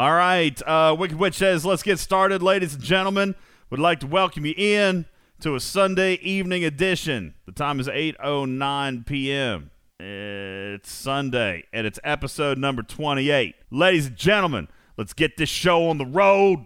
All right. Uh, Wicked Witch says, let's get started, ladies and gentlemen. Would like to welcome you in to a Sunday evening edition. The time is 8.09 p.m. It's Sunday, and it's episode number 28. Ladies and gentlemen, let's get this show on the road.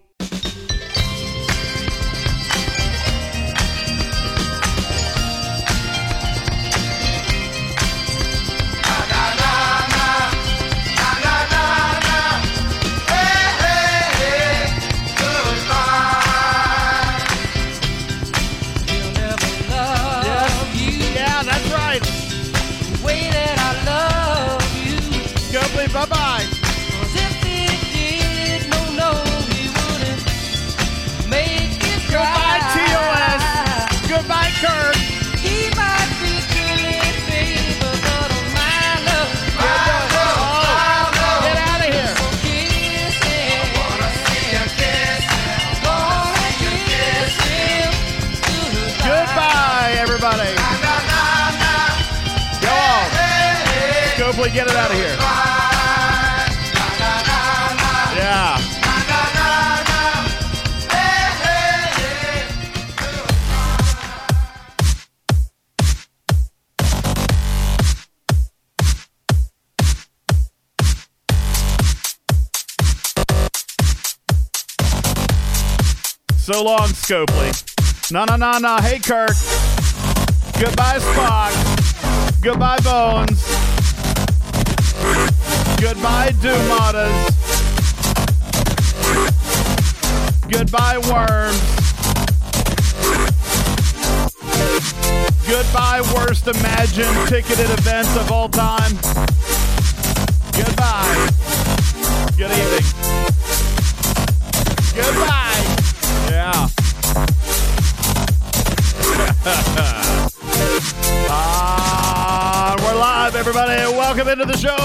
So long, Scopely. No, no, no, no. Hey, Kirk. Goodbye, Spock. Goodbye, Bones. Goodbye, Doomatas. Goodbye, Worms. Goodbye, worst imagined ticketed events of all time. Goodbye. Good evening. Goodbye. Yeah. Ah, we're live, everybody. Welcome into the show.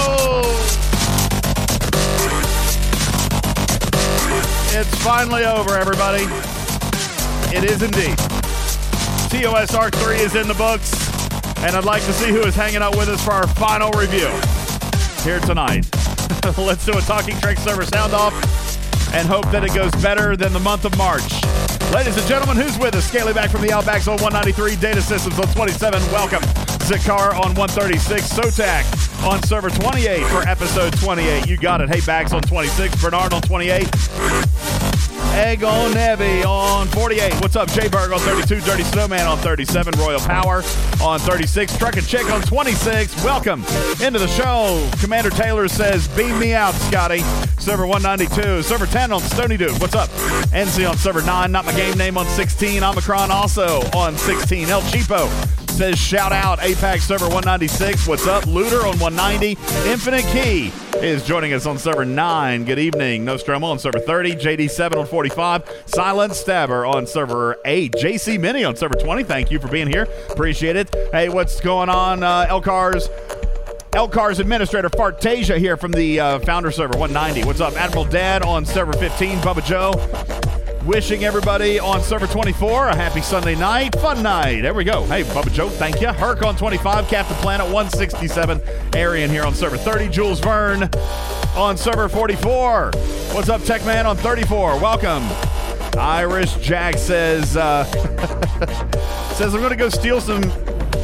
It's finally over, everybody. It is indeed. TOS Arc 3 is in the books, and I'd like to see who is hanging out with us for our final review here tonight. Let's do a Talking Trek server sound off and hope that it goes better than the month of March. Ladies and gentlemen, who's with us? Scaling back from the Outbacks on 193, Data Systems on 27. Welcome. Zakar on 136, Sotak on server 28 for episode 28. You got it. Hey, Bax on 26, Bernard on 28. Egg on Nebby on 48. What's up, Jay Berg on 32, Dirty Snowman on 37, Royal Power on 36, Truck and Chick on 26. Welcome into the show. Commander Taylor says, Beam me out, Scotty. Server 192, server 10 on Stony Dude. What's up? NC on server 9, not my game name on 16. Omicron also on 16. El Cheapo says shout out Apex server 196. What's up? Looter on 190. Infinite Key is joining us on server 9. Good evening. Nostromo on server 30. JD7 on 45. Silent Stabber on server 8. JC Mini on server 20. Thank you for being here. Appreciate it. Hey, what's going on, uh, Elcars? Elcar's administrator Fartasia here from the uh, founder server 190. What's up, Admiral Dad on server 15, Bubba Joe. Wishing everybody on server 24 a happy Sunday night, fun night. There we go. Hey, Bubba Joe, thank you. Herc on 25, Captain Planet 167, Arian here on server 30, Jules Verne on server 44. What's up, Tech Man on 34? Welcome. Irish Jack says uh, says I'm gonna go steal some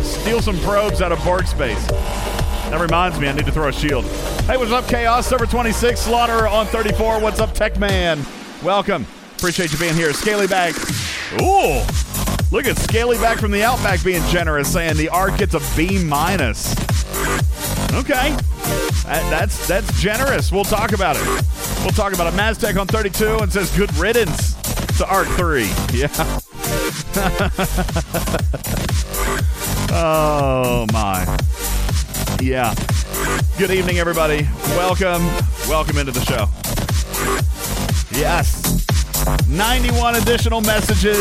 steal some probes out of Borg space. That reminds me, I need to throw a shield. Hey, what's up, Chaos? Server 26, Slaughter on 34. What's up, Tech Man? Welcome. Appreciate you being here. Scaly Bag. Ooh, look at Scaly Bag from the Outback being generous, saying the arc gets a B minus. Okay, That- that's that's generous. We'll talk about it. We'll talk about it. Maztec on 32 and says good riddance to Arc 3. Yeah. oh my. Yeah. Good evening, everybody. Welcome. Welcome into the show. Yes. 91 additional messages.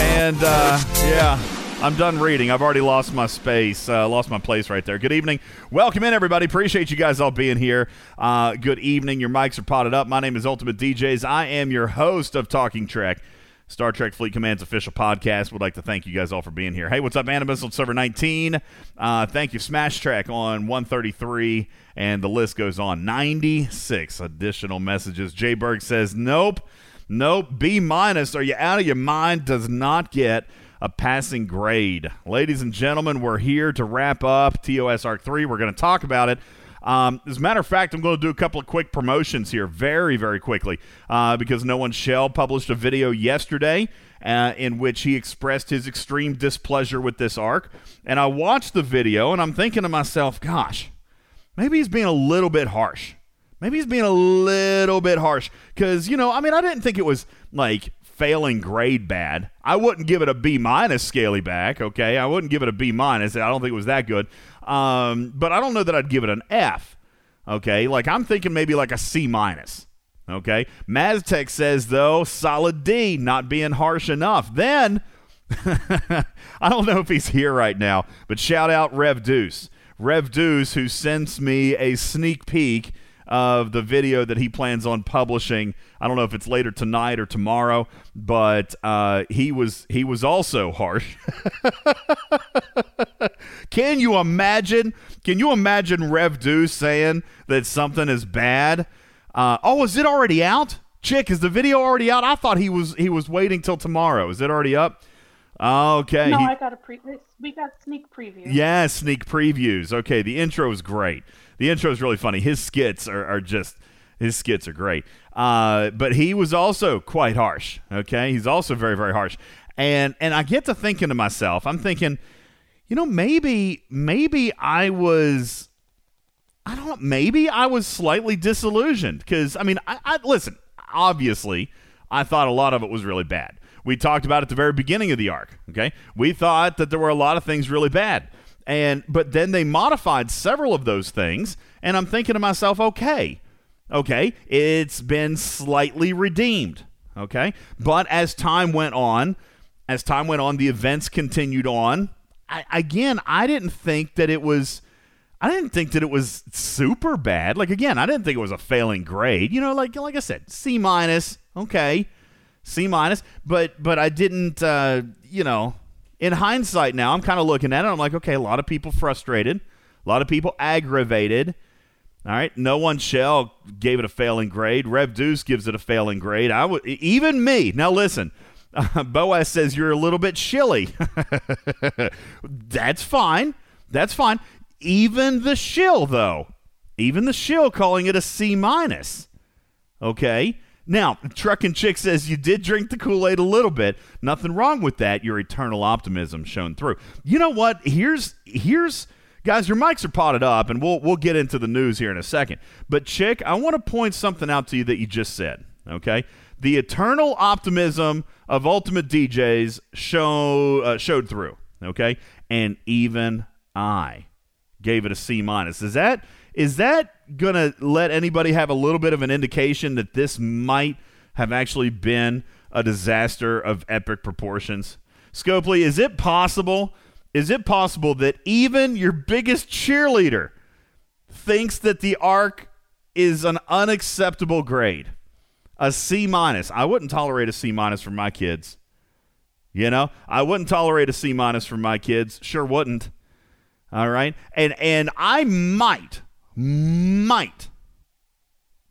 And uh, yeah, I'm done reading. I've already lost my space, uh, lost my place right there. Good evening. Welcome in, everybody. Appreciate you guys all being here. Uh, good evening. Your mics are potted up. My name is Ultimate DJs. I am your host of Talking Trek. Star Trek Fleet Command's official podcast. Would like to thank you guys all for being here. Hey, what's up, Animus on server 19? Uh, thank you, Smash Track on 133, and the list goes on. 96 additional messages. Jay Berg says, Nope, nope, B minus. Are you out of your mind? Does not get a passing grade. Ladies and gentlemen, we're here to wrap up TOS Arc 3. We're going to talk about it. Um, as a matter of fact, I'm going to do a couple of quick promotions here very, very quickly uh, because No One Shell published a video yesterday uh, in which he expressed his extreme displeasure with this arc. And I watched the video and I'm thinking to myself, gosh, maybe he's being a little bit harsh. Maybe he's being a little bit harsh because, you know, I mean, I didn't think it was like failing grade bad. I wouldn't give it a B minus Scaly Bag, okay? I wouldn't give it a B minus. I don't think it was that good. Um, but I don't know that I'd give it an F. Okay, like I'm thinking maybe like a C minus. Okay, Maztec says though solid D, not being harsh enough. Then I don't know if he's here right now, but shout out Rev Deuce, Rev Deuce, who sends me a sneak peek of the video that he plans on publishing. I don't know if it's later tonight or tomorrow, but uh, he was he was also harsh. Can you imagine? Can you imagine Rev Deuce saying that something is bad? Uh, oh, is it already out? Chick, is the video already out? I thought he was he was waiting till tomorrow. Is it already up? Okay. No, he- I got a pre. We got sneak previews. yeah, sneak previews. Okay, the intro is great. The intro is really funny. His skits are, are just his skits are great. Uh, but he was also quite harsh. Okay, he's also very very harsh. And and I get to thinking to myself, I'm thinking, you know, maybe maybe I was. I don't. Maybe I was slightly disillusioned because I mean, I, I listen. Obviously, I thought a lot of it was really bad. We talked about at the very beginning of the arc. Okay, we thought that there were a lot of things really bad, and but then they modified several of those things, and I'm thinking to myself, okay, okay, it's been slightly redeemed. Okay, but as time went on, as time went on, the events continued on. I, again, I didn't think that it was. I didn't think that it was super bad. Like again, I didn't think it was a failing grade. You know, like like I said, C minus. Okay, C minus. But but I didn't. Uh, you know, in hindsight now, I'm kind of looking at it. I'm like, okay, a lot of people frustrated, a lot of people aggravated. All right, no one shell gave it a failing grade. Rev Deuce gives it a failing grade. I would even me. Now listen, uh, Boaz says you're a little bit chilly. That's fine. That's fine. Even the shill though, even the shill calling it a C minus. Okay. Now, Truck and Chick says you did drink the Kool Aid a little bit. Nothing wrong with that. Your eternal optimism shone through. You know what? Here's here's guys. Your mics are potted up, and we'll we'll get into the news here in a second. But Chick, I want to point something out to you that you just said. Okay, the eternal optimism of Ultimate DJs show uh, showed through. Okay, and even I gave it a C minus. Is that is that gonna let anybody have a little bit of an indication that this might have actually been a disaster of epic proportions? Scopely, is it possible? Is it possible that even your biggest cheerleader thinks that the arc is an unacceptable grade? A C minus. I wouldn't tolerate a C minus for my kids. You know, I wouldn't tolerate a C minus for my kids. Sure wouldn't. All right. And and I might might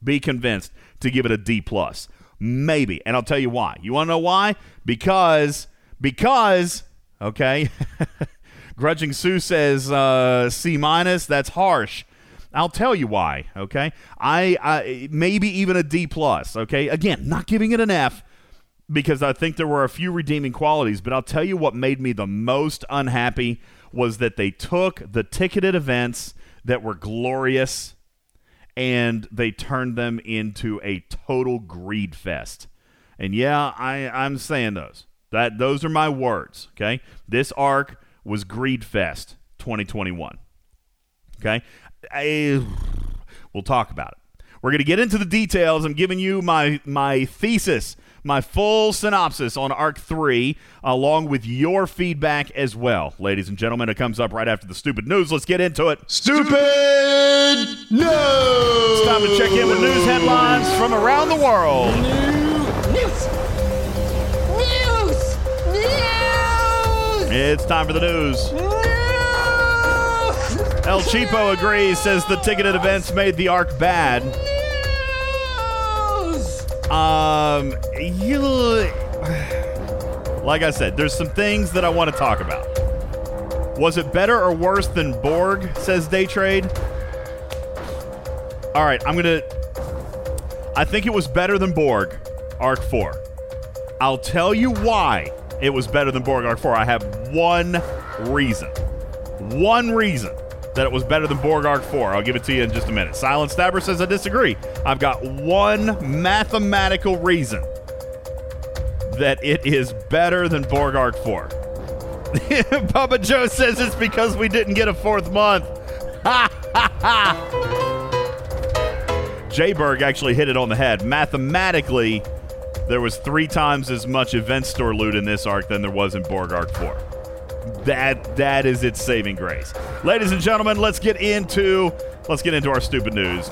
be convinced to give it a D plus. Maybe. And I'll tell you why. You want to know why? Because because okay. Grudging Sue says uh, C minus. That's harsh. I'll tell you why. Okay, I, I maybe even a D plus. Okay, again, not giving it an F because I think there were a few redeeming qualities. But I'll tell you what made me the most unhappy was that they took the ticketed events that were glorious and they turned them into a total greed fest. And yeah, I, I'm saying those. That those are my words. Okay, this arc was greed fest 2021. Okay, I, we'll talk about it. We're to get into the details. I'm giving you my my thesis, my full synopsis on Arc 3, along with your feedback as well. Ladies and gentlemen, it comes up right after the stupid news. Let's get into it. Stupid news. It's time to check in with news headlines from around the world. News. News! News! It's time for the news. El Cheapo agrees, says the ticketed events made the arc bad. Um, you, like I said, there's some things that I want to talk about. Was it better or worse than Borg? Says Day Trade. All right, I'm gonna. I think it was better than Borg, Arc Four. I'll tell you why it was better than Borg Arc Four. I have one reason. One reason that it was better than Borg Arc 4. I'll give it to you in just a minute. Silent Stabber says I disagree. I've got one mathematical reason that it is better than Borg Arc 4. Papa Joe says it's because we didn't get a fourth month. Ha ha Jayberg actually hit it on the head. Mathematically, there was three times as much event store loot in this arc than there was in Borg Arc 4 that that is its saving grace. Ladies and gentlemen, let's get into let's get into our stupid news.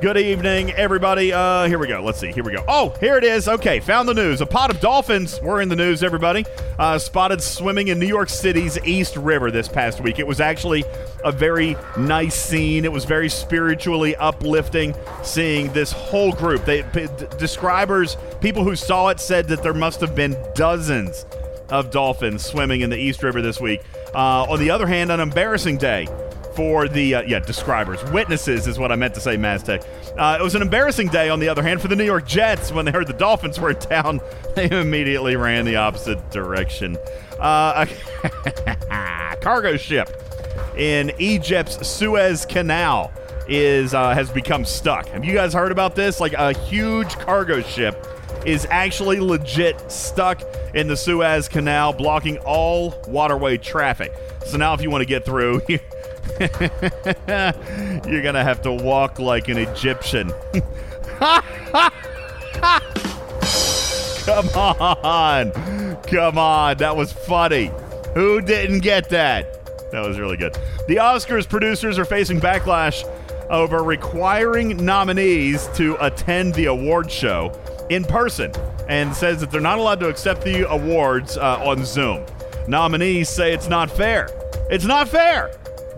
Good evening, everybody. Uh, here we go. Let's see. Here we go. Oh, here it is. Okay, found the news. A pod of dolphins were in the news. Everybody uh, spotted swimming in New York City's East River this past week. It was actually a very nice scene. It was very spiritually uplifting seeing this whole group. They p- describers, people who saw it said that there must have been dozens of dolphins swimming in the East River this week. Uh, on the other hand, an embarrassing day for the uh, yeah describers, witnesses is what I meant to say. Maztec. Uh, it was an embarrassing day, on the other hand, for the New York Jets when they heard the Dolphins were in town. They immediately ran the opposite direction. Uh, a cargo ship in Egypt's Suez Canal is uh, has become stuck. Have you guys heard about this? Like a huge cargo ship is actually legit stuck in the Suez Canal, blocking all waterway traffic. So now, if you want to get through, you're gonna have to walk like an Egyptian. Come on, come on, that was funny. Who didn't get that? That was really good. The Oscars producers are facing backlash over requiring nominees to attend the award show in person and says that they're not allowed to accept the awards uh, on Zoom. Nominees say it's not fair. It's not fair.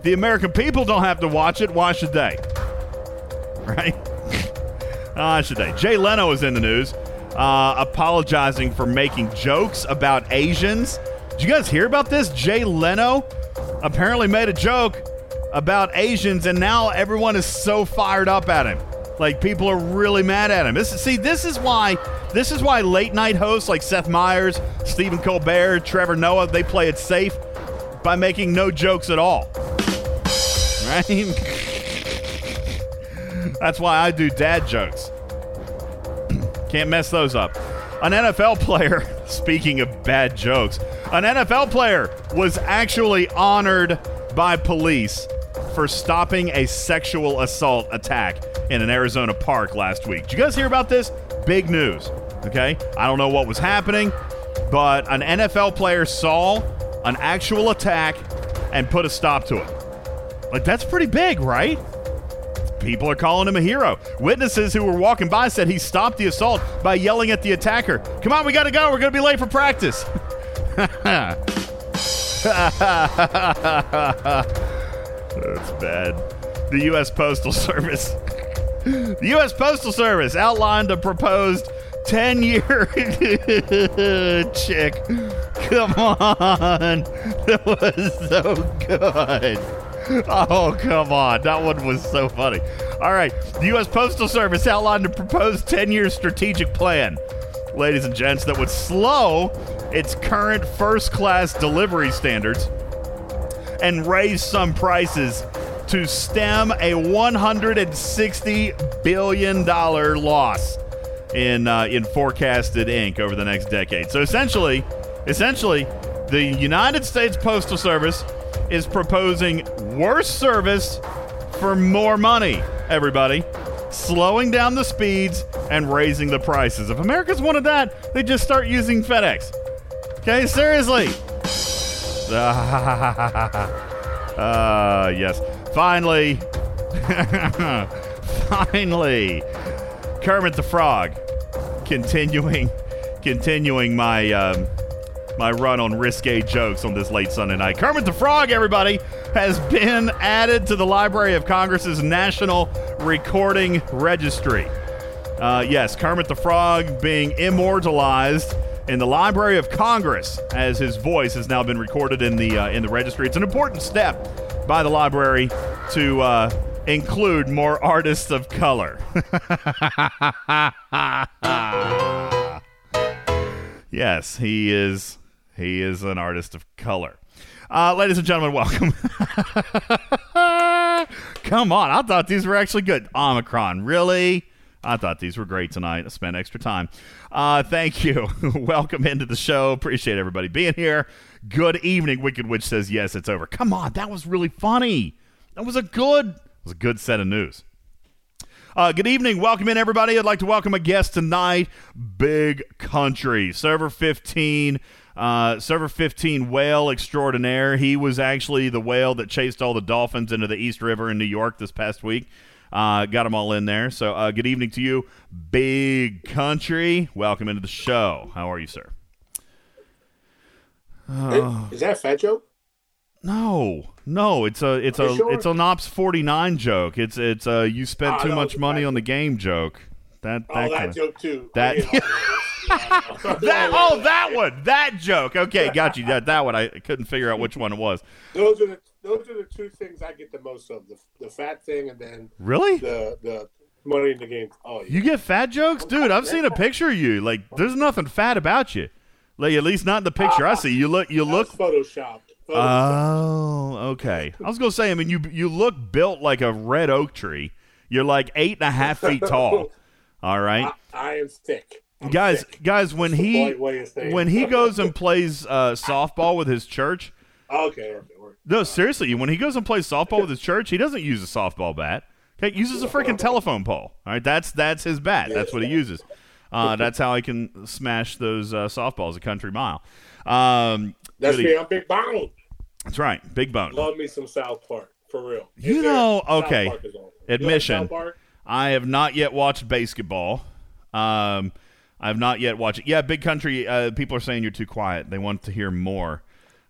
The American people don't have to watch it. Why should they? Right? Why should they? Jay Leno is in the news, uh, apologizing for making jokes about Asians. Did you guys hear about this? Jay Leno apparently made a joke about Asians, and now everyone is so fired up at him. Like people are really mad at him. This is, see, this is why this is why late night hosts like Seth Meyers, Stephen Colbert, Trevor Noah, they play it safe by making no jokes at all. Right? That's why I do dad jokes. Can't mess those up. An NFL player, speaking of bad jokes, an NFL player was actually honored by police for stopping a sexual assault attack in an Arizona park last week. Did you guys hear about this? Big news. Okay? I don't know what was happening, but an NFL player saw an actual attack and put a stop to it. Like, that's pretty big, right? People are calling him a hero. Witnesses who were walking by said he stopped the assault by yelling at the attacker, Come on, we gotta go. We're gonna be late for practice. That's bad. The U.S. Postal Service. The U.S. Postal Service outlined a proposed 10 year chick. Come on. That was so good. Oh, come on. That one was so funny. All right. The U.S. Postal Service outlined a proposed 10 year strategic plan, ladies and gents, that would slow its current first class delivery standards and raise some prices to stem a $160 billion loss in uh, in forecasted ink over the next decade. So essentially, essentially, the United States Postal Service is proposing worse service for more money. Everybody, slowing down the speeds and raising the prices. If Americans wanted that, they just start using FedEx. Okay, seriously. Uh, yes. Finally, finally, Kermit the Frog continuing continuing my um, my run on risque jokes on this late Sunday night. Kermit the Frog, everybody, has been added to the Library of Congress's National Recording Registry. Uh, yes, Kermit the Frog being immortalized in the Library of Congress as his voice has now been recorded in the uh, in the registry. It's an important step by the library to uh, include more artists of color. yes, he is. He is an artist of color. Uh, ladies and gentlemen, welcome. Come on, I thought these were actually good. Omicron, really? I thought these were great tonight. I spent extra time. Uh, thank you. welcome into the show. Appreciate everybody being here. Good evening. Wicked Witch says yes, it's over. Come on, that was really funny. That was a good. Was a good set of news. Uh, good evening. Welcome in, everybody. I'd like to welcome a guest tonight, Big Country, Server 15. Uh, Server 15 whale extraordinaire. He was actually the whale that chased all the dolphins into the East River in New York this past week. Uh, got them all in there. So, uh, good evening to you, Big Country. Welcome into the show. How are you, sir? Is that a fat joke? No, no, it's a it's a sure? it's an Ops 49 joke. It's it's a you spent Ah, too much money on the game joke. That Oh, that, that kinda- joke too. that- I get all those. that oh that one that joke. Okay, got you. That that one I couldn't figure out which one it was. Those are the those are the two things I get the most of the the fat thing and then Really? the the money in the game. Oh, yeah. You get fat jokes, dude. I've seen a picture of you. Like, there's nothing fat about you. Like, at least not in the picture I see. You look, you look. photoshopped. Photoshopped. Oh, okay. I was gonna say. I mean, you you look built like a red oak tree. You're like eight and a half feet tall. All right, I, I am thick. I'm guys. thick. Guys, when That's he polite way of saying when he goes and plays uh, softball with his church. okay, No, seriously, when he goes and plays softball with his church, he doesn't use a softball bat. Okay, he uses a freaking telephone pole. All right, that's that's his bat. That's what he uses. Uh, that's how I can smash those uh, softballs a country mile. Um, that's good me. I'm big bone. That's right, big bone. Love me some South Park for real. You Is know, South okay, Park is on. You like admission. Park? I have not yet watched basketball. Um, I have not yet watched it. Yeah, big country. Uh, people are saying you're too quiet. They want to hear more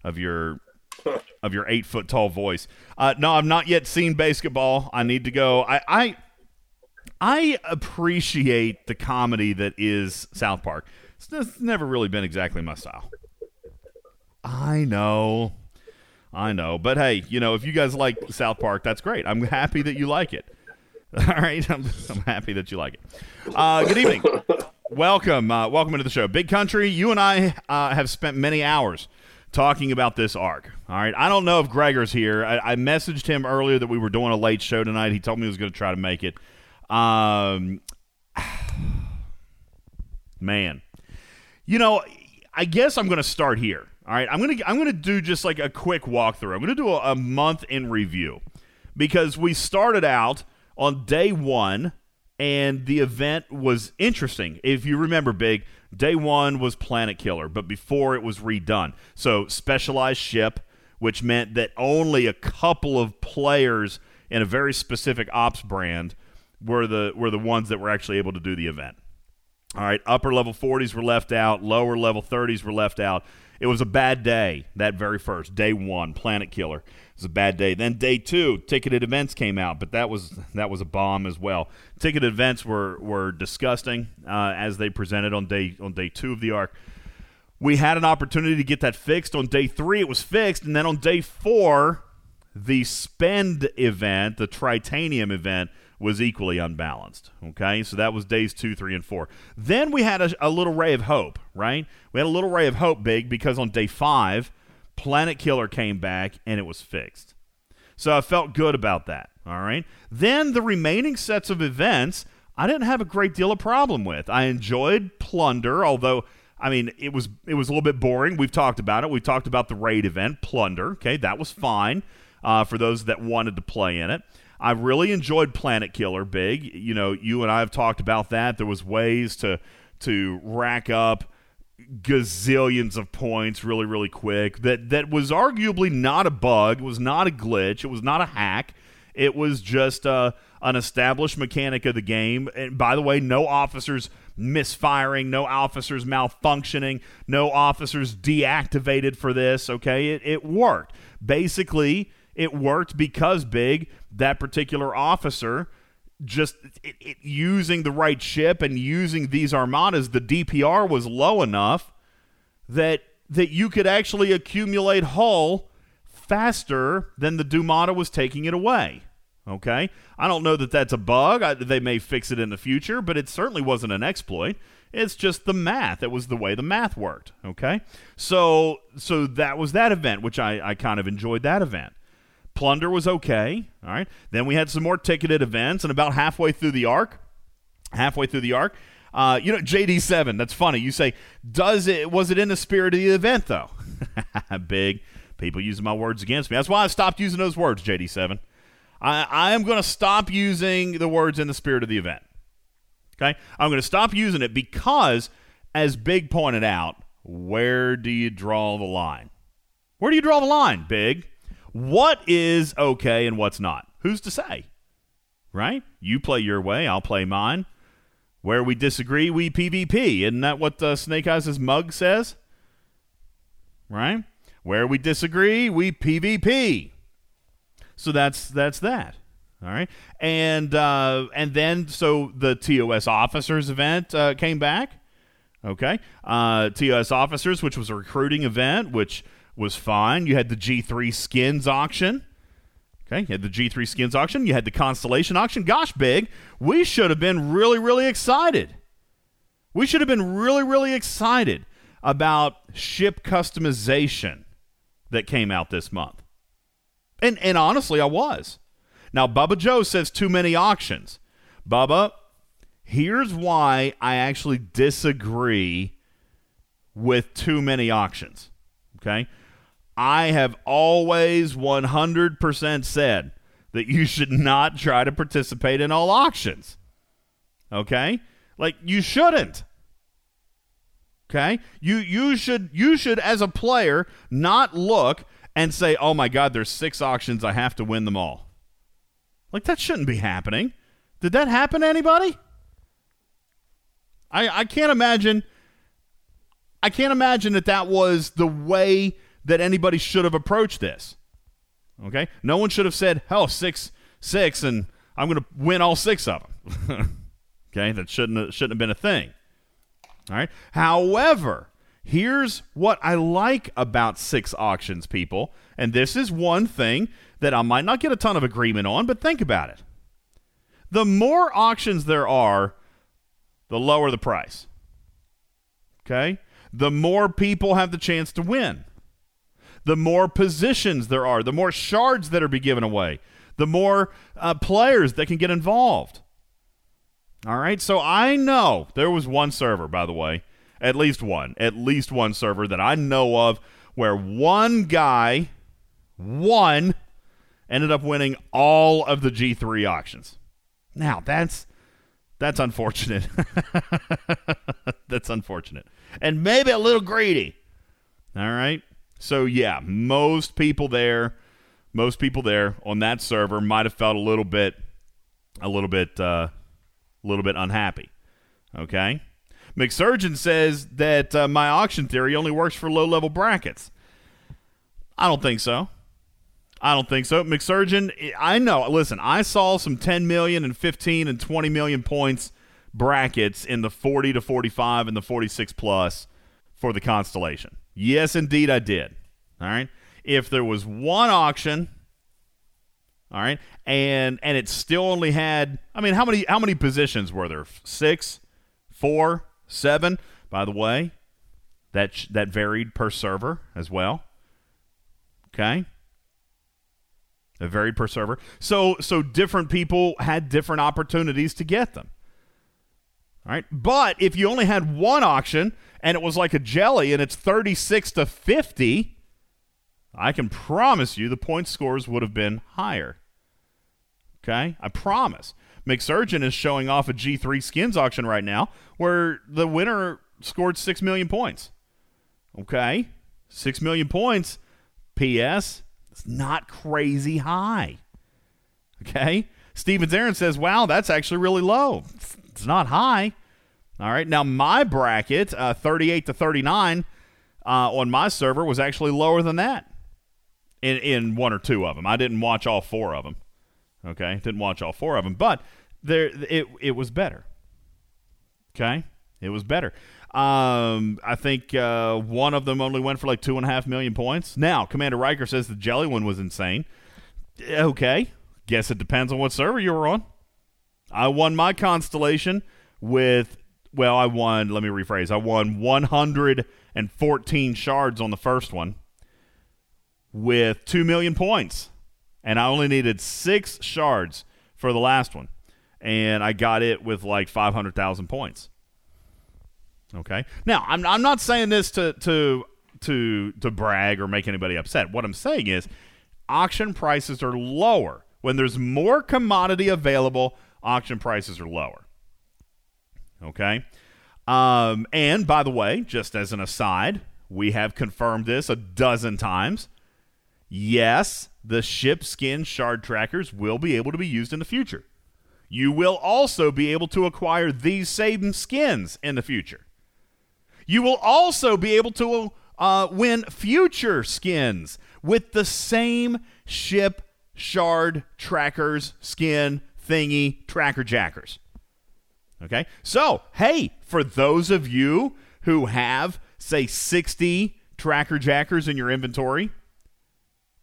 of your of your eight foot tall voice. Uh, no, I've not yet seen basketball. I need to go. I, I I appreciate the comedy that is South Park. It's, never really been exactly my style. I know. I know. But hey, you know, if you guys like South Park, that's great. I'm happy that you like it. All right. I'm, I'm happy that you like it. Uh, good evening. welcome. Uh, welcome into the show. Big Country, you and I uh, have spent many hours talking about this arc. All right. I don't know if Gregor's here. I, I messaged him earlier that we were doing a late show tonight. He told me he was going to try to make it. Um, man, you know, I guess I'm going to start here. All right, I'm gonna I'm gonna do just like a quick walkthrough. I'm gonna do a, a month in review because we started out on day one and the event was interesting. If you remember, big day one was Planet Killer, but before it was redone. So specialized ship, which meant that only a couple of players in a very specific ops brand were the were the ones that were actually able to do the event. All right, upper level 40s were left out, lower level 30s were left out. It was a bad day that very first day one, Planet Killer. It was a bad day. Then day two, ticketed events came out, but that was that was a bomb as well. Ticketed events were were disgusting uh, as they presented on day on day two of the arc. We had an opportunity to get that fixed on day three. It was fixed, and then on day four, the spend event, the Tritanium event, was equally unbalanced. Okay, so that was days two, three, and four. Then we had a, a little ray of hope, right? We had a little ray of hope, big, because on day five, Planet Killer came back and it was fixed. So I felt good about that. All right. Then the remaining sets of events, I didn't have a great deal of problem with. I enjoyed Plunder, although I mean it was it was a little bit boring. We've talked about it. We talked about the raid event, Plunder. Okay, that was fine uh, for those that wanted to play in it. I really enjoyed Planet Killer Big. You know, you and I have talked about that. There was ways to to rack up gazillions of points really really quick that that was arguably not a bug it was not a glitch it was not a hack It was just uh, an established mechanic of the game. And by the way, no officers misfiring, no officers malfunctioning, no officers deactivated for this. Okay, it, it worked. Basically, it worked because big that particular officer just it, it, using the right ship and using these armadas, the DPR was low enough that that you could actually accumulate hull faster than the Dumata was taking it away. Okay, I don't know that that's a bug. I, they may fix it in the future, but it certainly wasn't an exploit. It's just the math. It was the way the math worked. Okay, so so that was that event, which I, I kind of enjoyed that event. Plunder was okay. All right. Then we had some more ticketed events, and about halfway through the arc, halfway through the arc, uh, you know, JD seven. That's funny. You say, does it? Was it in the spirit of the event though? Big people using my words against me. That's why I stopped using those words. JD seven. I, I am going to stop using the words in the spirit of the event. Okay, I'm going to stop using it because, as Big pointed out, where do you draw the line? Where do you draw the line, Big? What is okay and what's not? Who's to say? Right? You play your way, I'll play mine. Where we disagree, we PvP. Isn't that what uh, Snake Eyes' mug says? Right? Where we disagree, we PvP. So that's that's that. All right, and uh, and then so the TOS officers event uh, came back. Okay, uh, TOS officers, which was a recruiting event, which was fine. You had the G3 skins auction. Okay, you had the G3 skins auction. You had the Constellation auction. Gosh, big. We should have been really, really excited. We should have been really, really excited about ship customization that came out this month. And and honestly, I was. Now, Bubba Joe says too many auctions. Bubba, here's why I actually disagree with too many auctions. Okay? I have always 100% said that you should not try to participate in all auctions. Okay? Like you shouldn't. Okay? You you should you should as a player not look and say, "Oh my god, there's 6 auctions, I have to win them all." Like that shouldn't be happening. Did that happen to anybody? I I can't imagine I can't imagine that that was the way that anybody should have approached this. Okay? No one should have said, "Hell, six, six, and I'm going to win all six of them." okay? That shouldn't shouldn't have been a thing. All right? However, here's what I like about six auctions, people, and this is one thing that I might not get a ton of agreement on, but think about it. The more auctions there are, the lower the price. Okay? The more people have the chance to win the more positions there are, the more shards that are be given away, the more uh, players that can get involved. All right, so I know there was one server, by the way, at least one, at least one server that I know of where one guy, one, ended up winning all of the G3 auctions. Now that's that's unfortunate. that's unfortunate, and maybe a little greedy. All right. So yeah, most people there, most people there on that server might have felt a little bit, a little bit, uh, a little bit unhappy. Okay. McSurgeon says that uh, my auction theory only works for low level brackets. I don't think so. I don't think so. McSurgeon, I know. Listen, I saw some 10 million and 15 and 20 million points brackets in the 40 to 45 and the 46 plus for the Constellation. Yes, indeed, I did. All right. If there was one auction, all right, and and it still only had, I mean, how many how many positions were there? Six, four, seven. By the way, that that varied per server as well. Okay. It varied per server. So so different people had different opportunities to get them. All right. But if you only had one auction and it was like a jelly and it's 36 to 50, I can promise you the point scores would have been higher. Okay? I promise. McSurgeon is showing off a G3 skins auction right now where the winner scored 6 million points. Okay? 6 million points. P.S. It's not crazy high. Okay. Stevens Aaron says, wow, that's actually really low. It's not high. All right. Now, my bracket, uh, 38 to 39 uh, on my server, was actually lower than that in, in one or two of them. I didn't watch all four of them. Okay. Didn't watch all four of them, but there it, it was better. Okay. It was better. Um, I think uh, one of them only went for like two and a half million points. Now, Commander Riker says the Jelly one was insane. Okay. Guess it depends on what server you were on. I won my constellation with, well, I won, let me rephrase, I won 114 shards on the first one with 2 million points. And I only needed six shards for the last one. And I got it with like 500,000 points. Okay. Now, I'm, I'm not saying this to, to, to, to brag or make anybody upset. What I'm saying is auction prices are lower. When there's more commodity available, auction prices are lower. Okay. Um, and by the way, just as an aside, we have confirmed this a dozen times. Yes, the ship skin shard trackers will be able to be used in the future. You will also be able to acquire these same skins in the future. You will also be able to uh, win future skins with the same ship shard trackers skin thingy tracker jackers. Okay? So, hey, for those of you who have, say, 60 tracker jackers in your inventory,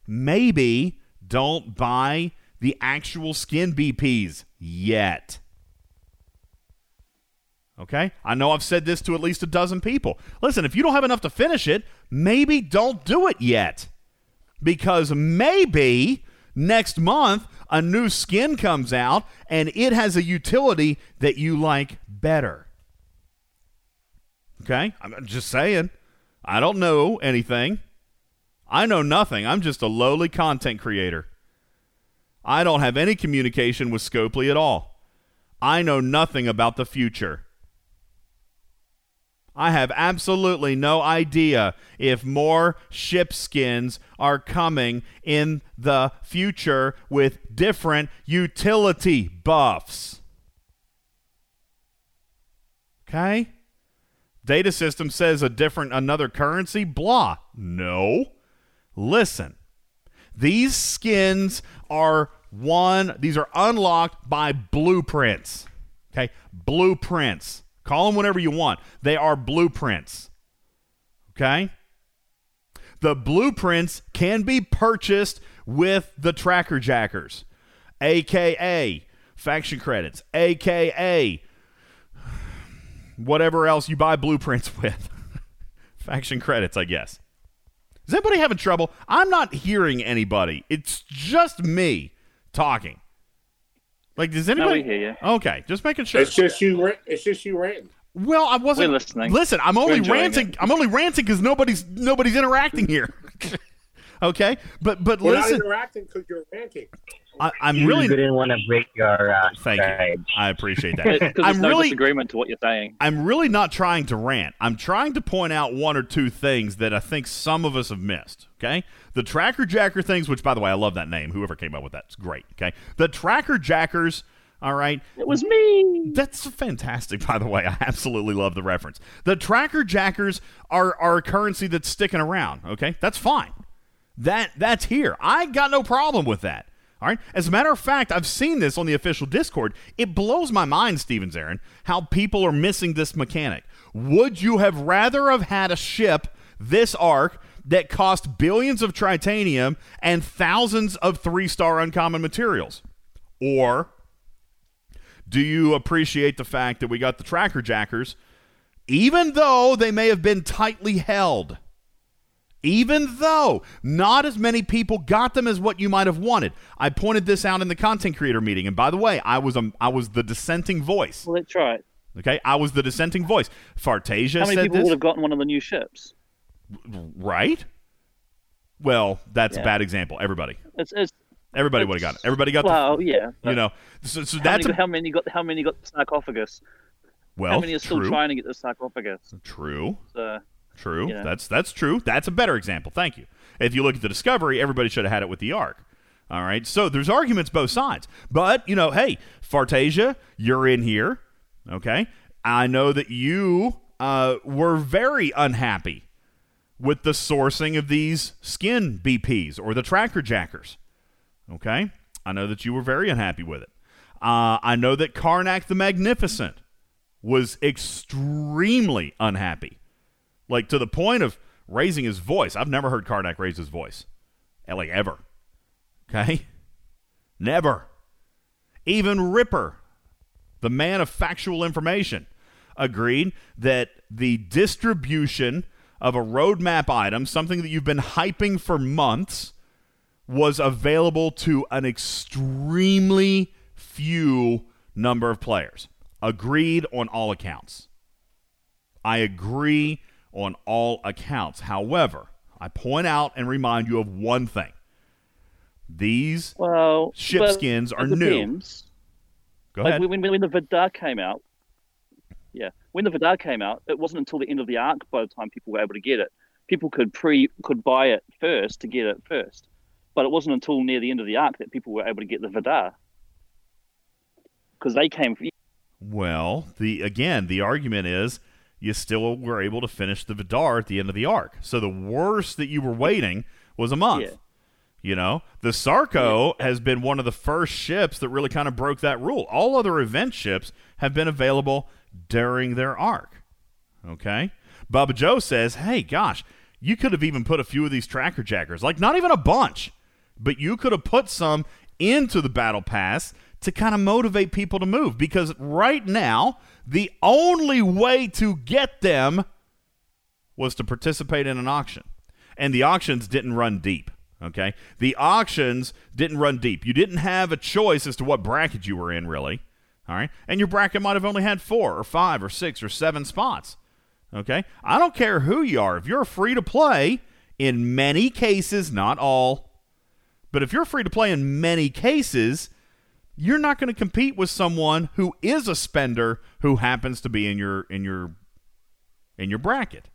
maybe don't buy the actual skin BPs yet. Okay? I know I've said this to at least a dozen people. Listen, if you don't have enough to finish it, maybe don't do it yet. Because maybe next month a new skin comes out and it has a utility that you like better. Okay? I'm just saying. I don't know anything. I know nothing. I'm just a lowly content creator. I don't have any communication with Scopely at all. I know nothing about the future. I have absolutely no idea if more ship skins are coming in the future with different utility buffs. Okay? Data system says a different another currency, blah. No. Listen. These skins are one these are unlocked by blueprints. Okay? Blueprints. Call them whatever you want. They are blueprints. Okay? The blueprints can be purchased with the tracker jackers, aka faction credits, aka whatever else you buy blueprints with. faction credits, I guess. Is anybody having trouble? I'm not hearing anybody. It's just me talking. Like, does anybody? we hear you. Okay, just making sure. It's just you. It's just you ranting. Well, I wasn't We're listening. Listen, I'm only enjoying ranting. it. I'm only ranting because nobody's nobody's interacting here. okay, but but We're not listen, interacting because you're ranting. I, I'm You really didn't want to break your uh, thank you. I appreciate Because that. there's I'm no really disagreement to what you're saying. I'm really not trying to rant. I'm trying to point out one or two things that I think some of us have missed. Okay, the tracker jacker things, which by the way, I love that name. Whoever came up with that, it's great. Okay, the tracker jackers. All right, It was me. That's fantastic, by the way. I absolutely love the reference. The tracker jackers are, are a currency that's sticking around. Okay, that's fine. That that's here. I got no problem with that. All right. As a matter of fact, I've seen this on the official Discord. It blows my mind, Stevens Aaron, how people are missing this mechanic. Would you have rather have had a ship this arc that cost billions of tritanium and thousands of three-star uncommon materials, or do you appreciate the fact that we got the tracker jackers, even though they may have been tightly held? Even though not as many people got them as what you might have wanted. I pointed this out in the content creator meeting. And by the way, I was a, I was the dissenting voice. Well, try it. Okay? I was the dissenting voice. Fartasia How many people this. would have gotten one of the new ships? Right? Well, that's a bad example. Everybody. It's, it's Everybody would have got it. Everybody got well, yeah. you know. So, so How that's many, a, how many got? How many got the sarcophagus? well, how many are still true. trying to get the sarcophagus? True. So, True. Yeah. That's that's true. That's a better example. Thank you. If you look at the Discovery, everybody should have had it with the Ark. All right. So there's arguments both sides. But, you know, hey, Fartasia, you're in here. Okay. I know that you uh, were very unhappy with the sourcing of these skin BPs or the tracker jackers. Okay. I know that you were very unhappy with it. Uh, I know that Karnak the Magnificent was extremely unhappy, like to the point of raising his voice. I've never heard Karnak raise his voice, like ever. Okay? Never. Even Ripper, the man of factual information, agreed that the distribution of a roadmap item, something that you've been hyping for months, was available to an extremely few number of players. Agreed on all accounts. I agree on all accounts. However, I point out and remind you of one thing. These Well, Ship skins are new. depends. go Like ahead. when, when the Vidar came out, yeah, when the Vidar came out, it wasn't until the end of the arc by the time people were able to get it. People could pre could buy it first to get it first, but it wasn't until near the end of the arc that people were able to get the Vidar because they came. Well, the again, the argument is you still were able to finish the Vidar at the end of the arc. So the worst that you were waiting was a month. Yeah. You know, the Sarko has been one of the first ships that really kind of broke that rule. All other event ships have been available during their arc. Okay? Bubba Joe says, hey, gosh, you could have even put a few of these tracker jackers, like not even a bunch, but you could have put some into the battle pass to kind of motivate people to move because right now, the only way to get them was to participate in an auction. And the auctions didn't run deep. Okay? The auctions didn't run deep. You didn't have a choice as to what bracket you were in, really. All right? And your bracket might have only had four or five or six or seven spots. Okay? I don't care who you are. If you're free to play, in many cases, not all, but if you're free to play in many cases, you're not going to compete with someone who is a spender who happens to be in your in your in your bracket.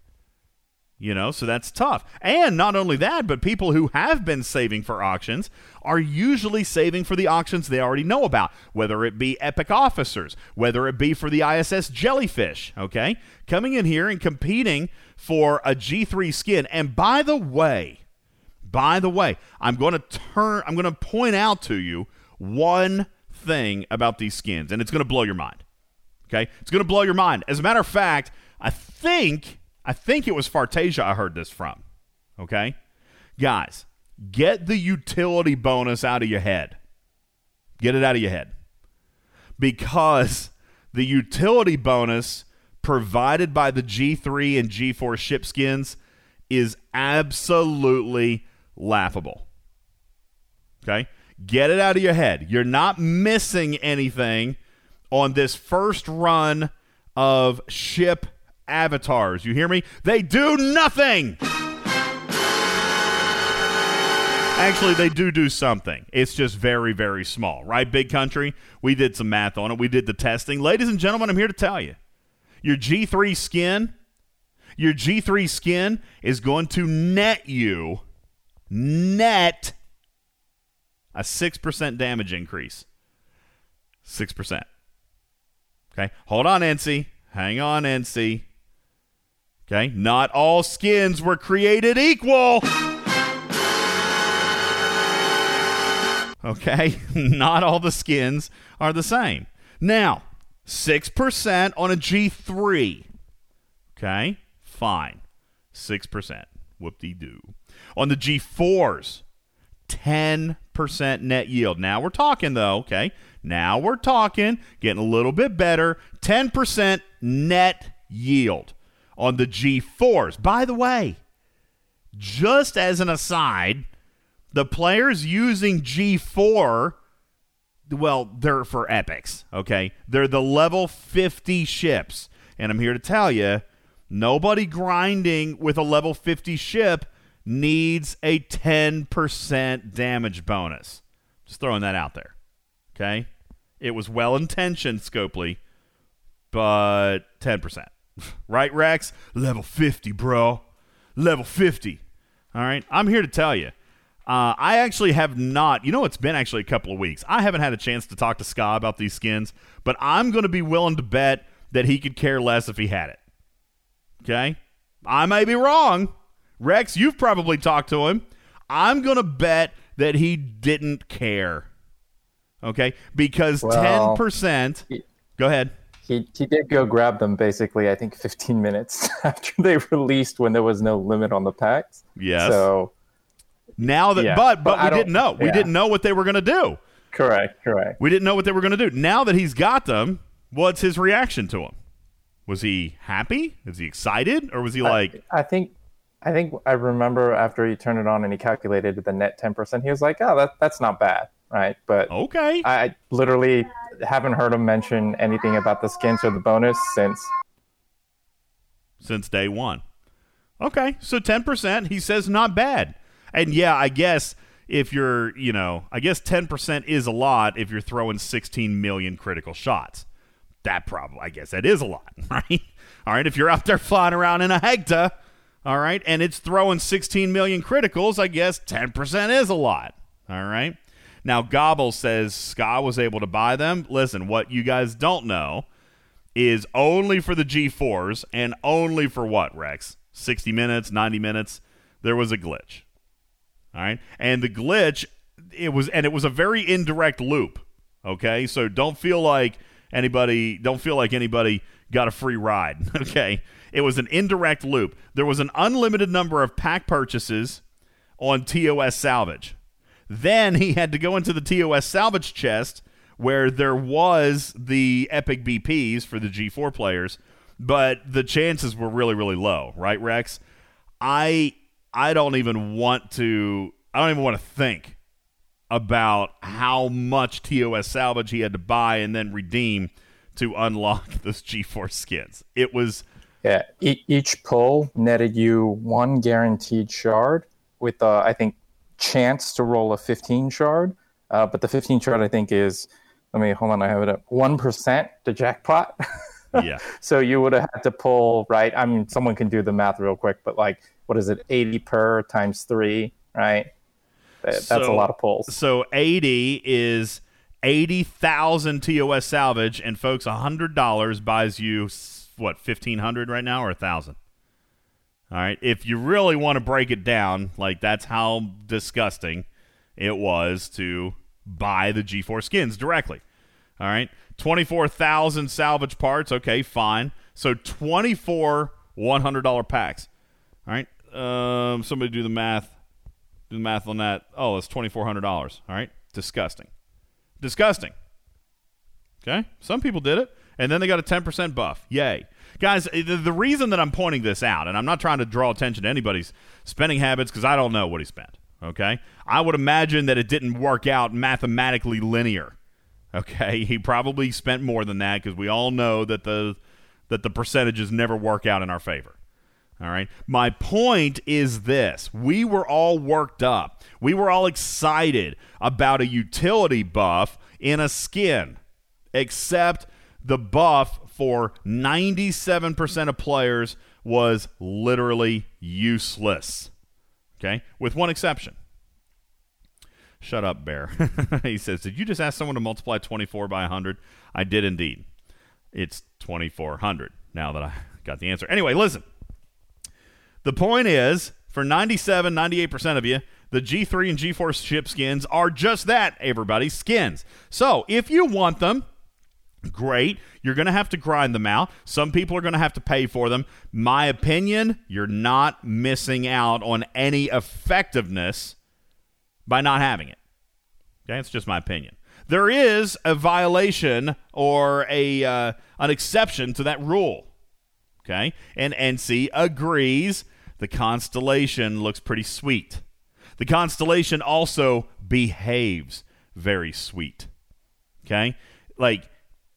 You know, so that's tough. And not only that, but people who have been saving for auctions are usually saving for the auctions they already know about, whether it be Epic Officers, whether it be for the ISS Jellyfish, okay? Coming in here and competing for a G3 skin. And by the way, by the way, I'm going to turn I'm going to point out to you one thing about these skins and it's going to blow your mind. Okay? It's going to blow your mind. As a matter of fact, I think I think it was Fartasia I heard this from. Okay? Guys, get the utility bonus out of your head. Get it out of your head. Because the utility bonus provided by the G3 and G4 ship skins is absolutely laughable. Okay? Get it out of your head. You're not missing anything on this first run of ship avatars. You hear me? They do nothing. Actually, they do do something. It's just very, very small, right? Big country. We did some math on it. We did the testing. Ladies and gentlemen, I'm here to tell you your G3 skin, your G3 skin is going to net you net a 6% damage increase. 6%. Okay, hold on, NC. Hang on, NC. Okay, not all skins were created equal. Okay, not all the skins are the same. Now, 6% on a G3. Okay, fine. 6%. Whoop de doo. On the G4s, 10% net yield. Now we're talking, though, okay? Now we're talking, getting a little bit better. 10% net yield on the G4s. By the way, just as an aside, the players using G4, well, they're for epics, okay? They're the level 50 ships. And I'm here to tell you, nobody grinding with a level 50 ship needs a 10% damage bonus. Just throwing that out there. Okay? It was well intentioned, Scopely, but 10%. right, Rex? Level 50, bro. Level 50. All right? I'm here to tell you. Uh, I actually have not. You know, it's been actually a couple of weeks. I haven't had a chance to talk to Ska about these skins, but I'm going to be willing to bet that he could care less if he had it. Okay? I may be wrong. Rex, you've probably talked to him. I'm going to bet that he didn't care. Okay? Because Well, 10%. he- Go ahead. He he did go grab them basically. I think 15 minutes after they released when there was no limit on the packs. Yes. So Now that, Yeah, but, but, but we didn't know. We didn't know what they were going to do. correct, correct. We didn't know what they were going to do. Now that he's got them, what's his reaction to them? Was he happy? Is he excited? Or was he like, I think I think I remember after he turned it on and he calculated the net 10%. He was like, "Oh, that that's not bad." Right? But okay? I literally haven't heard him mention anything about the skins or the bonus since since day one. Okay, so 10%, he says not bad. And yeah, I guess if you're, you know, I guess 10% is a lot if you're throwing 16 million critical shots. That probably, I guess that is a lot, right? All right, if you're out there flying around in a Hecta, all right, and it's throwing 16 million criticals, I guess 10% is a lot, all right? Now, Gobble says Scott was able to buy them. Listen, what you guys don't know is only for the G4s and only for what, Rex? 60 minutes, 90 minutes. There was a glitch. All right. And the glitch, it was, and it was a very indirect loop. Okay. So don't feel like anybody, don't feel like anybody got a free ride. Okay. It was an indirect loop. There was an unlimited number of pack purchases on TOS salvage. Then he had to go into the TOS salvage chest where there was the epic BPs for the G4 players, but the chances were really really low, right Rex? I I don't even want to I don't even want to think about how much TOS salvage he had to buy and then redeem to unlock those G4 skins. It was Yeah, e- each pull netted you one guaranteed shard with, uh, I think, chance to roll a 15 shard. Uh, but the 15 shard, I think, is, let me, hold on, I have it up, 1% to jackpot. yeah. so you would have had to pull, right? I mean, someone can do the math real quick, but like, what is it, 80 per times three, right? That- That's a lot of pulls. So 80 is 80,000 TOS salvage and folks $100 buys you what 1500 right now or 1000. All right. If you really want to break it down, like that's how disgusting it was to buy the G4 skins directly. All right. 24,000 salvage parts. Okay, fine. So 24 $100 packs. All right. Um, somebody do the math. Do the math on that. Oh, it's $2,400. All right. Disgusting. Disgusting. Okay. Some people did it, and then they got a 10% buff. Yay. Guys, eh, the, the reason that I'm pointing this out, and I'm not trying to draw attention to anybody's spending habits because I don't know what he spent. Okay. I would imagine that it didn't work out mathematically linear. Okay. He probably spent more than that because we all know that the that the percentages never work out in our favor. All right. My point is this we were all worked up. We were all excited about a utility buff in a skin, except the buff for 97% of players was literally useless. Okay. With one exception. Shut up, Bear. he says, Did you just ask someone to multiply 24 by 100? I did indeed. It's 2400 now that I got the answer. Anyway, listen. The point is, for 97, 98% of you, the G3 and G4 ship skins are just that, everybody, skins. So if you want them, great. You're going to have to grind them out. Some people are going to have to pay for them. My opinion, you're not missing out on any effectiveness by not having it. Okay, it's just my opinion. There is a violation or a uh, an exception to that rule. Okay, and NC agrees. The constellation looks pretty sweet. The constellation also behaves very sweet. Okay, like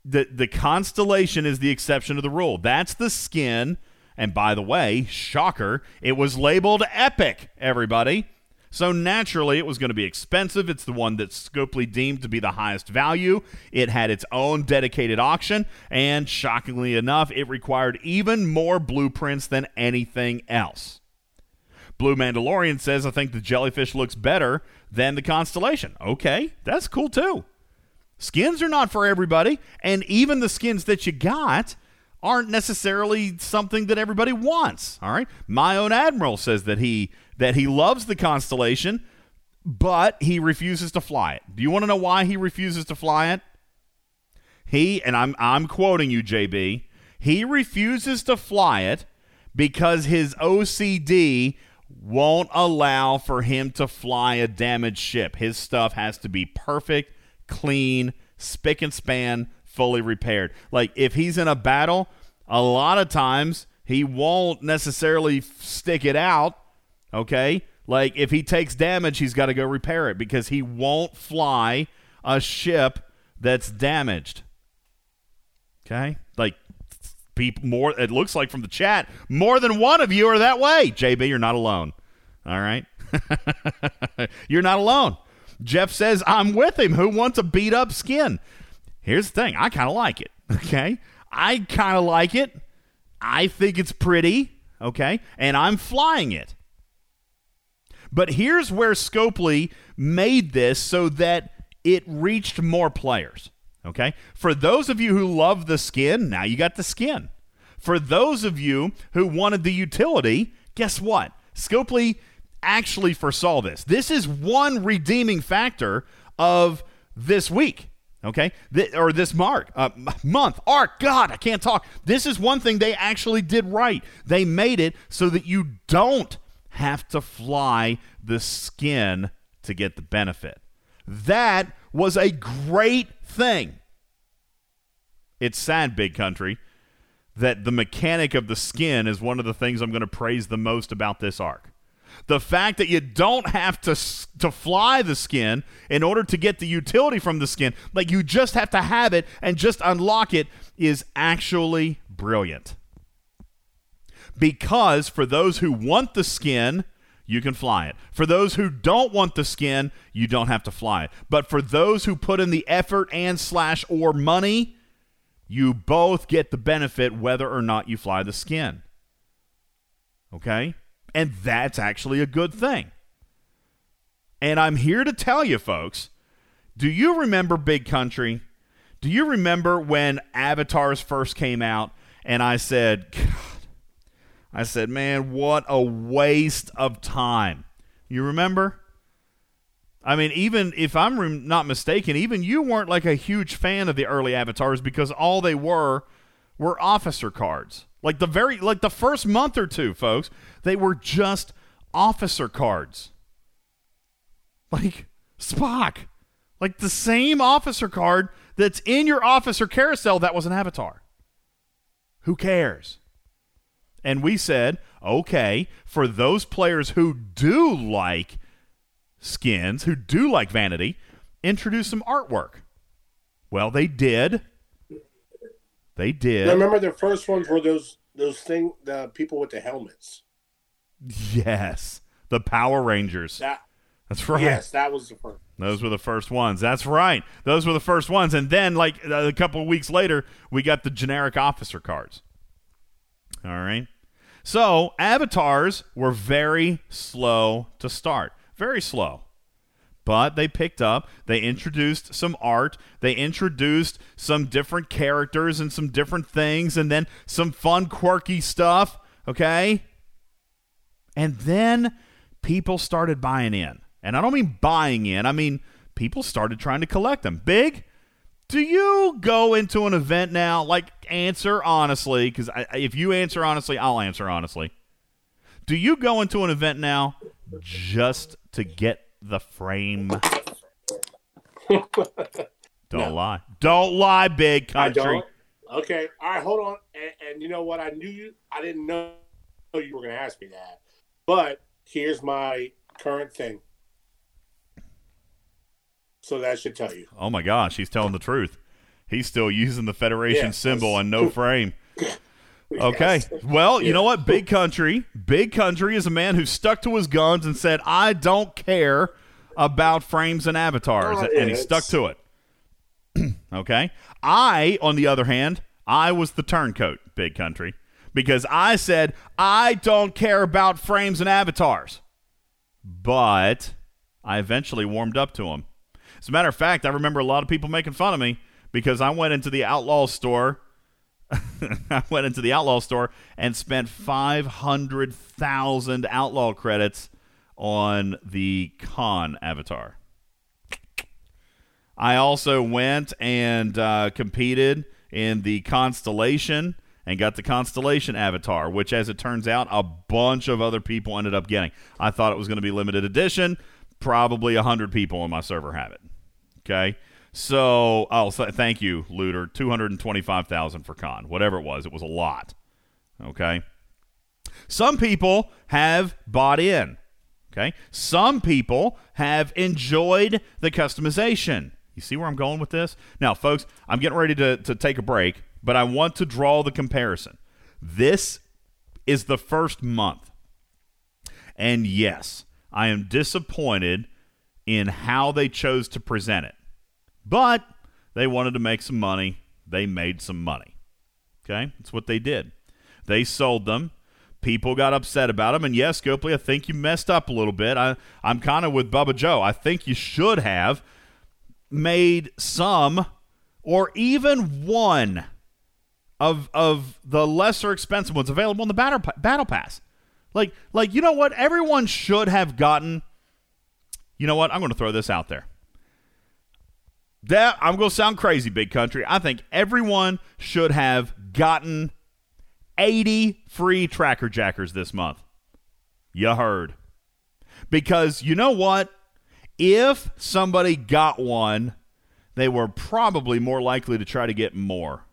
the the constellation is the exception to the rule. That's the skin. And by the way, shocker, it was labeled epic. Everybody. So naturally, it was going to be expensive. It's the one that Scopely deemed to be the highest value. It had its own dedicated auction, and shockingly enough, it required even more blueprints than anything else. Blue Mandalorian says, I think the jellyfish looks better than the constellation. Okay, that's cool too. Skins are not for everybody, and even the skins that you got aren't necessarily something that everybody wants. All right. My own admiral says that he that he loves the constellation, but he refuses to fly it. Do you want to know why he refuses to fly it? He and I'm I'm quoting you, JB. He refuses to fly it because his OCD won't allow for him to fly a damaged ship. His stuff has to be perfect, clean, spick and span, fully repaired. Like if he's in a battle, a lot of times he won't necessarily stick it out, okay? Like if he takes damage, he's got to go repair it because he won't fly a ship that's damaged. Okay? Like people more it looks like from the chat, more than one of you are that way. JB, you're not alone. All right? you're not alone. Jeff says, I'm with him. Who wants a beat up skin? Here's the thing I kind of like it. Okay? I kind of like it. I think it's pretty. Okay? And I'm flying it. But here's where Scopely made this so that it reached more players. Okay? For those of you who love the skin, now you got the skin. For those of you who wanted the utility, guess what? Scopely actually foresaw this. This is one redeeming factor of this week. Okay, Th- or this mark uh, month arc. God, I can't talk. This is one thing they actually did right. They made it so that you don't have to fly the skin to get the benefit. That was a great thing. It's sad, big country, that the mechanic of the skin is one of the things I'm going to praise the most about this arc. The fact that you don't have to to fly the skin in order to get the utility from the skin, like you just have to have it and just unlock it is actually brilliant. Because for those who want the skin, you can fly it. For those who don't want the skin, you don't have to fly it. But for those who put in the effort and slash or money, you both get the benefit whether or not you fly the skin. Okay? And that's actually a good thing. And I'm here to tell you, folks do you remember Big Country? Do you remember when Avatars first came out and I said, God, I said, man, what a waste of time. You remember? I mean, even if I'm rem- not mistaken, even you weren't like a huge fan of the early avatars because all they were were officer cards. Like the very like the first month or two, folks, they were just officer cards. Like Spock. Like the same officer card that's in your officer carousel that was an avatar. Who cares? And we said, okay, for those players who do like skins, who do like vanity, introduce some artwork. Well, they did. They did. remember the first ones were those those thing the people with the helmets. Yes. The Power Rangers. That That's right. yes, that was the first. Those were the first ones. That's right. Those were the first ones. And then, like a couple of weeks later, we got the generic officer cards. All right. So, avatars were very slow to start. Very slow. But they picked up. They introduced some art. They introduced some different characters and some different things, and then some fun, quirky stuff. Okay. And then people started buying in. And I don't mean buying in, I mean people started trying to collect them. Big, do you go into an event now? Like, answer honestly, because if you answer honestly, I'll answer honestly. Do you go into an event now just to get the frame? don't lie. Don't lie, big country. Okay. All right. Hold on. And, and you know what? I knew you. I didn't know you were going to ask me that. But here's my current thing. So that should tell you. Oh my gosh, he's telling the truth. He's still using the Federation Yeah, symbol and no frame. Okay. Well, you know what? Big Country. Big Country is a man who stuck to his guns and said, I don't care about frames and avatars. Oh, and he stuck to it. okay. I, on the other hand, I was the turncoat, Big Country. because I said I don't care about frames and avatars. But I eventually warmed up to them. As a matter of fact, I remember a lot of people making fun of me because I went into the Outlaw store. I went into the Outlaw store and spent 500,000 Outlaw credits on the Con avatar. I also went and uh, competed in the Constellation and got the Constellation avatar, which, as it turns out, a bunch of other people ended up getting. I thought it was going to be limited edition. Probably 100 people on my server have it. Okay. So, oh, so thank you, Looter. 225,000 for Con. Whatever it was, it was a lot. Okay. Some people have bought in. Okay. Some people have enjoyed the customization. You see where I'm going with this? Now, folks, I'm getting ready to, to take a break, but I want to draw the comparison. This is the first month. And yes, I am disappointed in how they chose to present it. But they wanted to make some money. They made some money. Okay? That's what they did. They sold them. People got upset about them. And yes, Scopely, I think you messed up a little bit. I, I'm kind of with Bubba Joe. I think you should have made some or even one of of the lesser expensive ones available in the battle battle pass. Like like you know what? Everyone should have gotten. You know what? I'm going to throw this out there. That I'm going to sound crazy, big country. I think everyone should have gotten 80 free tracker jackers this month. You heard. Because you know what? If somebody got one, they were probably more likely to try to get more.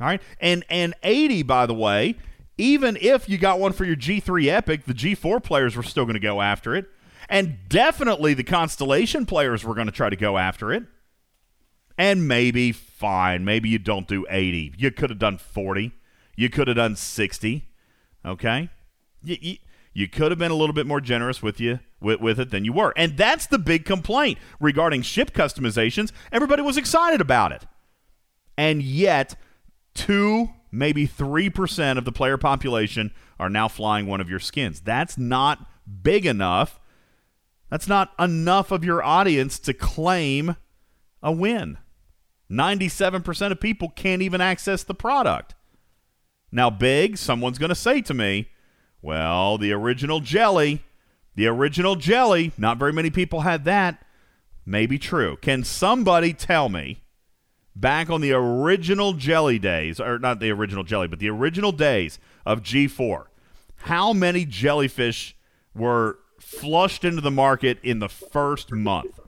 All right. And and 80 by the way, even if you got one for your G3 Epic, the G4 players were still going to go after it. And definitely the Constellation players were going to try to go after it. And maybe fine, maybe you don't do 80. You could have done 40. You could have done 60. Okay? You, you, you could have been a little bit more generous with you with, with it than you were. And that's the big complaint regarding ship customizations. Everybody was excited about it. And yet, two, maybe 3% of the player population are now flying one of your skins. That's not big enough. That's not enough of your audience to claim a win. 97% of people can't even access the product. Now, big, someone's going to say to me, well, the original jelly, the original jelly, not very many people had that. May be true. Can somebody tell me back on the original jelly days, or not the original jelly, but the original days of G4, how many jellyfish were flushed into the market in the first month?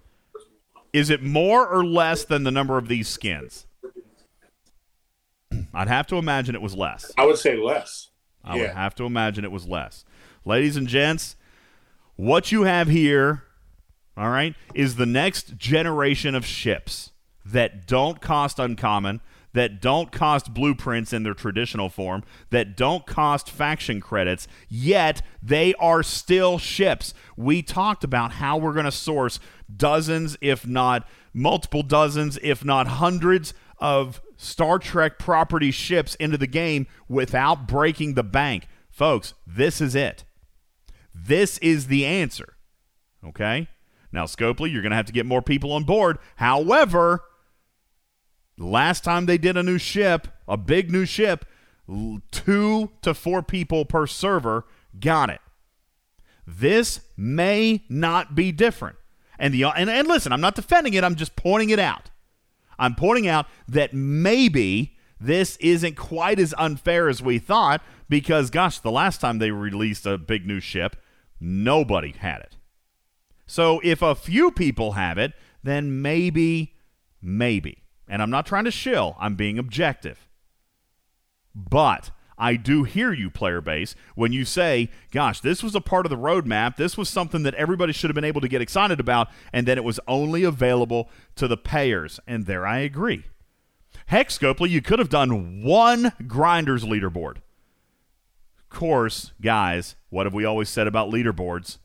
Is it more or less than the number of these skins? I'd have to imagine it was less. I would say less. I would have to imagine it was less. Ladies and gents, what you have here, all right, is the next generation of ships that don't cost uncommon, that don't cost blueprints in their traditional form, that don't cost faction credits, yet they are still ships. We talked about how we're going to source dozens, if not multiple dozens, if not hundreds of Star Trek property ships into the game without breaking the bank. Folks, this is it. This is the answer. Okay? Now, Scopely, you're going to have to get more people on board. However, last time they did a new ship, a big new ship, two to four people per server got it. This may not be different. And the and, and listen, I'm not defending it, I'm just pointing it out. I'm pointing out that maybe this isn't quite as unfair as we thought because gosh, the last time they released a big new ship, nobody had it. So if a few people have it, then maybe maybe. And I'm not trying to shill, I'm being objective. But I do hear you, player base, when you say, gosh, this was a part of the roadmap. This was something that everybody should have been able to get excited about, and then it was only available to the payers. And there I agree. Heck, Scopely, you could have done one grinders leaderboard. Of course, guys, what have we always said about leaderboards?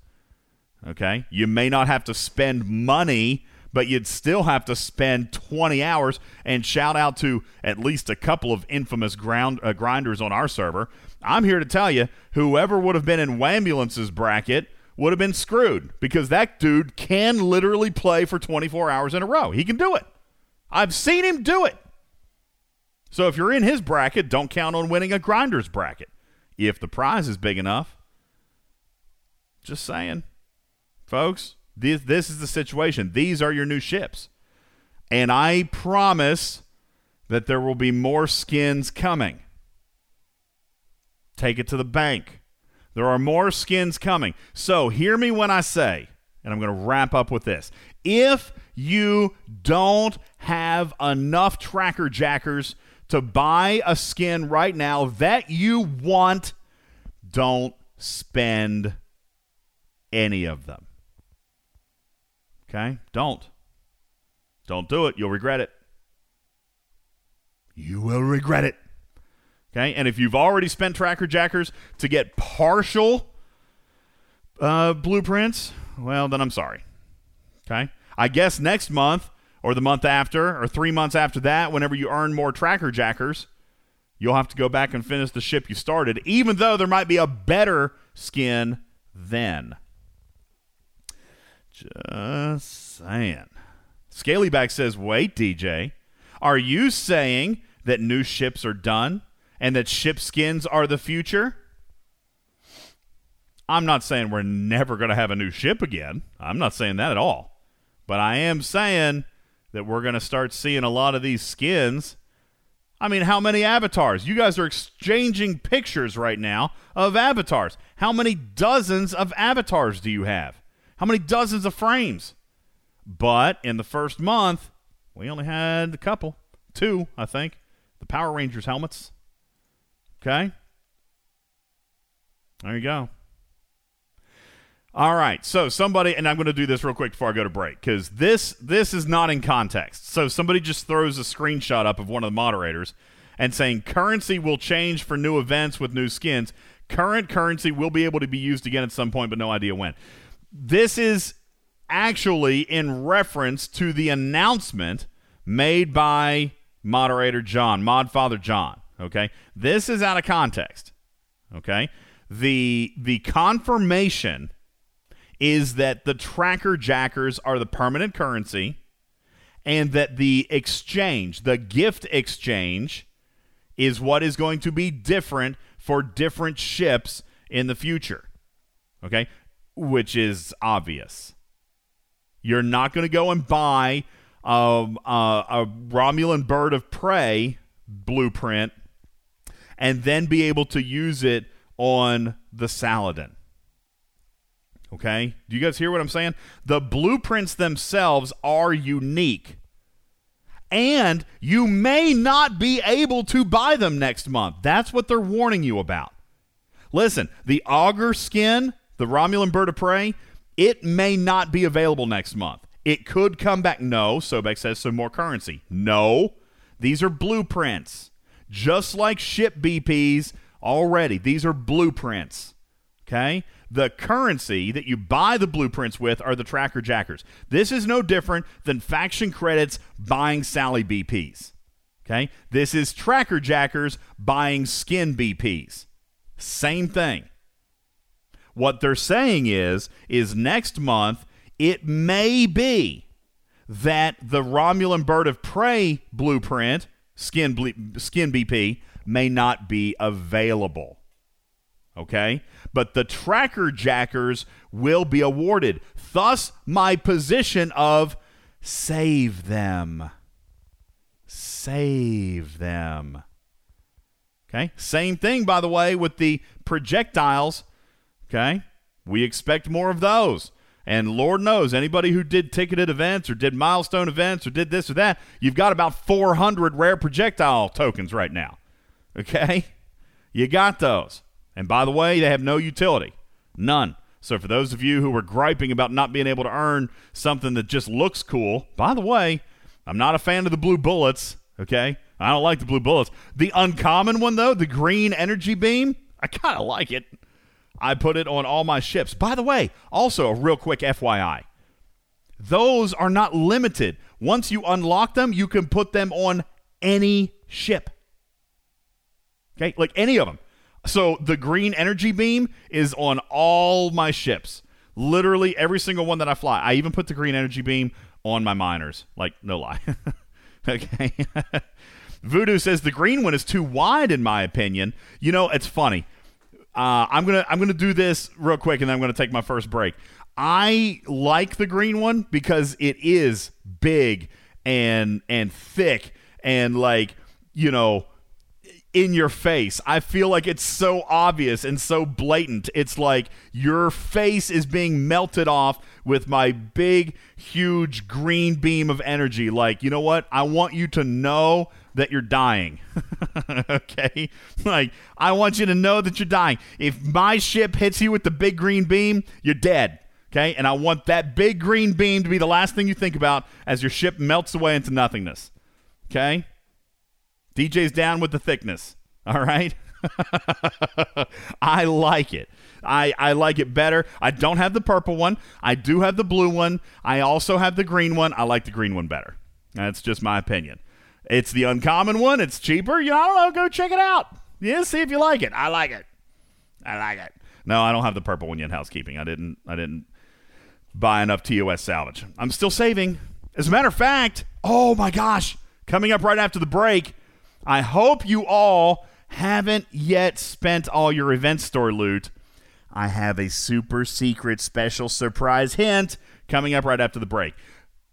Okay? You may not have to spend money, but you'd still have to spend 20 hours. And shout out to at least a couple of infamous ground uh, grinders on our server. I'm here to tell you, whoever would have been in Wambulance's bracket would have been screwed because that dude can literally play for 24 hours in a row. He can do it. I've seen him do it. So if you're in his bracket, don't count on winning a grinder's bracket if the prize is big enough. Just saying. Folks, this, this is the situation. These are your new ships. And I promise that there will be more skins coming. Take it to the bank. There are more skins coming. So hear me when I say, and I'm going to wrap up with this. If you don't have enough tracker jackers to buy a skin right now that you want, don't spend any of them. Okay? Don't. Don't do it. You'll regret it. You will regret it. Okay? And if you've already spent tracker jackers to get partial uh, blueprints, well, then I'm sorry. Okay? I guess next month or the month after or three months after that, whenever you earn more tracker jackers, you'll have to go back and finish the ship you started, even though there might be a better skin then. Just saying. Scaly Bag says, wait, DJ, are you saying that new ships are done and that ship skins are the future? I'm not saying we're never going to have a new ship again. I'm not saying that at all. But I am saying that we're going to start seeing a lot of these skins. I mean, how many avatars? You guys are exchanging pictures right now of avatars. How many dozens of avatars do you have? How many dozens of frames? But in the first month, we only had a couple. Two, I think. The Power Rangers helmets. Okay? There you go. All right. So somebody and I'm going to do this real quick before I go to break cuz this this is not in context. So somebody just throws a screenshot up of one of the moderators and saying currency will change for new events with new skins. Current currency will be able to be used again at some point but no idea when. This is actually in reference to the announcement made by moderator John, mod father John, okay? This is out of context. Okay? The the confirmation is that the tracker jackers are the permanent currency and that the exchange, the gift exchange, is what is going to be different for different ships in the future. Okay? Which is obvious. You're not going to go and buy um, uh, a Romulan bird of prey blueprint and then be able to use it on the Saladin. Okay? Do you guys hear what I'm saying? The blueprints themselves are unique. And you may not be able to buy them next month. That's what they're warning you about. Listen, the auger skin, the Romulan bird of prey, it may not be available next month. It could come back. No, Sobek says some more currency. No, these are blueprints. Just like ship BPs already, these are blueprints. Okay? The currency that you buy the blueprints with are the tracker jackers. This is no different than faction credits buying Sally BPs. Okay? This is tracker jackers buying skin BPs. Same thing. What they're saying is is next month it may be that the Romulan bird of prey blueprint skin ble- skin BP may not be available. Okay? But the tracker jackers will be awarded. Thus my position of save them. Save them. Okay? Same thing by the way with the projectiles. Okay? We expect more of those. And Lord knows, anybody who did ticketed events or did milestone events or did this or that, you've got about 400 rare projectile tokens right now. Okay? You got those. And by the way, they have no utility. None. So for those of you who were griping about not being able to earn something that just looks cool, by the way, I'm not a fan of the blue bullets. Okay? I don't like the blue bullets. The uncommon one, though, the green energy beam, I kind of like it. I put it on all my ships. By the way, also a real quick FYI. those are not limited. Once you unlock them, you can put them on any ship. Okay, like any of them. So the green energy beam is on all my ships. Literally every single one that I fly. I even put the green energy beam on my miners. Like, no lie. okay. Voodoo says the green one is too wide, in my opinion. You know, it's funny. Uh, I'm gonna I'm gonna do this real quick, and then I'm gonna take my first break. I like the green one because it is big and and thick and like you know in your face. I feel like it's so obvious and so blatant. It's like your face is being melted off with my big, huge green beam of energy. Like, you know what? I want you to know that you're dying. okay? Like, I want you to know that you're dying. If my ship hits you with the big green beam, you're dead. Okay? And I want that big green beam to be the last thing you think about as your ship melts away into nothingness. Okay? DJ's down with the thickness. All right. I like it. I, I like it better. I don't have the purple one. I do have the blue one. I also have the green one. I like the green one better. That's just my opinion. It's the uncommon one. It's cheaper. You know, I don't know. Go check it out. Yeah, see if you like it. I like it. I like it. No, I don't have the purple one yet. Housekeeping. I didn't. I didn't buy enough TOS salvage. I'm still saving. As a matter of fact, oh my gosh, coming up right after the break, I hope you all haven't yet spent all your event store loot. I have a super secret special surprise hint coming up right after the break.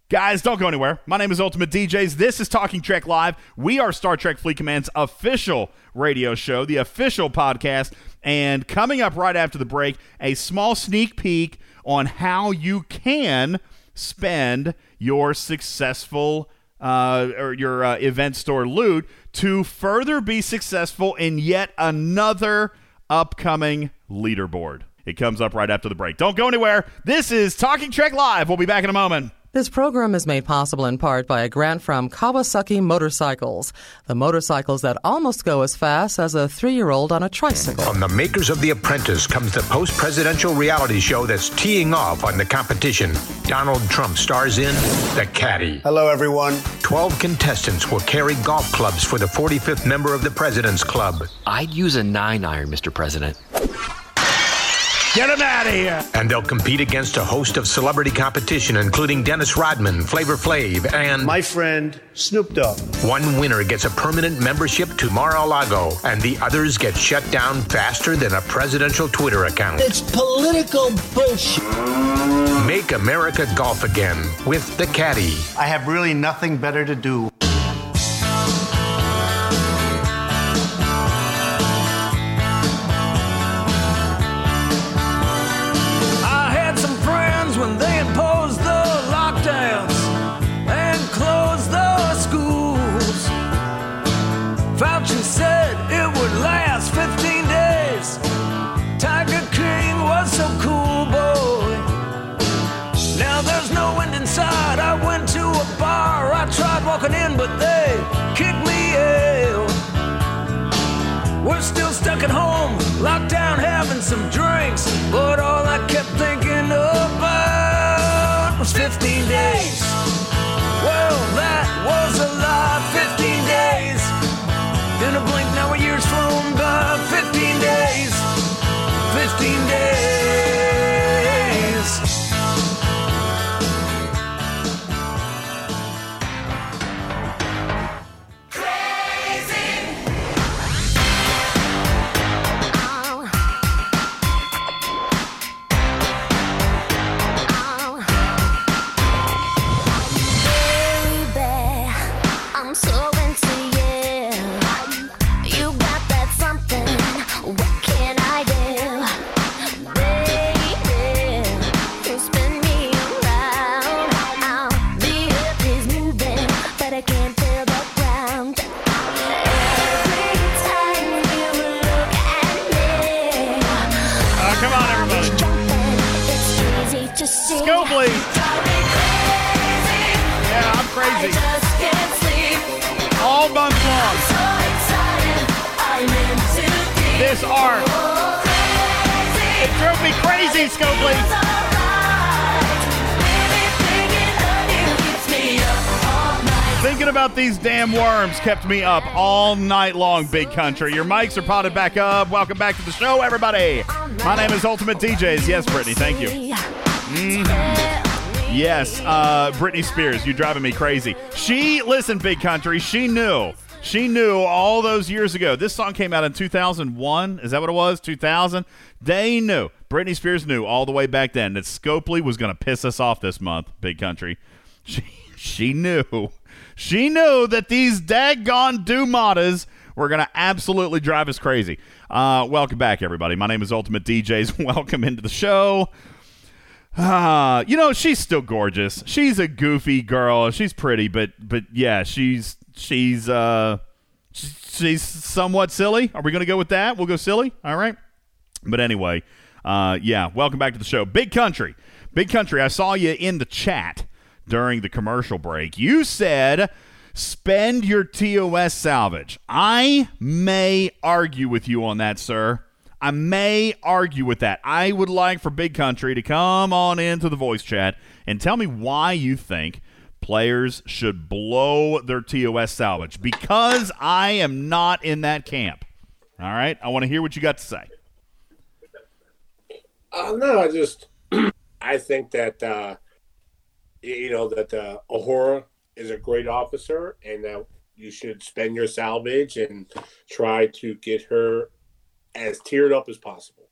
Guys, don't go anywhere. My name is Ultimate DJs. This is Talking Trek Live. We are Star Trek Fleet Command's official radio show, the official podcast. And coming up right after the break, a small sneak peek on how you can spend your successful uh, or your uh, event store loot to further be successful in yet another upcoming leaderboard. It comes up right after the break. Don't go anywhere. This is Talking Trek Live. We'll be back in a moment. This program is made possible in part by a grant from Kawasaki Motorcycles, the motorcycles that almost go as fast as a three year old on a tricycle. From the makers of The Apprentice comes the post presidential reality show that's teeing off on the competition. Donald Trump stars in The Caddy. Hello, everyone. 12 contestants will carry golf clubs for the 45th member of the President's Club. I'd use a nine iron, Mr. President. Get them out of here. And they'll compete against a host of celebrity competition, including Dennis Rodman, Flavor Flav, and My friend Snoop Dogg. one winner gets a permanent membership to Mar-a-Lago, and the others get shut down faster than a presidential Twitter account. It's political bullshit. Make America golf again with the Caddy. I have really nothing better to do. At home, locked down, having some drinks. But all I are. It drove me crazy, Scopely. Thinking about these damn worms kept me up all night long, big country. Your mics are potted back up. Welcome back to the show, everybody. My name is Ultimate DJs. Yes, Brittany, thank you. Mm-hmm. Yes, uh, Britney Spears, You're driving me crazy. She, listen, big country, she knew she knew all those years ago. This song came out in 2001. Is that what it was? 2000? They knew. Britney Spears knew all the way back then that Scopely was going to piss us off this month, Big Country. She, she knew. She knew that these daggone Dumatas were going to absolutely drive us crazy. Uh, welcome back, everybody. My name is Ultimate DJs. Welcome into the show. Ah, you know she's still gorgeous. She's a goofy girl. She's pretty, but but yeah, she's she's uh she's somewhat silly. Are we going to go with that? We'll go silly. All right. But anyway, uh yeah, welcome back to the show. Big Country. Big Country, I saw you in the chat during the commercial break. You said spend your TOS salvage. I may argue with you on that, sir. I may argue with that. I would like for Big Country to come on into the voice chat and tell me why you think players should blow their TOS salvage because I am not in that camp. All right? I want to hear what you got to say. Uh, no, I just I think that uh, you know that uh, Uhura is a great officer, and that you should spend your salvage and try to get her as tiered up as possible.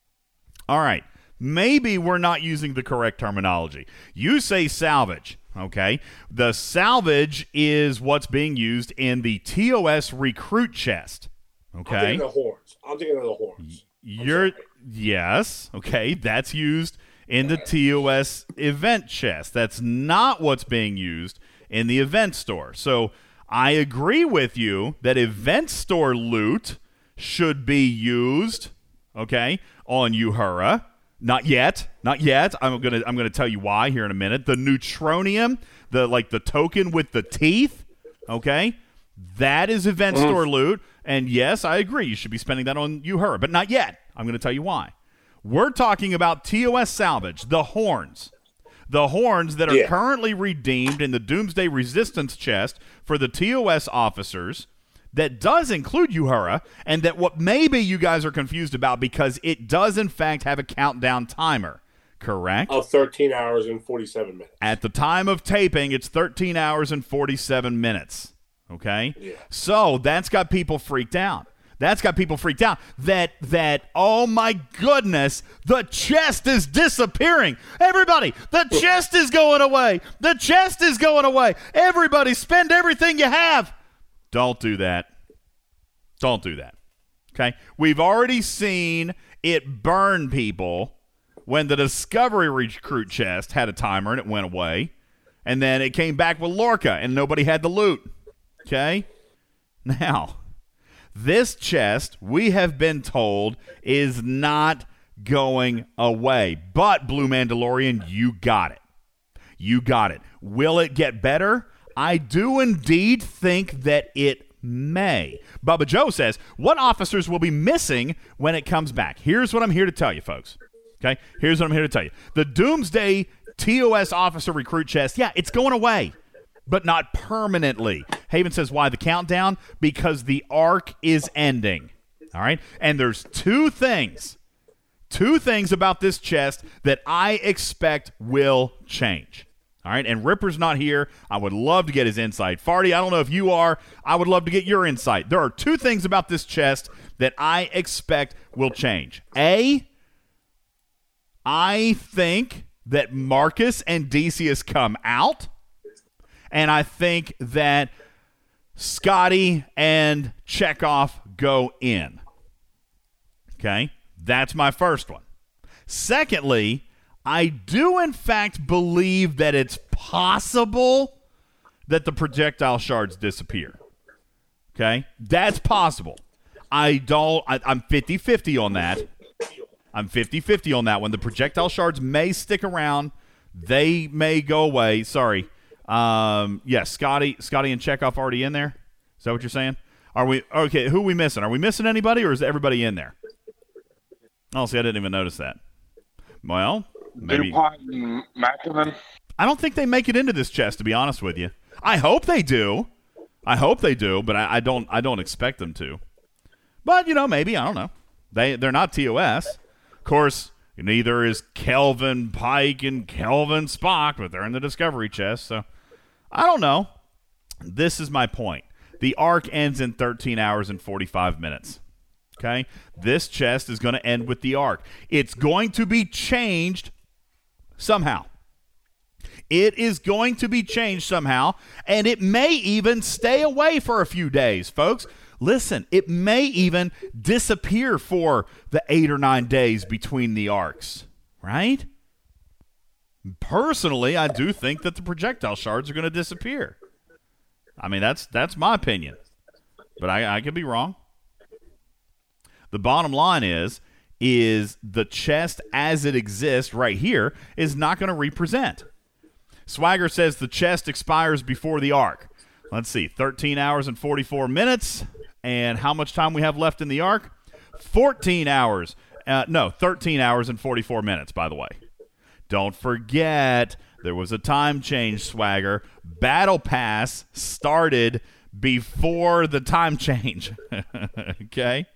All right. Maybe we're not using the correct terminology. You say salvage, okay? The salvage is what's being used in the TOS recruit chest, Okay. I'm thinking of the horns. I'm thinking of the horns. You're yes, okay. That's used in the TOS event chest. That's not what's being used in the event store. So I agree with you that event store loot should be used, okay, on Uhura. Not yet, not yet. I'm gonna I'm gonna tell you why here in a minute. The neutronium, the like the token with the teeth, okay, that is event Mhm. store loot. And yes, I agree. You should be spending that on Uhura, but not yet. I'm going to tell you why. We're talking about TOS salvage, the horns. The horns that are Yeah. currently redeemed in the Doomsday Resistance chest for the TOS officers that does include Uhura, and that what maybe you guys are confused about because it does, in fact, have a countdown timer. Correct? Of 13 hours and 47 minutes. At the time of taping, it's 13 hours and 47 minutes. Okay? Yeah. So that's got people freaked out. That's got people freaked out that that oh my goodness, the chest is disappearing. Everybody, the chest is going away. The chest is going away. Everybody spend everything you have. Don't do that. Don't do that. Okay? We've already seen it burn people when the Discovery Recruit chest had a timer and it went away. And then it came back with Lorca and nobody had the loot. Okay? Now, this chest, we have been told, is not going away. But, Blue Mandalorian, you got it. You got it. Will it get better? I do indeed think that it may. Bubba Joe says, What officers will be missing when it comes back? Here's what I'm here to tell you, folks. Okay? Here's what I'm here to tell you. The Doomsday TOS officer recruit chest, yeah, it's going away, but not permanently. Haven says, Why the countdown? Because the arc is ending. All right? And there's two things two things about this chest that I expect will change. All right, and Ripper's not here. I would love to get his insight. Farty, I don't know if you are. I would love to get your insight. There are two things about this chest that I expect will change. A, I think that Marcus and Decius come out, and I think that Scotty and Chekhov go in. Okay, that's my first one. Secondly, I do in fact believe that it's possible that the projectile shards disappear. Okay, that's possible. I don't, I, I'm 50 50 on that. I'm 50 50 on that one. The projectile shards may stick around, they may go away. Sorry. Um, yes, Scotty, Scotty and Chekhov already in there. Is that what you're saying? Are we okay? Who are we missing? Are we missing anybody, or is everybody in there? Oh, see, I didn't even notice that. Well, maybe. DuPont and Mackinnon. I don't think they make it into this chest, to be honest with you. I hope they do. I hope they do, but I, I don't. I don't expect them to. But you know, maybe I don't know. They they're not TOS. Of course, neither is Kelvin Pike and Kelvin Spock, but they're in the Discovery chest. So I don't know. This is my point. The arc ends in 13 hours and 45 minutes. Okay? This chest is going to end with the arc. It's going to be changed somehow. It is going to be changed somehow, and it may even stay away for a few days, folks. Listen, it may even disappear for the eight or nine days between the arcs, right? Personally, I do think that the projectile shards are going to disappear. I mean, that's that's my opinion, but I, I could be wrong. The bottom line is is the chest as it exists right here is not going to represent. Swagger says the chest expires before the arc. Let's see, 13 hours and 44 minutes. And how much time we have left in the arc? 14 hours. Uh, no, 13 hours and 44 minutes, by the way. Don't forget, there was a time change, Swagger. Battle Pass started before the time change. okay?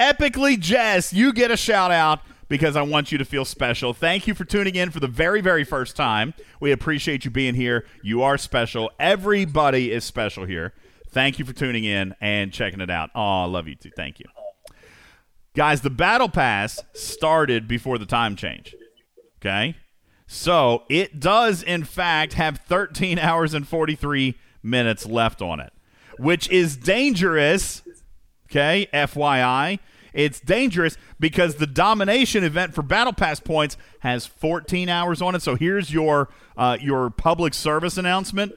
Epically Jess, you get a shout out because I want you to feel special. Thank you for tuning in for the very, very first time. We appreciate you being here. You are special. Everybody is special here. Thank you for tuning in and checking it out. Oh, I love you too. Thank you. Guys, the Battle Pass started before the time change. Okay? So it does, in fact, have 13 hours and 43 minutes left on it, which is dangerous. Okay? FYI. It's dangerous because the domination event for Battle Pass points has 14 hours on it. So here's your uh, your public service announcement.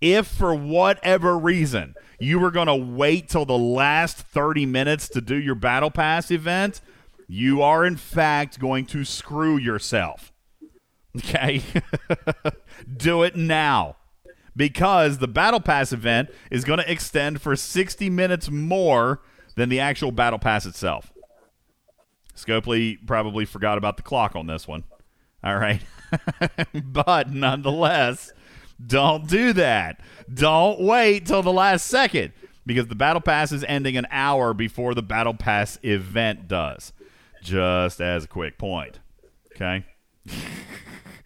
If for whatever reason you were going to wait till the last 30 minutes to do your Battle Pass event, you are in fact going to screw yourself. Okay? do it now because the Battle Pass event is going to extend for 60 minutes more than the actual Battle Pass itself. Scopely probably forgot about the clock on this one. All right. but nonetheless, don't do that. Don't wait till the last second because the Battle Pass is ending an hour before the Battle Pass event does. Just as a quick point. Okay?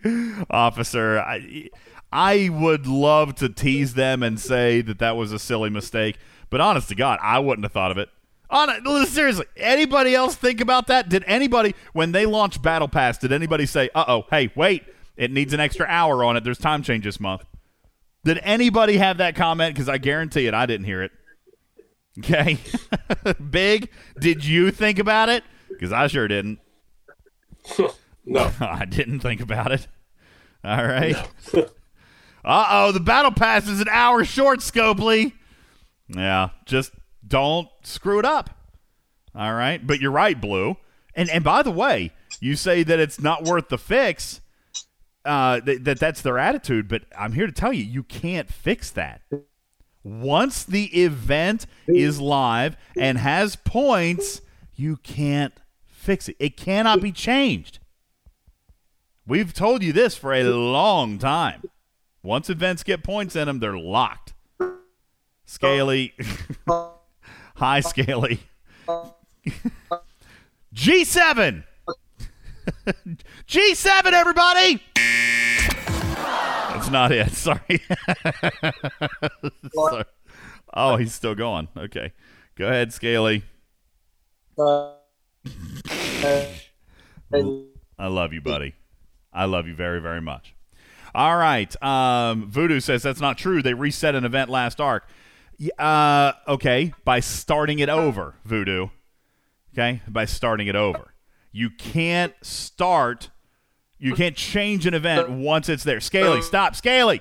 Officer, I, I would love to tease them and say that that was a silly mistake, but honest to God, I wouldn't have thought of it. On seriously, anybody else think about that? Did anybody when they launched Battle Pass? Did anybody say, "Uh oh, hey, wait, it needs an extra hour on it. There's time change this month." Did anybody have that comment? Because I guarantee it, I didn't hear it. Okay, Big, did you think about it? Because I sure didn't. no, I didn't think about it. All right. uh oh, the Battle Pass is an hour short, Scopely. Yeah, just don't screw it up. All right, but you're right, Blue. And and by the way, you say that it's not worth the fix. Uh, th- that that's their attitude, but I'm here to tell you, you can't fix that. Once the event is live and has points, you can't fix it. It cannot be changed. We've told you this for a long time. Once events get points in them, they're locked. Scaly. Hi, Scaly. G7. G7, everybody. That's not it. Sorry. Sorry. Oh, he's still going. Okay. Go ahead, Scaly. I love you, buddy. I love you very, very much. All right. Um, Voodoo says that's not true. They reset an event last arc. Uh, okay, by starting it over, Voodoo. Okay, by starting it over. You can't start. You can't change an event once it's there. Scaly, stop, Scaly.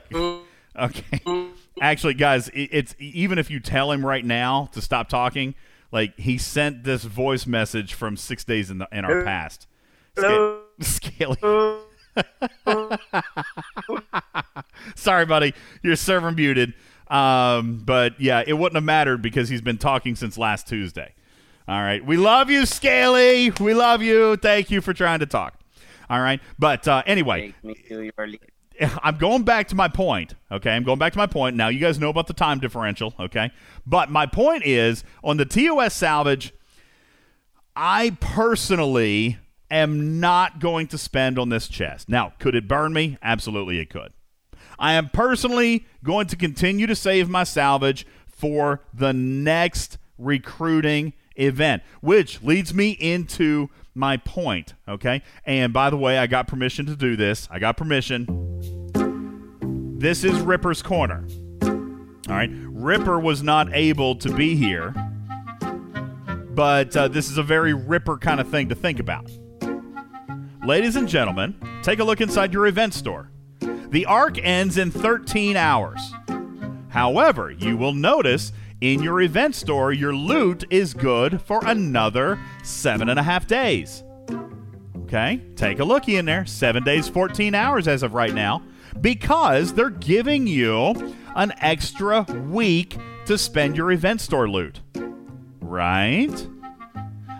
Okay. Actually, guys, it's even if you tell him right now to stop talking, like he sent this voice message from six days in the in our past. Sca- Scaly. Sorry, buddy. Your server muted. Um, but yeah, it wouldn't have mattered because he's been talking since last Tuesday. All right. We love you, Scaly. We love you. Thank you for trying to talk. All right. But uh, anyway, I'm going back to my point. Okay, I'm going back to my point. Now you guys know about the time differential. Okay, but my point is on the TOS salvage. I personally am not going to spend on this chest. Now, could it burn me? Absolutely, it could. I am personally going to continue to save my salvage for the next recruiting event, which leads me into my point. Okay. And by the way, I got permission to do this. I got permission. This is Ripper's Corner. All right. Ripper was not able to be here, but uh, this is a very Ripper kind of thing to think about. Ladies and gentlemen, take a look inside your event store. The arc ends in 13 hours. However, you will notice in your event store, your loot is good for another seven and a half days. Okay, take a looky in there. Seven days, 14 hours as of right now, because they're giving you an extra week to spend your event store loot. Right?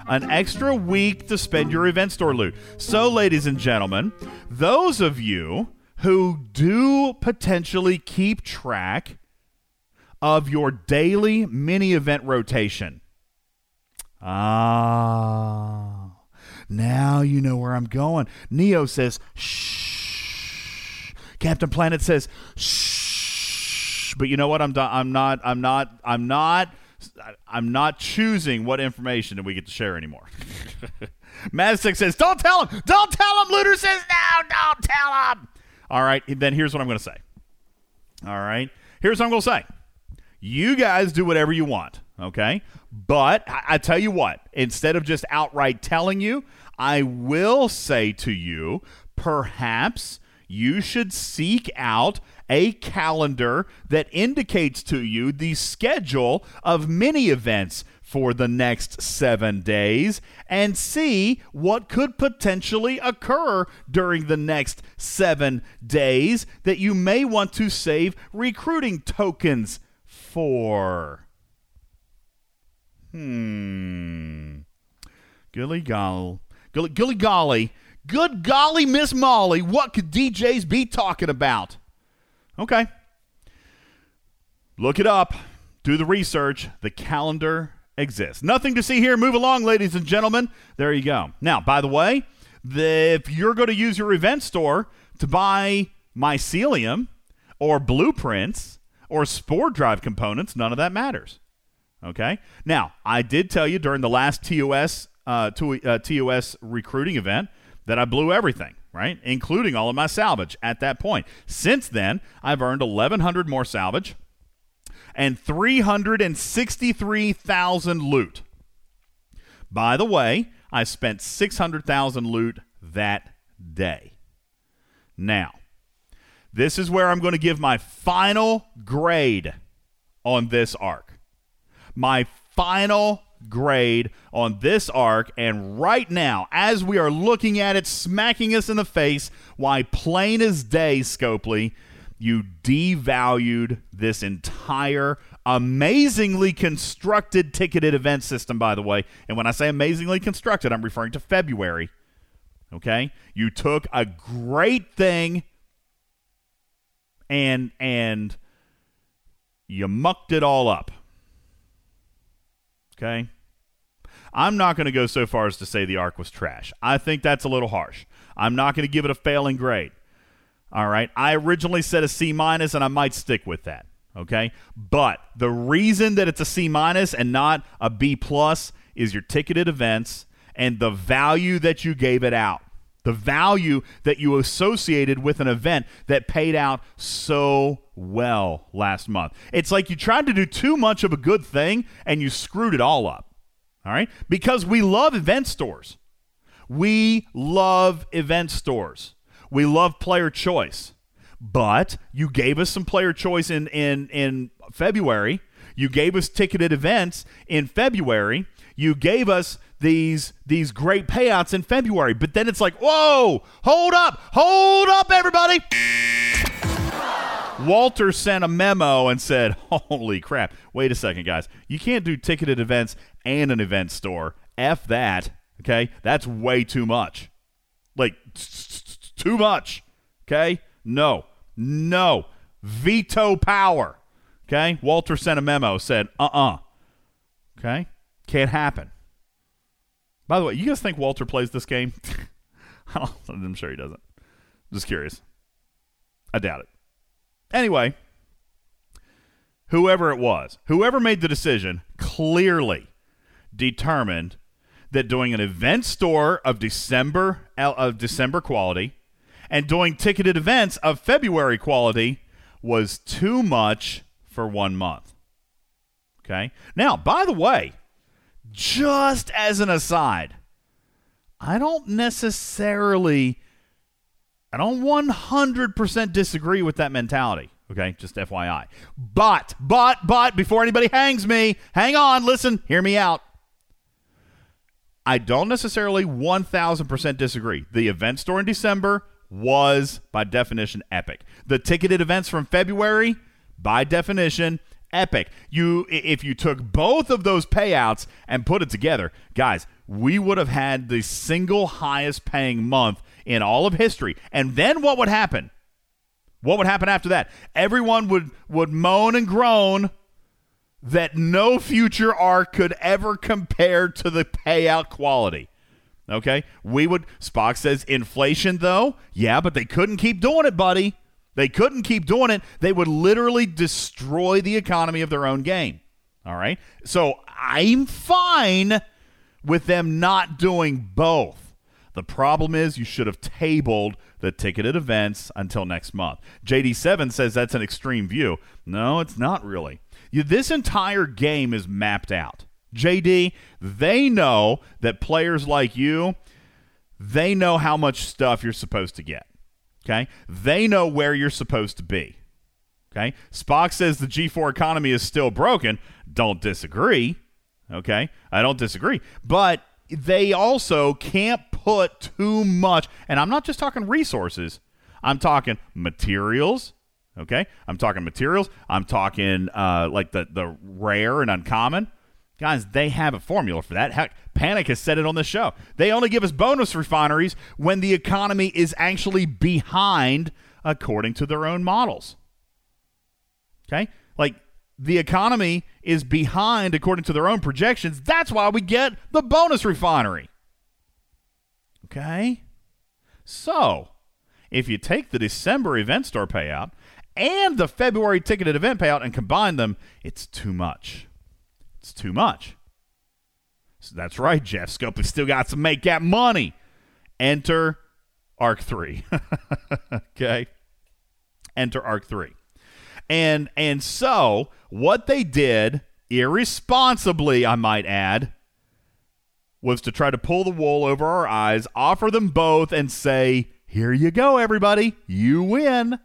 An extra week to spend your event store loot. So, ladies and gentlemen, those of you who do potentially keep track of your daily mini event rotation. Ah, now you know where I'm going. Neo says, shh. Captain Planet says, shh. But you know what? I'm, do- I'm not, I'm not, I'm not, I'm not choosing what information that we get to share anymore. Maztek says, don't tell him, don't tell him. Looter says, no, don't tell him. All right, then here's what I'm going to say. All right, here's what I'm going to say. You guys do whatever you want, okay? But I, I tell you what, instead of just outright telling you, I will say to you, perhaps you should seek out a calendar that indicates to you the schedule of mini events for the next seven days and see what could potentially occur during the next seven days that you may want to save recruiting tokens for. Hmm. Gilly golly. Gilly, golly. Good golly, Miss Molly. What could DJs be talking about? Okay. Look it up. Do the research. The calendar exists. Nothing to see here. Move along, ladies and gentlemen. There you go. Now, by the way, the, if you're going to use your event store to buy mycelium or blueprints or spore drive components, none of that matters. Okay. Now, I did tell you during the last TOS uh, to, uh, TOS recruiting event that I blew everything, right, including all of my salvage at that point. Since then, I've earned 1,100 more salvage and 363,000 loot. By the way, I spent 600,000 loot that day. Now, this is where I'm going to give my final grade on this arc. My final grade on this arc, and right now, as we are looking at it, smacking us in the face, why plain as day, Scopely, you devalued this entire amazingly constructed ticketed event system, by the way. And when I say amazingly constructed, I'm referring to February. Okay? You took a great thing and and you mucked it all up. Okay? I'm not going to go so far as to say the arc was trash. I think that's a little harsh. I'm not going to give it a failing grade. All right. I originally said a C minus, and I might stick with that. Okay. But the reason that it's a C minus and not a B plus is your ticketed events and the value that you gave it out. The value that you associated with an event that paid out so well last month. It's like you tried to do too much of a good thing and you screwed it all up. All right? Because we love event stores. We love event stores. We love player choice. But you gave us some player choice in, in, in February. You gave us ticketed events in February. You gave us these these great payouts in February. But then it's like, whoa, hold up, hold up, everybody. Walter sent a memo and said, Holy crap. Wait a second, guys. You can't do ticketed events and an event store. F that. Okay? That's way too much. Like, too much. Okay? No. No. Veto power. Okay? Walter sent a memo, said, uh uh Okay? Can't happen. By the way, you guys think Walter plays this game? I'm sure he doesn't. Just curious. I doubt it. Anyway, whoever it was, whoever made the decision clearly determined that doing an event store of December of December quality and doing ticketed events of February quality was too much for one month. Okay? Now, by the way, just as an aside, I don't necessarily I don't 100% disagree with that mentality. Okay, just FYI. But, but, but, before anybody hangs me, hang on, listen, hear me out. I don't necessarily 1000% disagree. The event store in December was, by definition, epic. The ticketed events from February, by definition, epic. You, if you took both of those payouts and put it together, guys, we would have had the single highest paying month in all of history. And then what would happen? What would happen after that? Everyone would would moan and groan that no future arc could ever compare to the payout quality. Okay? We would Spock says inflation though. Yeah, but they couldn't keep doing it, buddy. They couldn't keep doing it. They would literally destroy the economy of their own game. All right? So I'm fine with them not doing both. The problem is you should have tabled the ticketed events until next month. JD7 says that's an extreme view. No, it's not really. You, this entire game is mapped out. JD, they know that players like you, they know how much stuff you're supposed to get. Okay? They know where you're supposed to be. Okay? Spock says the G4 economy is still broken. Don't disagree. Okay? I don't disagree. But they also can't put too much, and I'm not just talking resources, I'm talking materials. Okay? I'm talking materials. I'm talking uh, like the, the rare and uncommon. Guys, they have a formula for that. Heck, Panic has said it on the show. They only give us bonus refineries when the economy is actually behind according to their own models. Okay? Like the economy is behind according to their own projections. That's why we get the bonus refinery. Okay? So, if you take the December event store payout and the February ticketed event payout and combine them, it's too much. It's too much. So that's right, Jeff. Scope still got some make gap money. Enter Arc 3. okay? Enter Arc 3. And and so what they did irresponsibly, I might add, was to try to pull the wool over our eyes, offer them both, and say, Here you go, everybody. You win.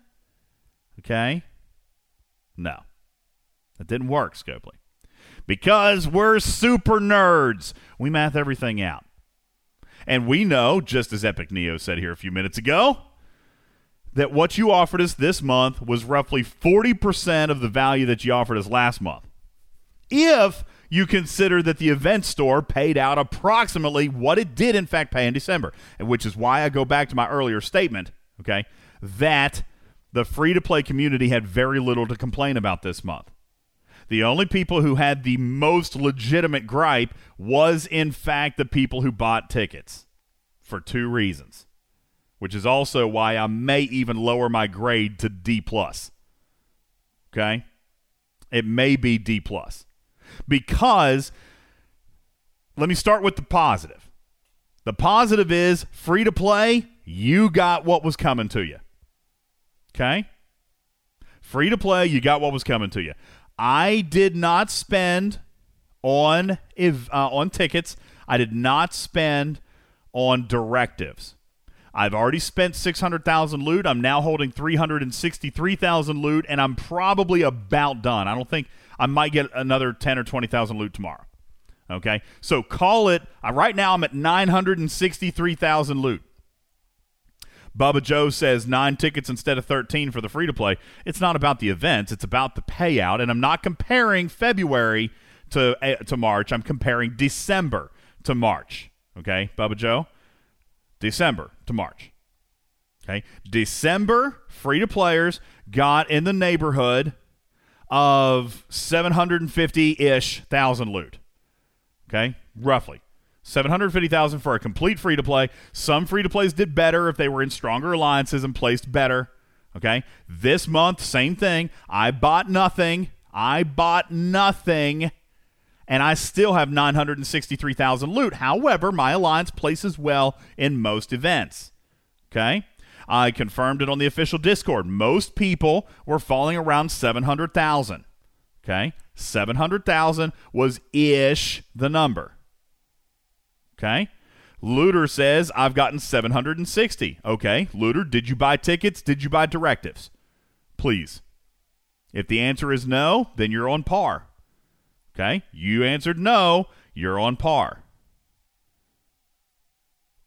Okay? No. That didn't work, Scopely. Because we're super nerds. We math everything out. And we know, just as Epic Neo said here a few minutes ago, that what you offered us this month was roughly 40% of the value that you offered us last month. If you consider that the event store paid out approximately what it did in fact pay in December, which is why I go back to my earlier statement, okay, that the free to play community had very little to complain about this month. The only people who had the most legitimate gripe was in fact the people who bought tickets for two reasons, which is also why I may even lower my grade to D plus. Okay? It may be D plus because let me start with the positive. The positive is free to play, you got what was coming to you. Okay? Free to play, you got what was coming to you. I did not spend on if, uh, on tickets. I did not spend on directives. I've already spent 600,000 loot. I'm now holding 363,000 loot and I'm probably about done. I don't think I might get another 10 or 20,000 loot tomorrow. Okay? So call it uh, right now I'm at 963,000 loot. Bubba Joe says nine tickets instead of 13 for the free to play. It's not about the events, it's about the payout. And I'm not comparing February to, uh, to March, I'm comparing December to March. Okay, Bubba Joe? December to March. Okay. December free to players got in the neighborhood of 750 ish thousand loot. Okay. Roughly. 750,000 for a complete free to play. Some free to plays did better if they were in stronger alliances and placed better. Okay. This month, same thing. I bought nothing. I bought nothing. And I still have 963,000 loot. However, my alliance places well in most events. Okay. I confirmed it on the official Discord. Most people were falling around 700,000. Okay. 700,000 was ish the number. Okay. Looter says, I've gotten 760. Okay. Looter, did you buy tickets? Did you buy directives? Please. If the answer is no, then you're on par. Okay. You answered no, you're on par.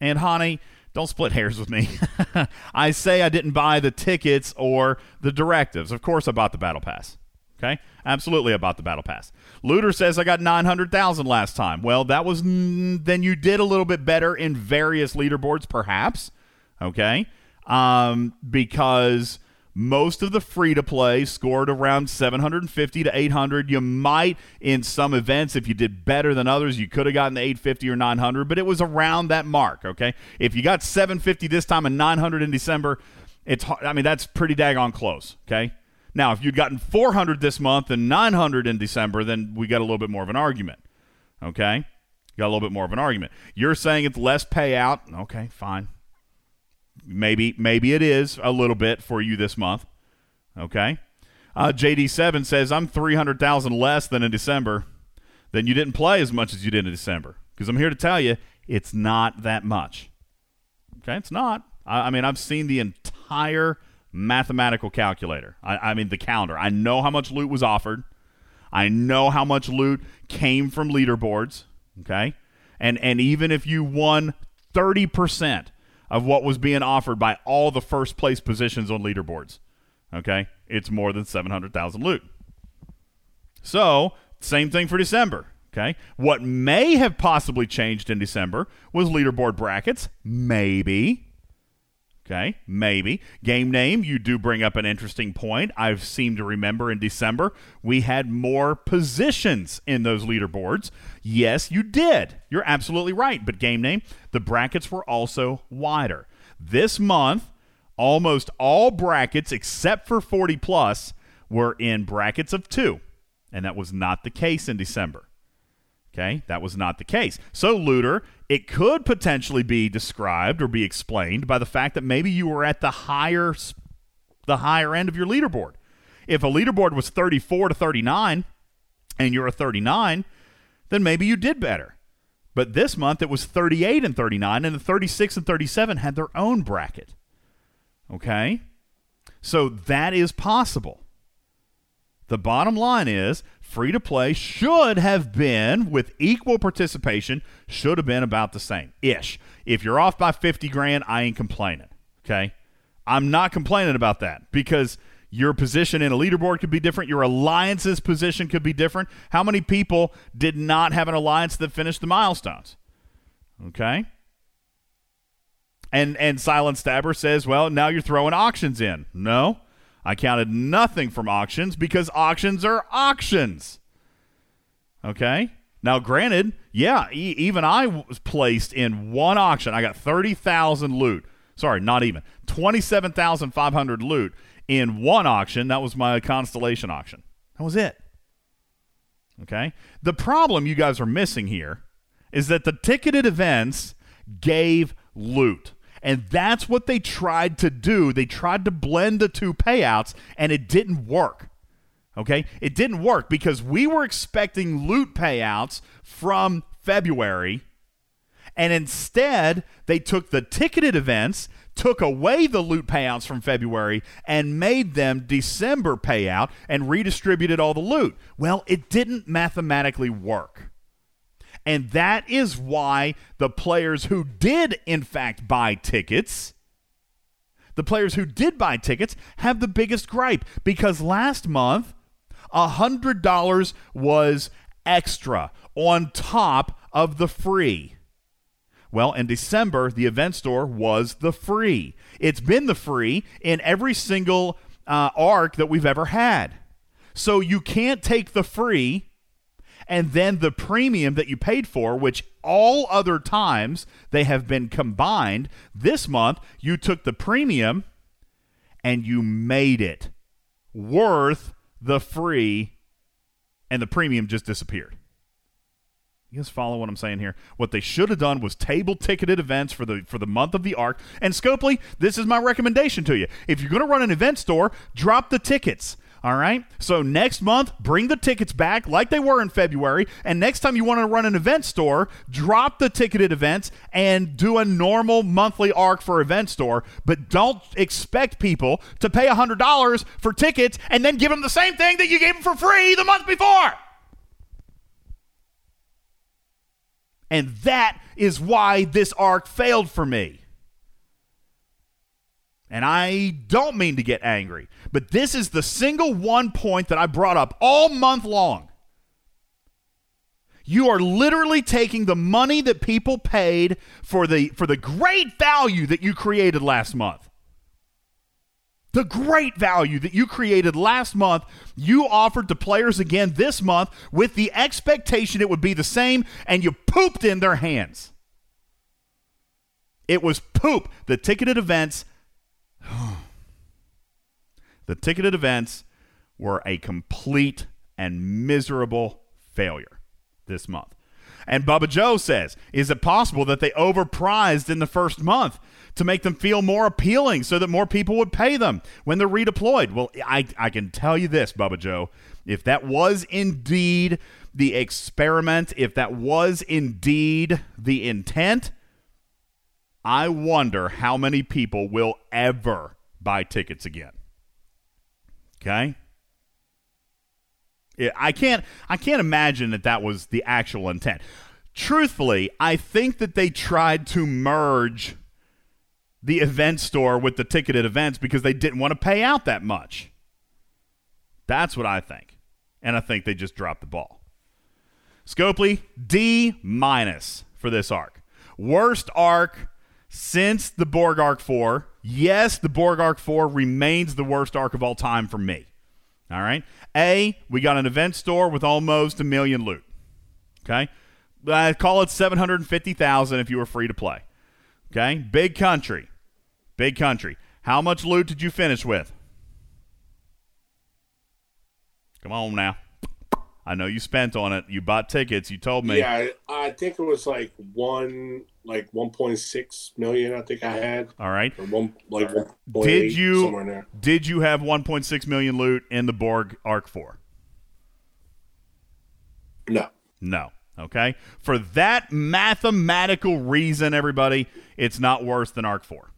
And honey, don't split hairs with me. I say I didn't buy the tickets or the directives. Of course, I bought the battle pass. Okay, absolutely, about the battle pass. Looter says I got nine hundred thousand last time. Well, that was then you did a little bit better in various leaderboards, perhaps. Okay, um, because most of the free to play scored around 750 to 800. You might, in some events, if you did better than others, you could have gotten the 850 or 900, but it was around that mark. Okay, if you got 750 this time and 900 in December, it's I mean that's pretty daggone close. Okay, now if you'd gotten 400 this month and 900 in December, then we got a little bit more of an argument. Okay, got a little bit more of an argument. You're saying it's less payout. Okay, fine. Maybe maybe it is a little bit for you this month. Okay. Uh, JD7 says I'm 300,000 less than in December. Then you didn't play as much as you did in December. Because I'm here to tell you, it's not that much. Okay, it's not. I, I mean, I've seen the entire mathematical calculator. I, I mean, the calendar. I know how much loot was offered. I know how much loot came from leaderboards. Okay, and and even if you won 30 percent of what was being offered by all the first place positions on leaderboards. Okay? It's more than 700,000 loot. So, same thing for December. Okay? What may have possibly changed in December was leaderboard brackets. Maybe. Okay, maybe. Game name, you do bring up an interesting point. I seem to remember in December we had more positions in those leaderboards. Yes, you did. You're absolutely right. But game name, the brackets were also wider. This month, almost all brackets except for 40 plus were in brackets of two. And that was not the case in December. Okay, that was not the case. So, Looter, it could potentially be described or be explained by the fact that maybe you were at the higher, the higher end of your leaderboard. If a leaderboard was 34 to 39, and you're a 39, then maybe you did better. But this month it was 38 and 39, and the 36 and 37 had their own bracket. Okay, so that is possible. The bottom line is free to play should have been with equal participation should have been about the same ish. If you're off by 50 grand i ain't complaining okay? I'm not complaining about that because your position in a leaderboard could be different your alliance's position could be different. How many people did not have an alliance that finished the milestones okay? And and silent stabber says well now you're throwing auctions in. No I counted nothing from auctions because auctions are auctions. Okay? Now, granted, yeah, e- even I was placed in one auction. I got 30,000 loot. Sorry, not even. 27,500 loot in one auction. That was my Constellation auction. That was it. Okay? The problem you guys are missing here is that the ticketed events gave loot. And that's what they tried to do. They tried to blend the two payouts, and it didn't work. Okay? It didn't work because we were expecting loot payouts from February, and instead, they took the ticketed events, took away the loot payouts from February, and made them December payout and redistributed all the loot. Well, it didn't mathematically work. And that is why the players who did, in fact, buy tickets, the players who did buy tickets have the biggest gripe because last month, $100 was extra on top of the free. Well, in December, the event store was the free. It's been the free in every single uh, arc that we've ever had. So you can't take the free and then the premium that you paid for, which all other times they have been combined. This month, you took the premium and you made it worth the free, and the premium just disappeared. You guys follow what I'm saying here? What they should have done was table ticketed events for the for the month of the arc. And Scopely, this is my recommendation to you. If you're going to run an event store, drop the tickets. All right. So next month, bring the tickets back like they were in February. And next time you want to run an event store, drop the ticketed events and do a normal monthly arc for event store. But don't expect people to pay $100 for tickets and then give them the same thing that you gave them for free the month before. And that is why this arc failed for me. And I don't mean to get angry, but this is the single one point that I brought up all month long. You are literally taking the money that people paid for the for the great value that you created last month. The great value that you created last month, you offered to players again this month with the expectation it would be the same, and you pooped in their hands. It was poop. The ticketed events oh, the ticketed events were a complete and miserable failure this month. And Bubba Joe says, is it possible that they overpriced in the first month to make them feel more appealing so that more people would pay them when they're redeployed? Well, I, I can tell you this, Bubba Joe. If that was indeed the experiment, if that was indeed the intent, I wonder how many people will ever buy tickets again. Okay? I can't I can't imagine that that was the actual intent. Truthfully, I think that they tried to merge the event store with the ticketed events because they didn't want to pay out that much. That's what I think. And I think they just dropped the ball. Scopely, D minus for this arc. Worst arc since the Borg Arc 4. Yes, the Borg Arc 4 remains the worst arc of all time for me. All right. A, we got an event store with almost a million loot. Okay. I call it 750,000 if you were free to play. Okay. Big country. Big country. How much loot did you finish with? Come on now. I know you spent on it. You bought tickets. You told me. Yeah, I, I think it was like one, like one point six million. I think I had. All right. Or one, like one Did you somewhere there. did you have 1.6 million loot in the Borg Arc 4? No. No. Okay. For that mathematical reason, everybody, it's not worse than Arc 4.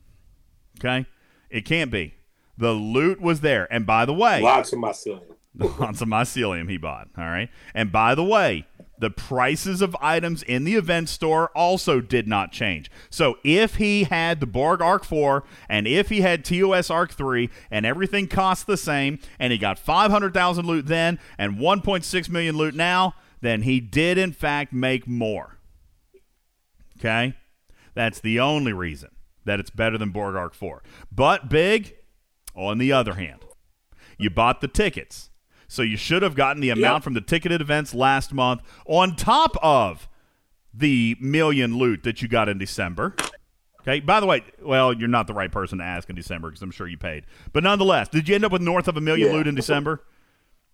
Okay. It can't be. The loot was there. And by the way, Lots of mycelium. on some mycelium he bought. All right. And by the way, the prices of items in the event store also did not change. So if he had the Borg Arc 4 and if he had TOS Arc 3 and everything cost the same and he got 500,000 loot then and 1.6 million loot now, then he did in fact make more. Okay? That's the only reason that it's better than Borg Arc 4. But big, on the other hand, you bought the tickets. So you should have gotten the amount Yep. from the ticketed events last month on top of the million loot that you got in December. Okay. By the way, well, you're not the right person to ask in December because I'm sure you paid. But nonetheless, did you end up with north of a million Yeah. loot in December?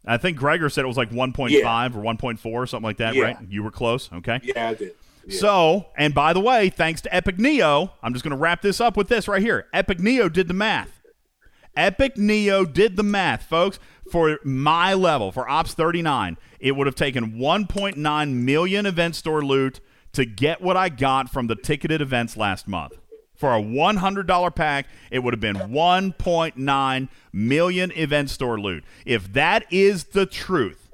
I think Gregor said it was like 1.5 or 1.4 or something like that, Yeah. right? You were close. Okay. Yeah, I did. Yeah. So, and by the way, thanks to Epic Neo, I'm just going to wrap this up with this right here. Epic Neo did the math. Epic Neo did the math, folks. For my level, for Ops 39, it would have taken 1.9 million event store loot to get what I got from the ticketed events last month. For a $100 pack, it would have been 1.9 million event store loot. If that is the truth,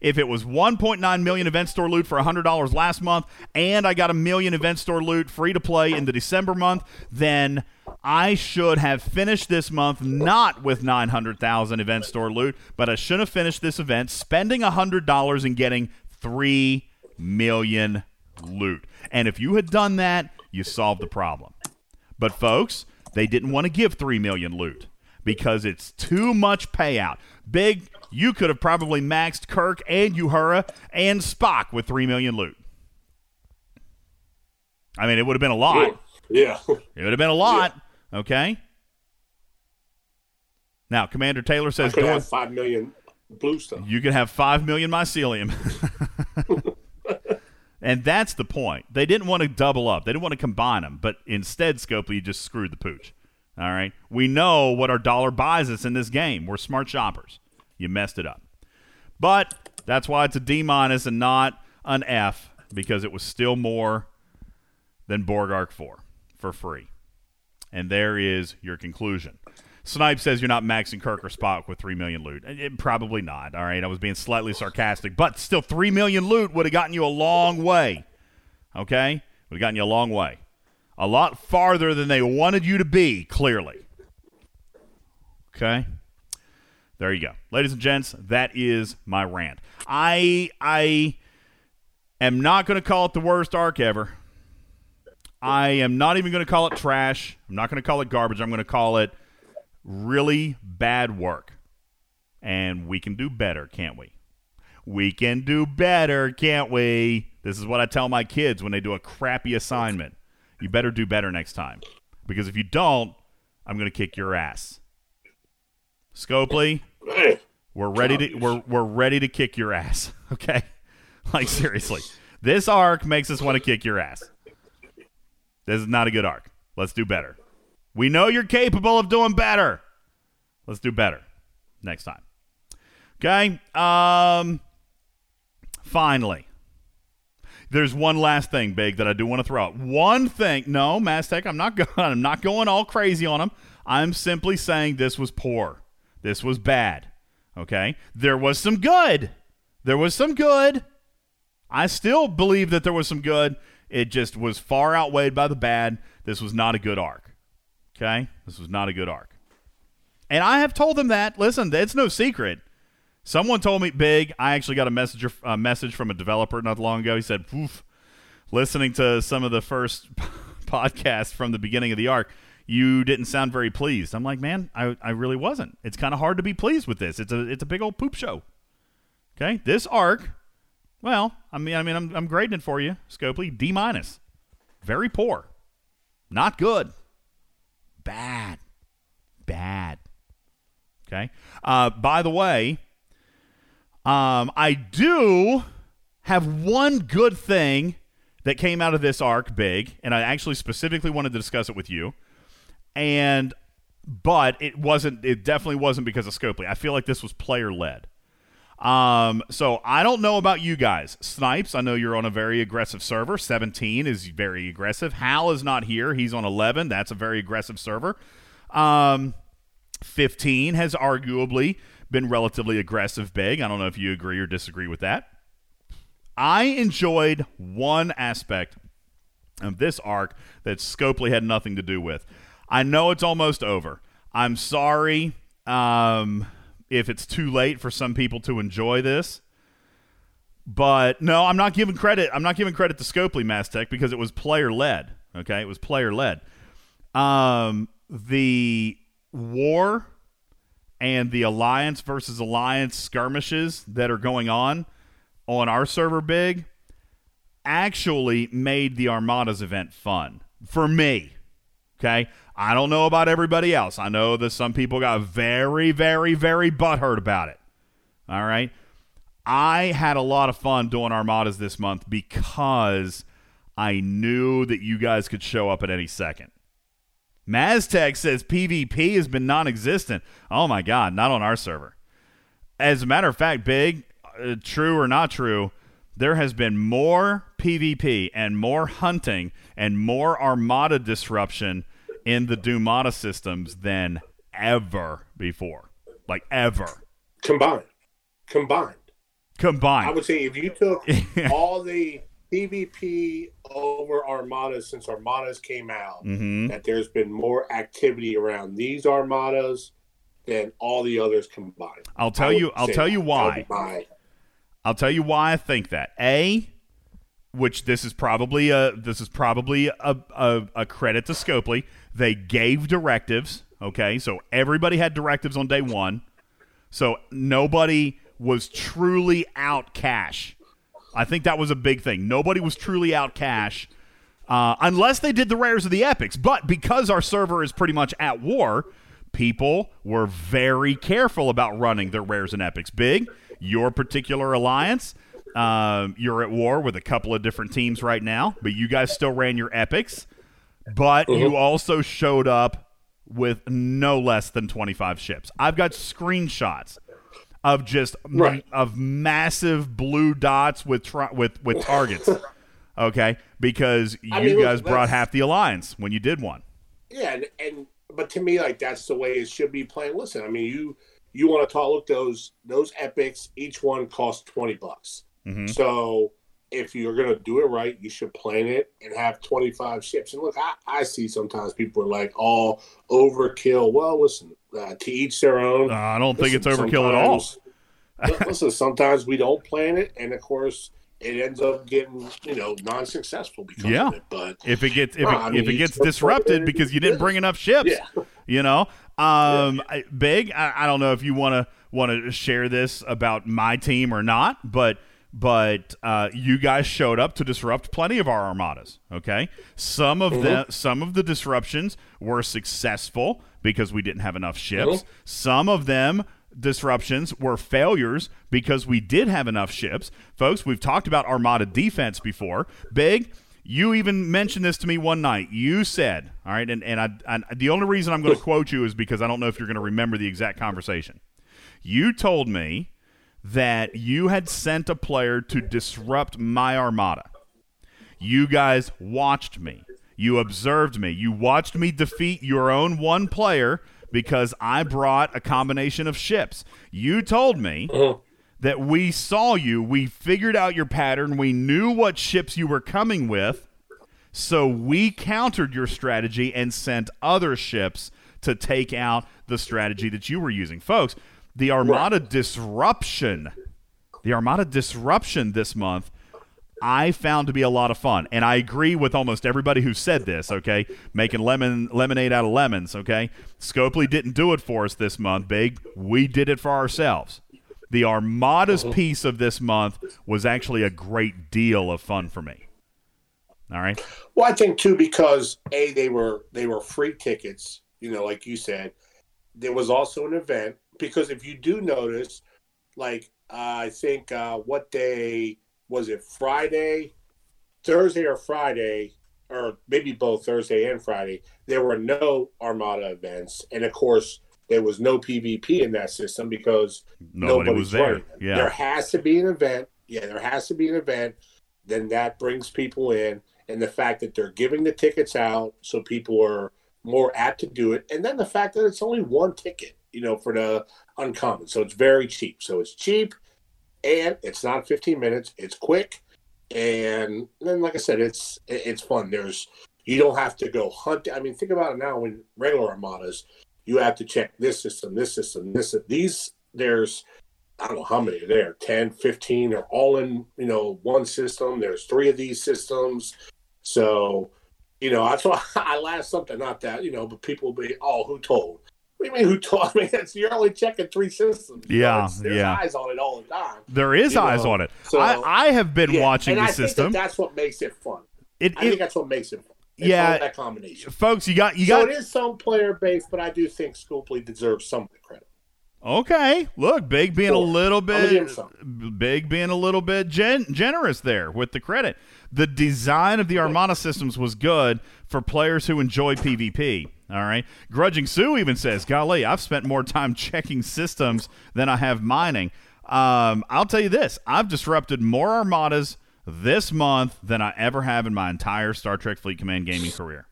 if it was 1.9 million event store loot for $100 last month and I got a million event store loot free to play in the December month, then I should have finished this month not with 900,000 event store loot, but I should have finished this event spending $100 and getting 3 million loot. And if you had done that, you solved the problem. But folks, they didn't want to give three million loot because it's too much payout. Big, you could have probably maxed Kirk and Uhura and Spock with three million loot. I mean, it would have been a lot. Yeah. It would have been a lot. Okay. Now, Commander Taylor I says could have five million blue stuff. you could have five million mycelium. and that's the point. They didn't want to double up. They didn't want to combine them, but instead, Scopely just screwed the pooch. All right. We know what our dollar buys us in this game. We're smart shoppers. You messed it up. But that's why it's a D minus and not an F because it was still more than Borg Arc 4 for free. And there is your conclusion. Snipe says you're not maxing Kirk or Spock with 3 million loot. Eh, probably not. All right. I was being slightly sarcastic, but still, 3 million loot would have gotten you a long way. Okay? Would have gotten you a long way. A lot farther than they wanted you to be, clearly. Okay? There you go. Ladies and gents, that is my rant. I I am not going to call it the worst arc ever. I am not even going to call it trash. I'm not going to call it garbage. I'm going to call it really bad work. And we can do better, can't we? We can do better, can't we? This is what I tell my kids when they do a crappy assignment. You better do better next time. Because if you don't, I'm going to kick your ass. Scopely, we're ready to we're we're ready to kick your ass. Okay? Like seriously. This arc makes us want to kick your ass. This is not a good arc. Let's do better. We know you're capable of doing better. Let's do better next time. Okay? Um finally. There's one last thing, Big, that I do want to throw out. One thing. No, Maztec, I'm not going I'm not going all crazy on him. I'm simply saying this was poor. This was bad. Okay? There was some good. There was some good. I still believe that there was some good. It just was far outweighed by the bad. This was not a good arc. Okay? This was not a good arc. And I have told them that. Listen, it's no secret. Someone told me big. I actually got a message a message from a developer not long ago. He said, Oof, listening to some of the first podcasts from the beginning of the arc, you didn't sound very pleased. I'm like, man, I, I really wasn't. It's kind of hard to be pleased with this. It's a it's a big old poop show. Okay, this arc, well, I mean, I mean, I'm I'm grading it for you, Scopely, D minus, very poor, not good, bad, bad. Okay. Uh, by the way, um, I do have one good thing that came out of this arc, big, and I actually specifically wanted to discuss it with you. And but it wasn't. It definitely wasn't because of Scopely. I feel like this was player led. Um, so I don't know about you guys. Snipes, I know you're on a very aggressive server. 17 is very aggressive. Hal is not here. He's on 11. That's a very aggressive server. Um, 15 has arguably been relatively aggressive big. I don't know if you agree or disagree with that. I enjoyed one aspect of this arc that Scopely had nothing to do with. I know it's almost over. I'm sorry um, if it's too late for some people to enjoy this. But no, I'm not giving credit. I'm not giving credit to Scopely Maztec because it was player led. Okay, it was player led. Um, the war and the alliance versus alliance skirmishes that are going on on our server big actually made the armadas event fun for me okay i don't know about everybody else i know that some people got very very very butthurt about it all right i had a lot of fun doing armadas this month because i knew that you guys could show up at any second Maztec says PvP has been non existent. Oh my God, not on our server. As a matter of fact, Big, uh, true or not true, there has been more PvP and more hunting and more Armada disruption in the Dumata systems than ever before. Like ever. Combined. Combined. Combined. I would say if you took all the PvP over Armadas since Armadas came out, Mhm. that there's been more activity around these Armadas than all the others combined. I'll tell you- I'll tell you that. That would why. my- I'll tell you why I think that. A, which this is probably a this is probably a, a, a credit to Scopely. They gave directives. Okay, so everybody had directives on day one, so nobody was truly out cash. I think that was a big thing. Nobody was truly out cash. Uh, unless they did the rares of the epics. But because our server is pretty much at war, people were very careful about running their rares and epics. Big, your particular alliance, um, you're at war with a couple of different teams right now, but you guys still ran your epics. But you also showed up with no less than 25 ships. I've got screenshots of just Right. of massive blue dots with tri- with with targets. okay, because you I mean, look, guys brought half the alliance when you did one. Yeah, and, and but to me, like that's the way it should be playing. Listen, I mean, you you want to talk look those those epics. Each one costs twenty bucks. Mhm. So if you're gonna do it right, you should plan it and have twenty five ships. And look, I, I see sometimes people are like, "Oh, overkill." Well, listen, uh, to each their own. Uh, I don't think it's overkill at all. listen, sometimes we don't plan it, and of course, it ends up getting you know non successful because Yeah. of it. But If it gets if it, I if mean, it gets disrupted because you didn't bring enough ships, Yeah. you know, um, I- big. I, I don't know if you want to want to share this about my team or not, but but uh, you guys showed up to disrupt plenty of our armadas. Okay, some of the some of the disruptions were successful because we didn't have enough ships. Some of them disruptions were failures because we did have enough ships. Folks, we've talked about armada defense before. Big, you even mentioned this to me one night. You said, all right, and, and I, I, the only reason I'm going to quote you is because I don't know if you're going to remember the exact conversation. You told me that you had sent a player to disrupt my armada. You guys watched me. You observed me. You watched me defeat your own one player because I brought a combination of ships. You told me uh-huh. that we saw you, we figured out your pattern, we knew what ships you were coming with, so we countered your strategy and sent other ships to take out the strategy that you were using. Folks, the Armada disruption, the Armada disruption this month I found to be a lot of fun. And I agree with almost everybody who said this, okay? Making lemon lemonade out of lemons, okay? Scopely didn't do it for us this month, big. We did it for ourselves. The Armada's uh-huh. piece of this month was actually a great deal of fun for me. All right. Well, I think too because a they were they were free tickets. You know, like you said, there was also an event because if you do notice, like uh, I think uh, what day was it? Friday, Thursday or Friday, or maybe both Thursday and Friday. There were no Armada events, and of course there was no PvP in that system because Nobody was there. Yeah. There has to be an event. Yeah, there has to be an event. Then that brings people in, and the fact that they're giving the tickets out, so people are more apt to do it. And then the fact that it's only one ticket, you know, for the uncommon, so it's very cheap. So it's cheap, and it's not 15 minutes. It's quick, and then like I said, it's it's fun. There's you don't have to go hunt. I mean, think about it now. When regular armadas, you have to check this system, this system, this these. There's I don't know how many are there 10, 15 are all in, you know, one system. There's three of these systems. So, you know, that's why I laugh something, not that, you know, but people will be, oh, who told? What do you mean who taught me? it's, you're only checking three systems. Yeah, it's- there's yeah. eyes on it all the time. There is You eyes know, on it. so- I, I have been Yeah, watching the I think system. that that's what makes it fun. It- I it- think that's what makes it fun. It's Yeah. all that combination. Folks, you got you so got it is some player base, but I do think Scopely deserves some of the credit. Okay, look, Big being a little I'm gonna give him bit. Big being a little bit gen- generous there with the credit. The design of the Armada systems was good for players who enjoy PvP. All right, Grudging Sue even says, "Golly, I've spent more time checking systems than I have mining." Um, I'll tell you this: I've disrupted more Armadas this month than I ever have in my entire Star Trek Fleet Command gaming career.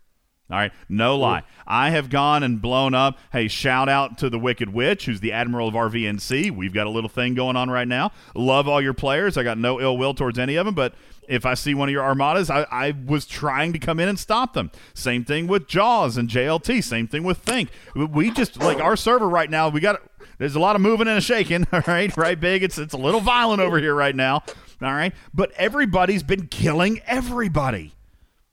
All right, no lie. I have gone and blown up. Hey, shout out to the Wicked Witch, who's the Admiral of RVNC. We've got a little thing going on right now. Love all your players. I got no ill will towards any of them, but if I see one of your armadas, I, I was trying to come in and stop them. Same thing with Jaws and JLT. Same thing with Think. We just like our server right now. We got there's a lot of moving and a shaking. All right, right, big. It's it's a little violent over here right now. All right. But everybody's been killing everybody.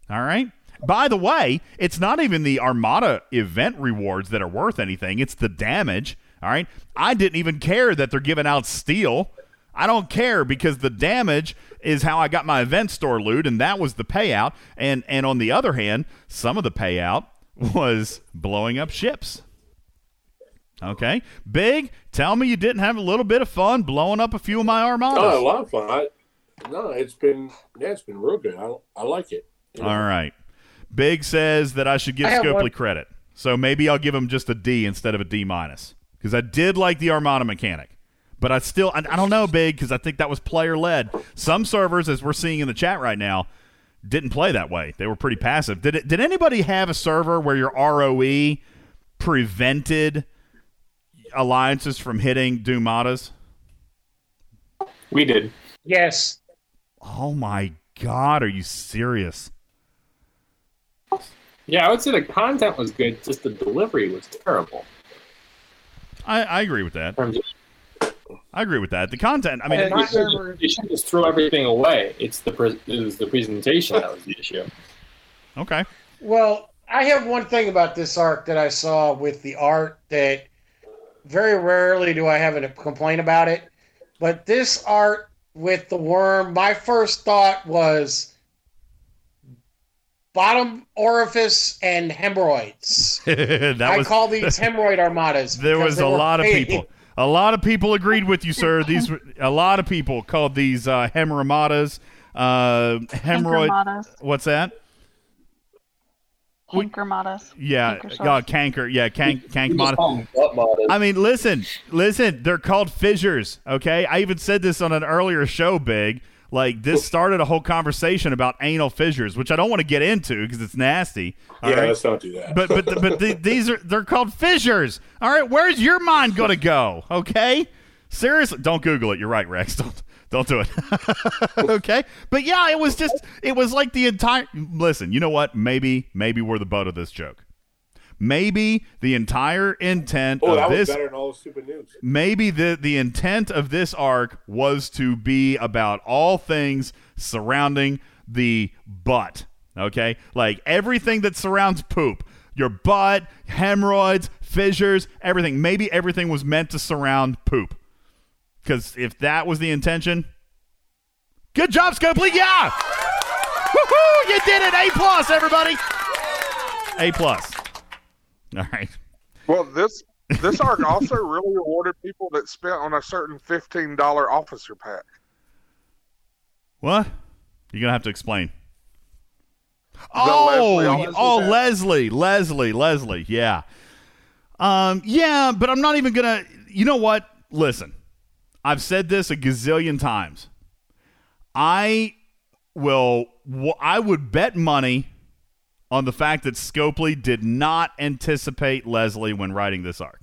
All right. By the way, it's not even the Armada event rewards that are worth anything, it's the damage. All right. I didn't even care that they're giving out steel. I don't care because the damage is how I got my event store loot, and that was the payout. And and on the other hand, some of the payout was blowing up ships. Okay, big. Tell me you didn't have a little bit of fun blowing up a few of my armadas. Oh, a lot of fun. I, no, it's been yeah, it's been real good. I, I like it. You know? All right. Big says that I should give I Scopely one- credit. So maybe I'll give him just a D instead of a D minus because I did like the Armada mechanic. But I still, I, I don't know, Big, because I think that was player led. Some servers, as we're seeing in the chat right now, didn't play that way. They were pretty passive. Did it? Did anybody have a server where your ROE prevented alliances from hitting Dumatas? We did. Yes. Oh my God, are you serious? Yeah, I would say the content was good, just the delivery was terrible. I, I agree with that. Um, I agree with that. The content, I mean, And you should- you should just throw everything away. It's the pre- it was the presentation that was the issue. Okay. Well, I have one thing about this arc that I saw with the art that very rarely do I have a complaint about it. But this art with the worm, my first thought was bottom orifice and hemorrhoids. that I was, call these hemorrhoid armadas. There was a were lot of people. A lot of people agreed with you, sir. These a lot of people called these uh, hemorrhoidas. Uh, hemorrhoid. Cankermatas. What's that? Hankermatas. Yeah, Canker uh, canker. Yeah, cank, cank We just mod- call them butt modded. I mean, listen, listen. They're called fissures. Okay, I even said this on an earlier show. Big, like this started a whole conversation about anal fissures, which I don't want to get into because it's nasty. all Yeah, right? let's not do that. But but but the, these are they're called fissures. All right, where's your mind gonna go? Okay, seriously, don't Google it. You're right, Rex. Don't don't do it. okay, but yeah, it was just it was like the entire. Listen, you know what? Maybe maybe we're the butt of this joke. Maybe the entire intent Oh, that of was this better than all the stupid news. maybe the the intent of this arc was to be about all things surrounding the butt okay? Like everything that surrounds poop. Your butt hemorrhoids fissures everything. Maybe everything was meant to surround poop. Because if that was the intention good job scopely. Yeah! Woohoo! you did it. A plus everybody. A plus all right Well, this this arc also really rewarded people that spent on a certain fifteen dollar officer pack. What? You're gonna have to explain. Leslie Oh, Olsen oh? Leslie, Leslie, Leslie. Yeah, um, yeah, but I'm not even gonna. You know what? Listen, I've said this a gazillion times. I will. I would bet money on the fact that Scopely did not anticipate Leslie when writing this arc.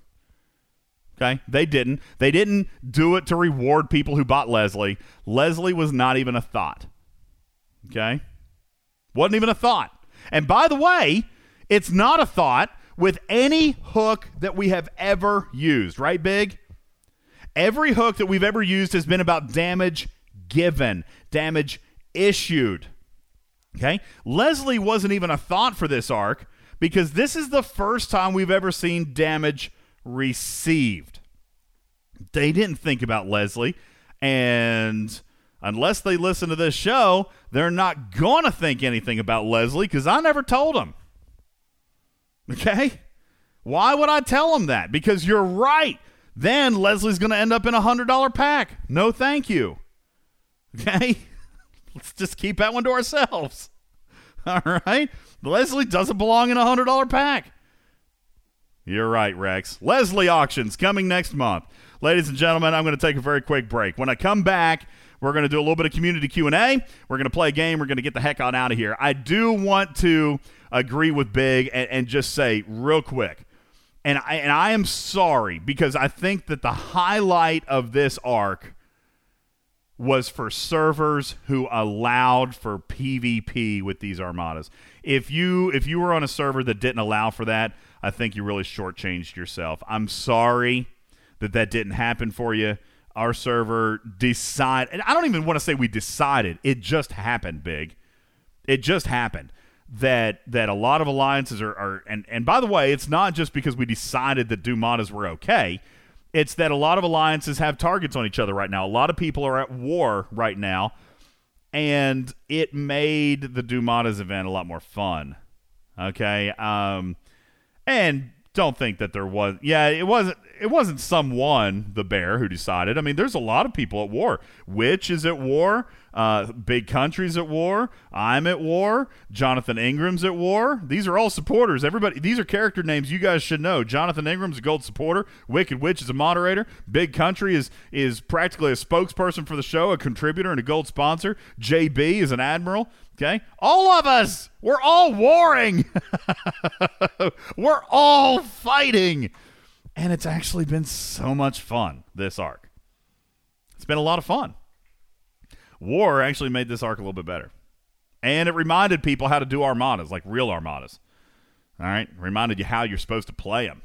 Okay? They didn't. They didn't do it to reward people who bought Leslie. Leslie was not even a thought. Okay? Wasn't even a thought. And by the way, it's not a thought with any hook that we have ever used, right, Big? Every hook that we've ever used has been about damage given, damage issued. Okay? Leslie wasn't even a thought for this arc because this is the first time we've ever seen damage received. They didn't think about Leslie, and unless they listen to this show, they're not going to think anything about Leslie because I never told them. Okay? Why would I tell them that? Because you're right. Then Leslie's going to end up in a $100 pack. No, thank you. Okay? Let's just keep that one to ourselves. All right? Leslie doesn't belong in a $100 pack. You're right, Rex. Leslie auctions coming next month. Ladies and gentlemen, I'm going to take a very quick break. When I come back, we're going to do a little bit of community Q&A. We're going to play a game. We're going to get the heck on out of here. I do want to agree with Big and, and just say real quick, and I, and I am sorry because I think that the highlight of this arc was for servers who allowed for PvP with these armadas. If you if you were on a server that didn't allow for that, I think you really shortchanged yourself. I'm sorry that that didn't happen for you. our server decide and I don't even want to say we decided. It just happened, big. It just happened that that a lot of alliances are, are and and by the way, it's not just because we decided that Dumatas were okay. It's that a lot of alliances have targets on each other right now. A lot of people are at war right now, and it made the Dumatas event a lot more fun. Okay, um, and don't think that there was. Yeah, it wasn't. It wasn't someone, the bear, who decided. I mean, there's a lot of people at war. Witch is at war. Uh, big countries at war. I'm at war. Jonathan Ingram's at war. These are all supporters. Everybody. These are character names you guys should know. Jonathan Ingram's a gold supporter. Wicked Witch is a moderator. Big Country is is practically a spokesperson for the show, a contributor and a gold sponsor. JB is an admiral. Okay, all of us. We're all warring. We're all fighting. And it's actually been so much fun, this arc. It's been a lot of fun. War actually made this arc a little bit better. And it reminded people how to do armadas, like real armadas. All right? Reminded you how you're supposed to play them.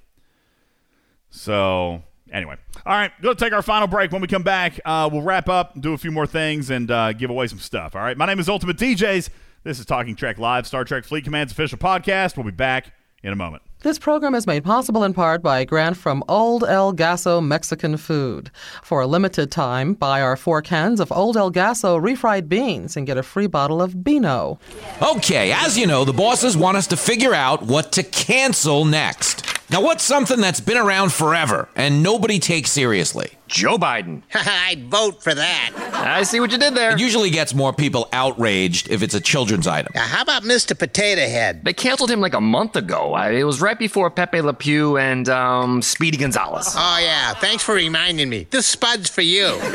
So, anyway. All right, go take our final break. When we come back, uh, we'll wrap up, do a few more things, and uh, give away some stuff. All right? My name is Ultimate DJs. This is Talking Trek Live, Star Trek Fleet Command's official podcast. We'll be back in a moment. This program is made possible in part by a grant from Old El Gaso Mexican Food. For a limited time, buy our four cans of Old El Gaso refried beans and get a free bottle of Beano. Okay, as you know, the bosses want us to figure out what to cancel next. Now, what's something that's been around forever and nobody takes seriously? Joe Biden. I'd vote for that. I see what you did there. It usually gets more people outraged if it's a children's item. Now, how about Mr. Potato Head? They canceled him like a month ago. It was right before Pepe Le Pew and um, Speedy Gonzalez. Oh, yeah. Thanks for reminding me. This spud's for you.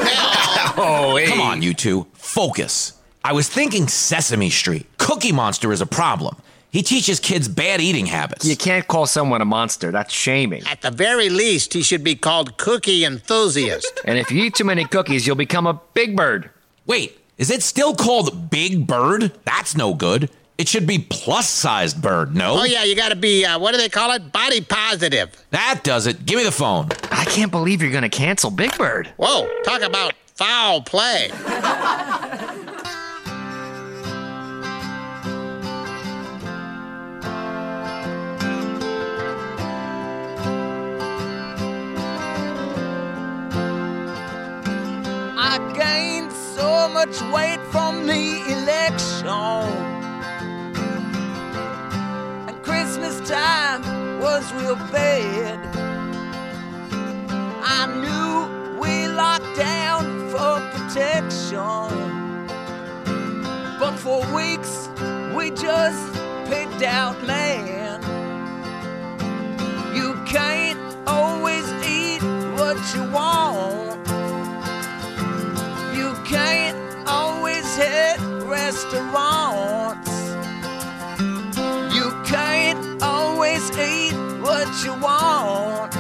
Oh, Come on, you two. Focus. I was thinking Sesame Street. Cookie Monster is a problem. He teaches kids bad eating habits. You can't call someone a monster. That's shaming. At the very least, he should be called Cookie Enthusiast. And if you eat too many cookies, you'll become a big bird. Wait, is it still called Big Bird? That's no good. It should be plus sized bird, no? Oh, yeah, you gotta be, uh, what do they call it? Body positive. That does it. Give me the phone. I can't believe you're going to cancel Big Bird. Whoa, talk about foul play. I gained so much weight from the election. And Christmas time was real bad. I knew we locked down for protection. But for weeks we just picked out man. You can't always eat what you want. You can't always hit restaurants. You can't always eat what you want.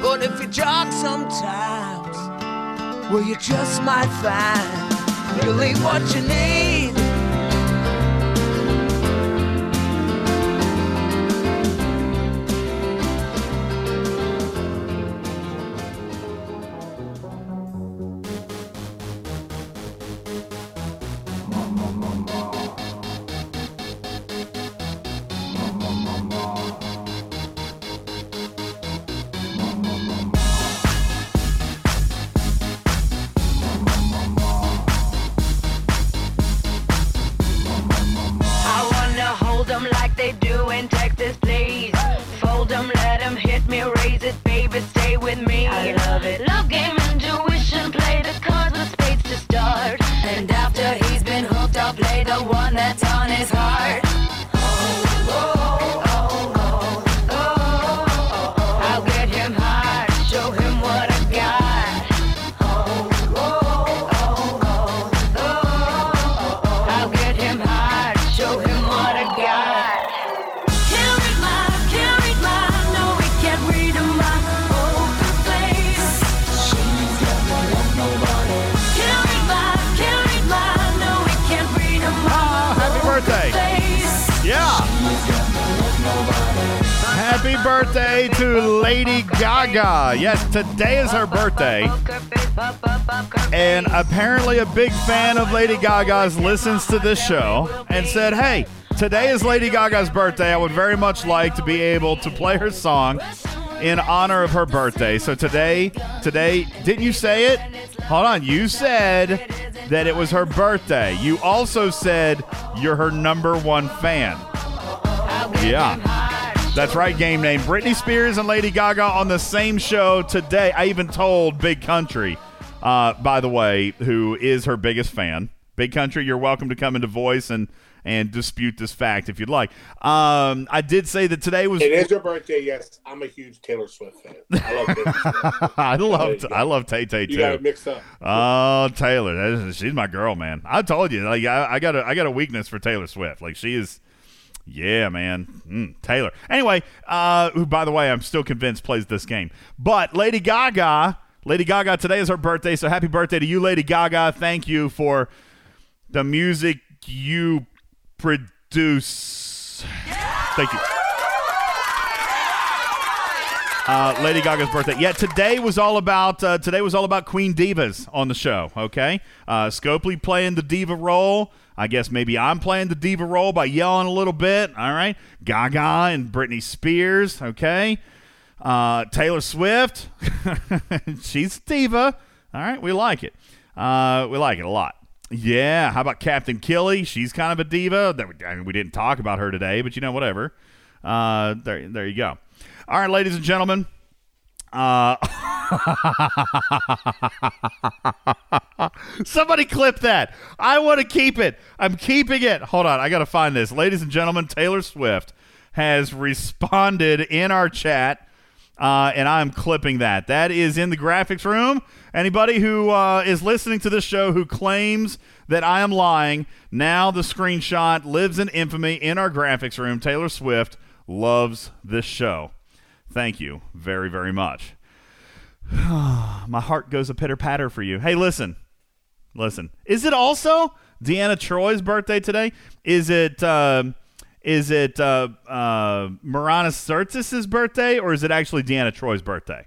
But if you jog sometimes, well, you just might find you'll eat what you need. Today is her birthday. And apparently, a big fan of Lady Gaga's listens to this show and said, Hey, today is Lady Gaga's birthday. I would very much like to be able to play her song in honor of her birthday. So today, today, didn't you say it? Hold on. You said that it was her birthday. You also said you're her number one fan. Yeah. That's right, game name. Britney Spears and Lady Gaga on the same show today. I even told Big Country, uh, by the way, who is her biggest fan. Big Country, you're welcome to come into voice and and dispute this fact if you'd like. Um, I did say that today was. It is your birthday. Yes, I'm a huge Taylor Swift fan. I love Taylor Swift. I love. I love Tay Tay too. You got mixed up. Oh, Taylor, is- she's my girl, man. I told you, like I, I got a I got a weakness for Taylor Swift. Like she is, yeah, man. Mm, Taylor. Anyway, uh, who by the way, I'm still convinced plays this game. But Lady Gaga, Lady Gaga, today is her birthday, so happy birthday to you, Lady Gaga. Thank you for the music you produce. Thank you. Uh, Lady Gaga's birthday. Yeah, today was all about uh, today was all about Queen Divas on the show. Okay, uh, Scopely playing the diva role. I guess maybe I'm playing the diva role by yelling a little bit. All right, Gaga and Britney Spears. Okay, uh, Taylor Swift. She's a diva. All right, we like it. Uh, we like it a lot. Yeah, how about Captain Killy? She's kind of a diva. That we, I mean, we didn't talk about her today, but you know, whatever. Uh, there, there you go. All right, ladies and gentlemen. Uh, somebody clip that. I want to keep it. I'm keeping it. Hold on, I got to find this. Ladies and gentlemen, Taylor Swift has responded in our chat. Uh, and I'm clipping that. That is in the graphics room. Anybody who uh, is listening to this show who claims that I am lying, now the screenshot lives in infamy in our graphics room. Taylor Swift loves this show. Thank you very, very much. My heart goes a pitter patter for you. Hey, listen. Listen. Is it also Deanna Troi's birthday today? Is it. um is it uh, uh, Marina Sirtis' birthday or is it actually Deanna Troi's birthday?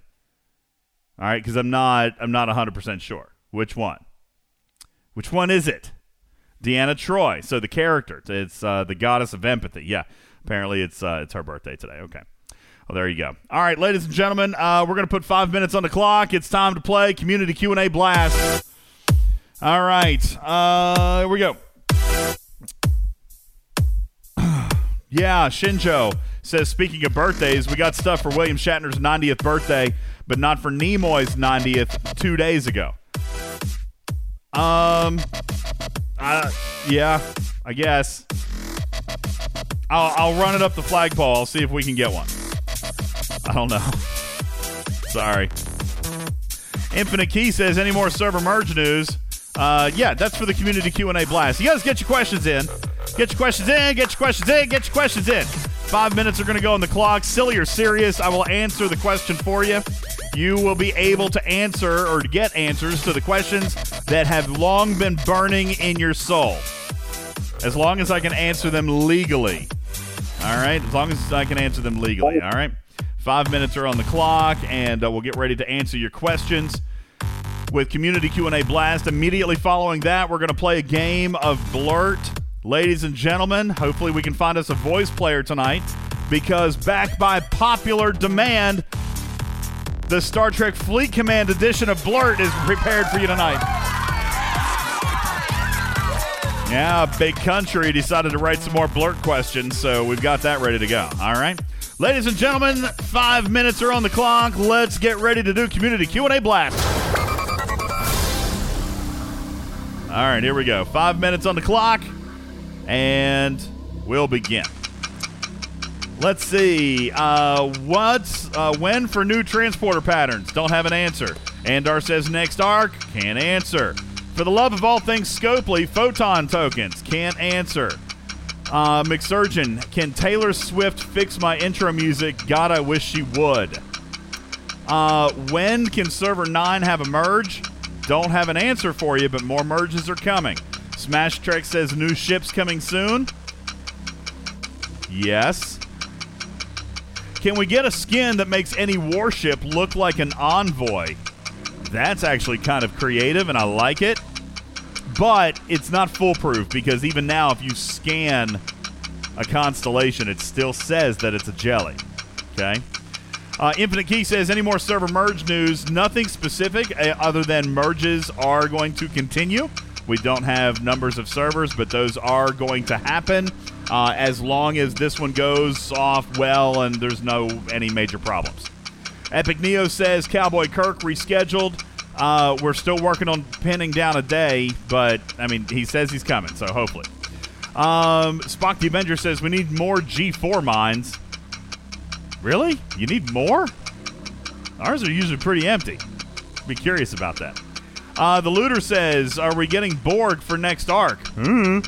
All right, because I'm not I'm not 100 percent sure which one. Which one is it? Deanna Troi. So the character, it's uh, the goddess of empathy. Yeah, apparently it's uh, it's her birthday today. Okay. Well, there you go. All right, ladies and gentlemen, uh, we're gonna put five minutes on the clock. It's time to play community Q and A blast. All right, uh, here we go. Yeah, Shinjo says, speaking of birthdays, we got stuff for William Shatner's 90th birthday, but not for Nimoy's 90th two days ago. Um, uh, yeah, I guess. I'll, I'll run it up the flagpole. I'll see if we can get one. I don't know. Sorry. Infinite Key says, any more server merge news? Uh, yeah, that's for the community Q&A blast. You guys get your questions in. Get your questions in, get your questions in, get your questions in. Five minutes are going to go on the clock. Silly or serious, I will answer the question for you. You will be able to answer or get answers to the questions that have long been burning in your soul. As long as I can answer them legally. All right? As long as I can answer them legally. All right? Five minutes are on the clock, and uh, we'll get ready to answer your questions with community q&a blast. Immediately following that we're going to play a game of blurt. Ladies and gentlemen hopefully we can find us a voice player tonight because backed by popular demand the star trek fleet command edition of blurt is prepared for you tonight. Yeah big country decided to write some more blurt questions so we've got that ready to go. All right ladies and gentlemen five minutes are on the clock let's get ready to do community q&a blast All right, here we go. Five minutes on the clock, and we'll begin. Let's see. Uh, what's uh, when for new transporter patterns? Don't have an answer. Andar says next arc. Can't answer. For the love of all things Scopely, photon tokens. Can't answer. Uh, McSurgeon, can Taylor Swift fix my intro music? God, I wish she would. Uh, when can Server 9 have a merge? Don't have an answer for you, but more merges are coming. Smash Trek says new ships coming soon. Yes. Can we get a skin that makes any warship look like an envoy? That's actually kind of creative, and I like it. But it's not foolproof because even now, if you scan a constellation, it still says that it's a jelly. Okay. Uh, Infinite Key says any more server merge news? Nothing specific uh, other than merges are going to continue. We don't have numbers of servers, but those are going to happen uh, as long as this one goes off well and there's no any major problems. Epic Neo says Cowboy Kirk rescheduled. Uh, we're still working on pinning down a day, but I mean he says he's coming, so hopefully. Um, Spock the Avenger says we need more G4 mines. Really? You need more? Ours are usually pretty empty. Be curious about that. Uh, the looter says, "Are we getting Borg for next arc?" Hmm.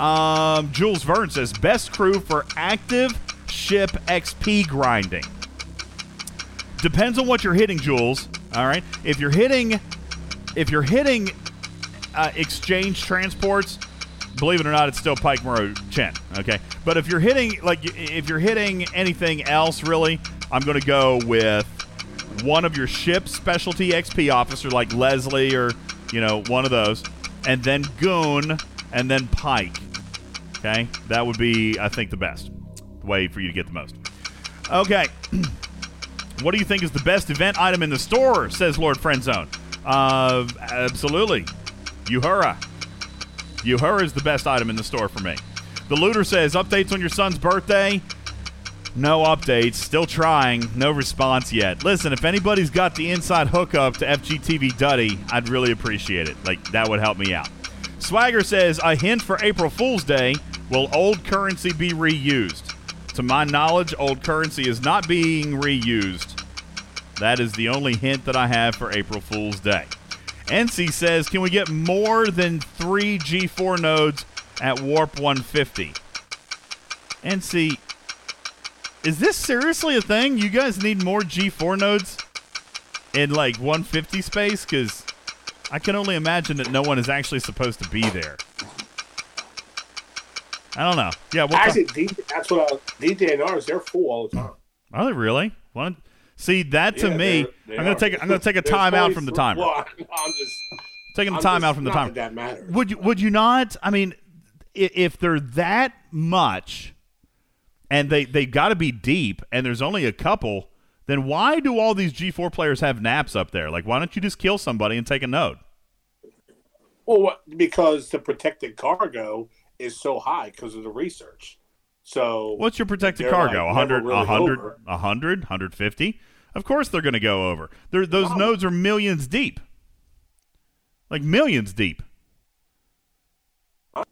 Um, Jules Verne says, "Best crew for active ship XP grinding." Depends on what you're hitting, Jules. All right. If you're hitting, if you're hitting uh, exchange transports, believe it or not, it's still Pike Moreau Chen. Okay. But if you're hitting, like, if you're hitting anything else, really, I'm going to go with one of your ship specialty XP officer, like Leslie or, you know, one of those, and then Goon, and then Pike. Okay. That would be, I think, the best way for you to get the most. Okay. What do you think is the best event item in the store? Says Lord Friendzone. Uh, absolutely. Uhura. Uhura is the best item in the store for me. The looter says updates on your son's birthday. No updates. Still trying. No response yet. Listen, if anybody's got the inside hookup to FGTV Duddy, I'd really appreciate it. Like that would help me out. Swagger says a hint for April Fool's Day: Will old currency be reused? To my knowledge, old currency is not being reused. That is the only hint that I have for April Fool's Day. NC says, can we get more than three G4 nodes at Warp 150? NC, is this seriously a thing? You guys need more G4 nodes in like 150 space? Because I can only imagine that no one is actually supposed to be there. I don't know. Yeah, what Actually, D- that's what I, DDNRs, they're full all the time. Are they really? What? See that to Yeah, me, they're- I'm gonna are. take. I'm gonna take a time out from the timer. Well, I'm just Taking the I'm time just- out from the timer. that that matters. Would you? Would you not? I mean, if they're that much, and they they got to be deep, and there's only a couple, then why do all these G4 players have naps up there? Like, why don't you just kill somebody and take a note? Well, what, because the protected cargo is so high because of the research. So What's your protected cargo? like, 100, never really 100, over. 100, 150? Of course they're going to go over. They're, those nodes are millions deep. Like millions deep.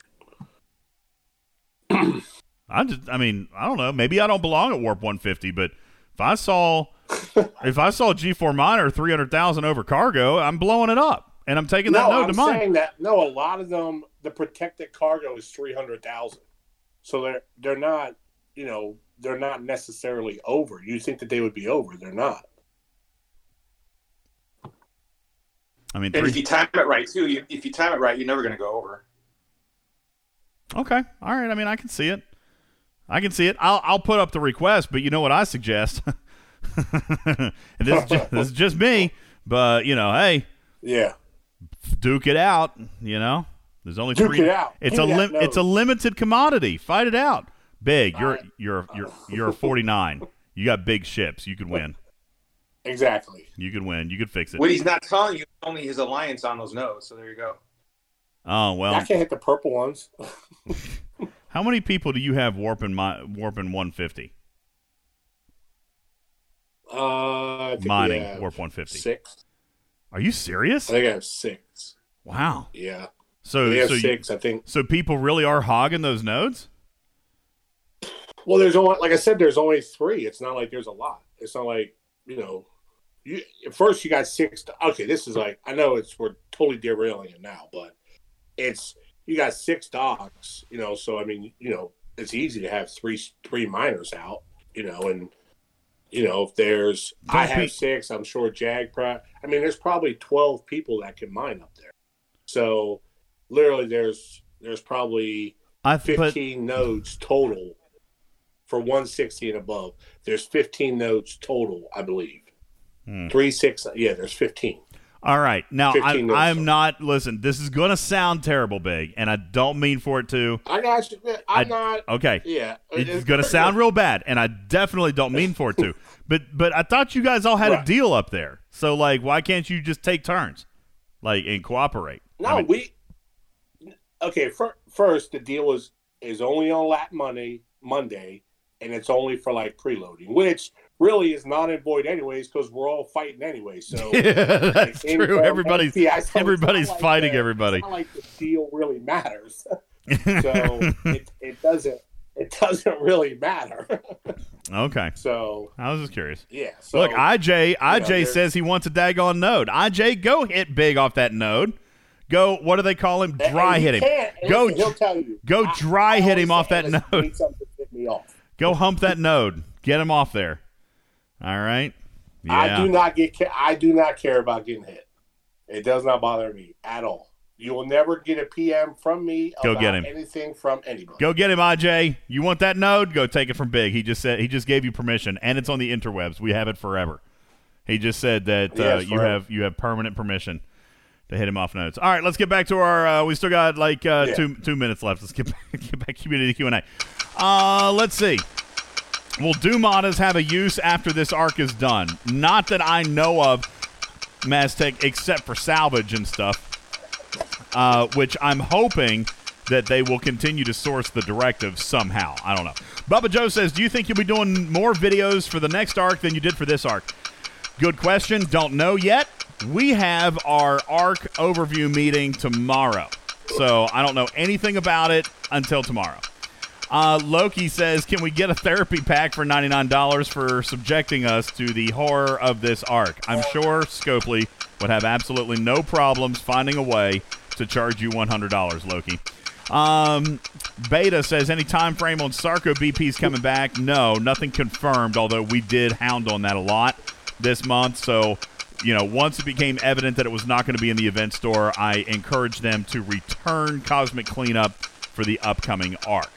I just I mean, I don't know. Maybe I don't belong at Warp 150, but if I saw if I saw G4 minor 300,000 over cargo, I'm blowing it up and I'm taking that no, node I'm to mine. saying that no, a lot of them the protected cargo is three hundred thousand, so they're they're not you know they're not necessarily over. You think that they would be over? They're not. I mean, And if you time it right too, you, if you time it right, you're never going to go over. Okay. All right. I mean, I can see it. I can see it. I'll I'll put up the request, but you know what I suggest? This, is just, this is just me, but you know, hey, Yeah. duke it out. You know, there's only Duke three. it out. It's Give a me lim- it's a limited commodity. Fight it out. Big. You're you're you're you're a 49. You got big ships. You could win. Exactly. You could win. You could fix it. What he's not telling you only his alliance on those nodes. So there you go. Oh well. I can't hit the purple ones. How many people do you have warping my warping 150? Uh, I think we Mining have warp 150. Six. Are you serious? I think I have six. Wow. Yeah. So we have so you- I think. So people really are hogging those nodes? Well, there's only like I said, there's only three. It's not like there's a lot. It's not like you know. You at first you got six. Okay, this is like I know it's we're totally derailing it now, but it's you got six dogs. You know, so I mean, you know, it's easy to have three three miners out. You know, and you know if there's I Don't have be- six. I'm sure Jag. Pro- I mean, there's probably twelve people that can mine up there. So literally, there's there's probably I but- fifteen nodes total for 160 and above. There's 15 nodes total, I believe. Hmm. Three six, yeah. There's 15. All right. Now, 15 I'm. I'm not, listen, this is going to sound terrible, Big, and I don't mean for it to. I got you. I'm I- not. Okay. Yeah. It's going to sound real bad, and I definitely don't mean for it to. But but I thought you guys all had a deal up there. So, like, why can't you just take turns? Like, and cooperate? No, I mean- we. Okay, fir- first the deal is is only on Lat Monday, Monday, and it's only for like preloading, which really is not in void anyways because we're all fighting anyway. So Yeah, that's like, true. Everybody's so everybody's like fighting the- everybody. It's not like the deal really matters. so it, it doesn't it doesn't really matter. Okay. so I was just curious. yeah. So Look, IJ, IJ there's- says he wants a daggone node. IJ, go hit big off that node. Go. What do they call him? Dry hit him. Go. he'll tell you. Go dry I hit him off that node. need something to hit me off. Go hump that node. Get him off there. All right. Yeah. I do not get. I do not care about getting hit. It does not bother me at all. You will never get a PM from me Go about get him. anything from anybody. Go get him, IJ. You want that node? Go take it from Big. He just said he just gave you permission, and it's on the interwebs. We have it forever. He just said that uh, Yes, you have you have permanent permission to hit him off notes. All right, let's get back to our. Uh, we still got like uh, Yeah. two two minutes left. Let's get back, get back to community Q and A. Uh, let's see. Will Dumatas have a use after this arc is done? Not that I know of, Maztec, except for salvage and stuff uh, which I'm hoping that they will continue to source the directive somehow. I don't know. Bubba Joe says, Do you think you'll be doing more videos for the next arc than you did for this arc? Good question. Don't know yet. We have our arc overview meeting tomorrow. So I don't know anything about it until tomorrow. Uh, Loki says, Can we get a therapy pack for $99 for subjecting us to the horror of this arc? I'm sure Scopely would have absolutely no problems finding a way to charge you $100, Loki. Um, Beta says, Any time frame on Sarko BP's coming back? No, nothing confirmed, although we did hound on that a lot this month. So, you know, once it became evident that it was not going to be in the event store, I encouraged them to return Cosmic Cleanup for the upcoming arc.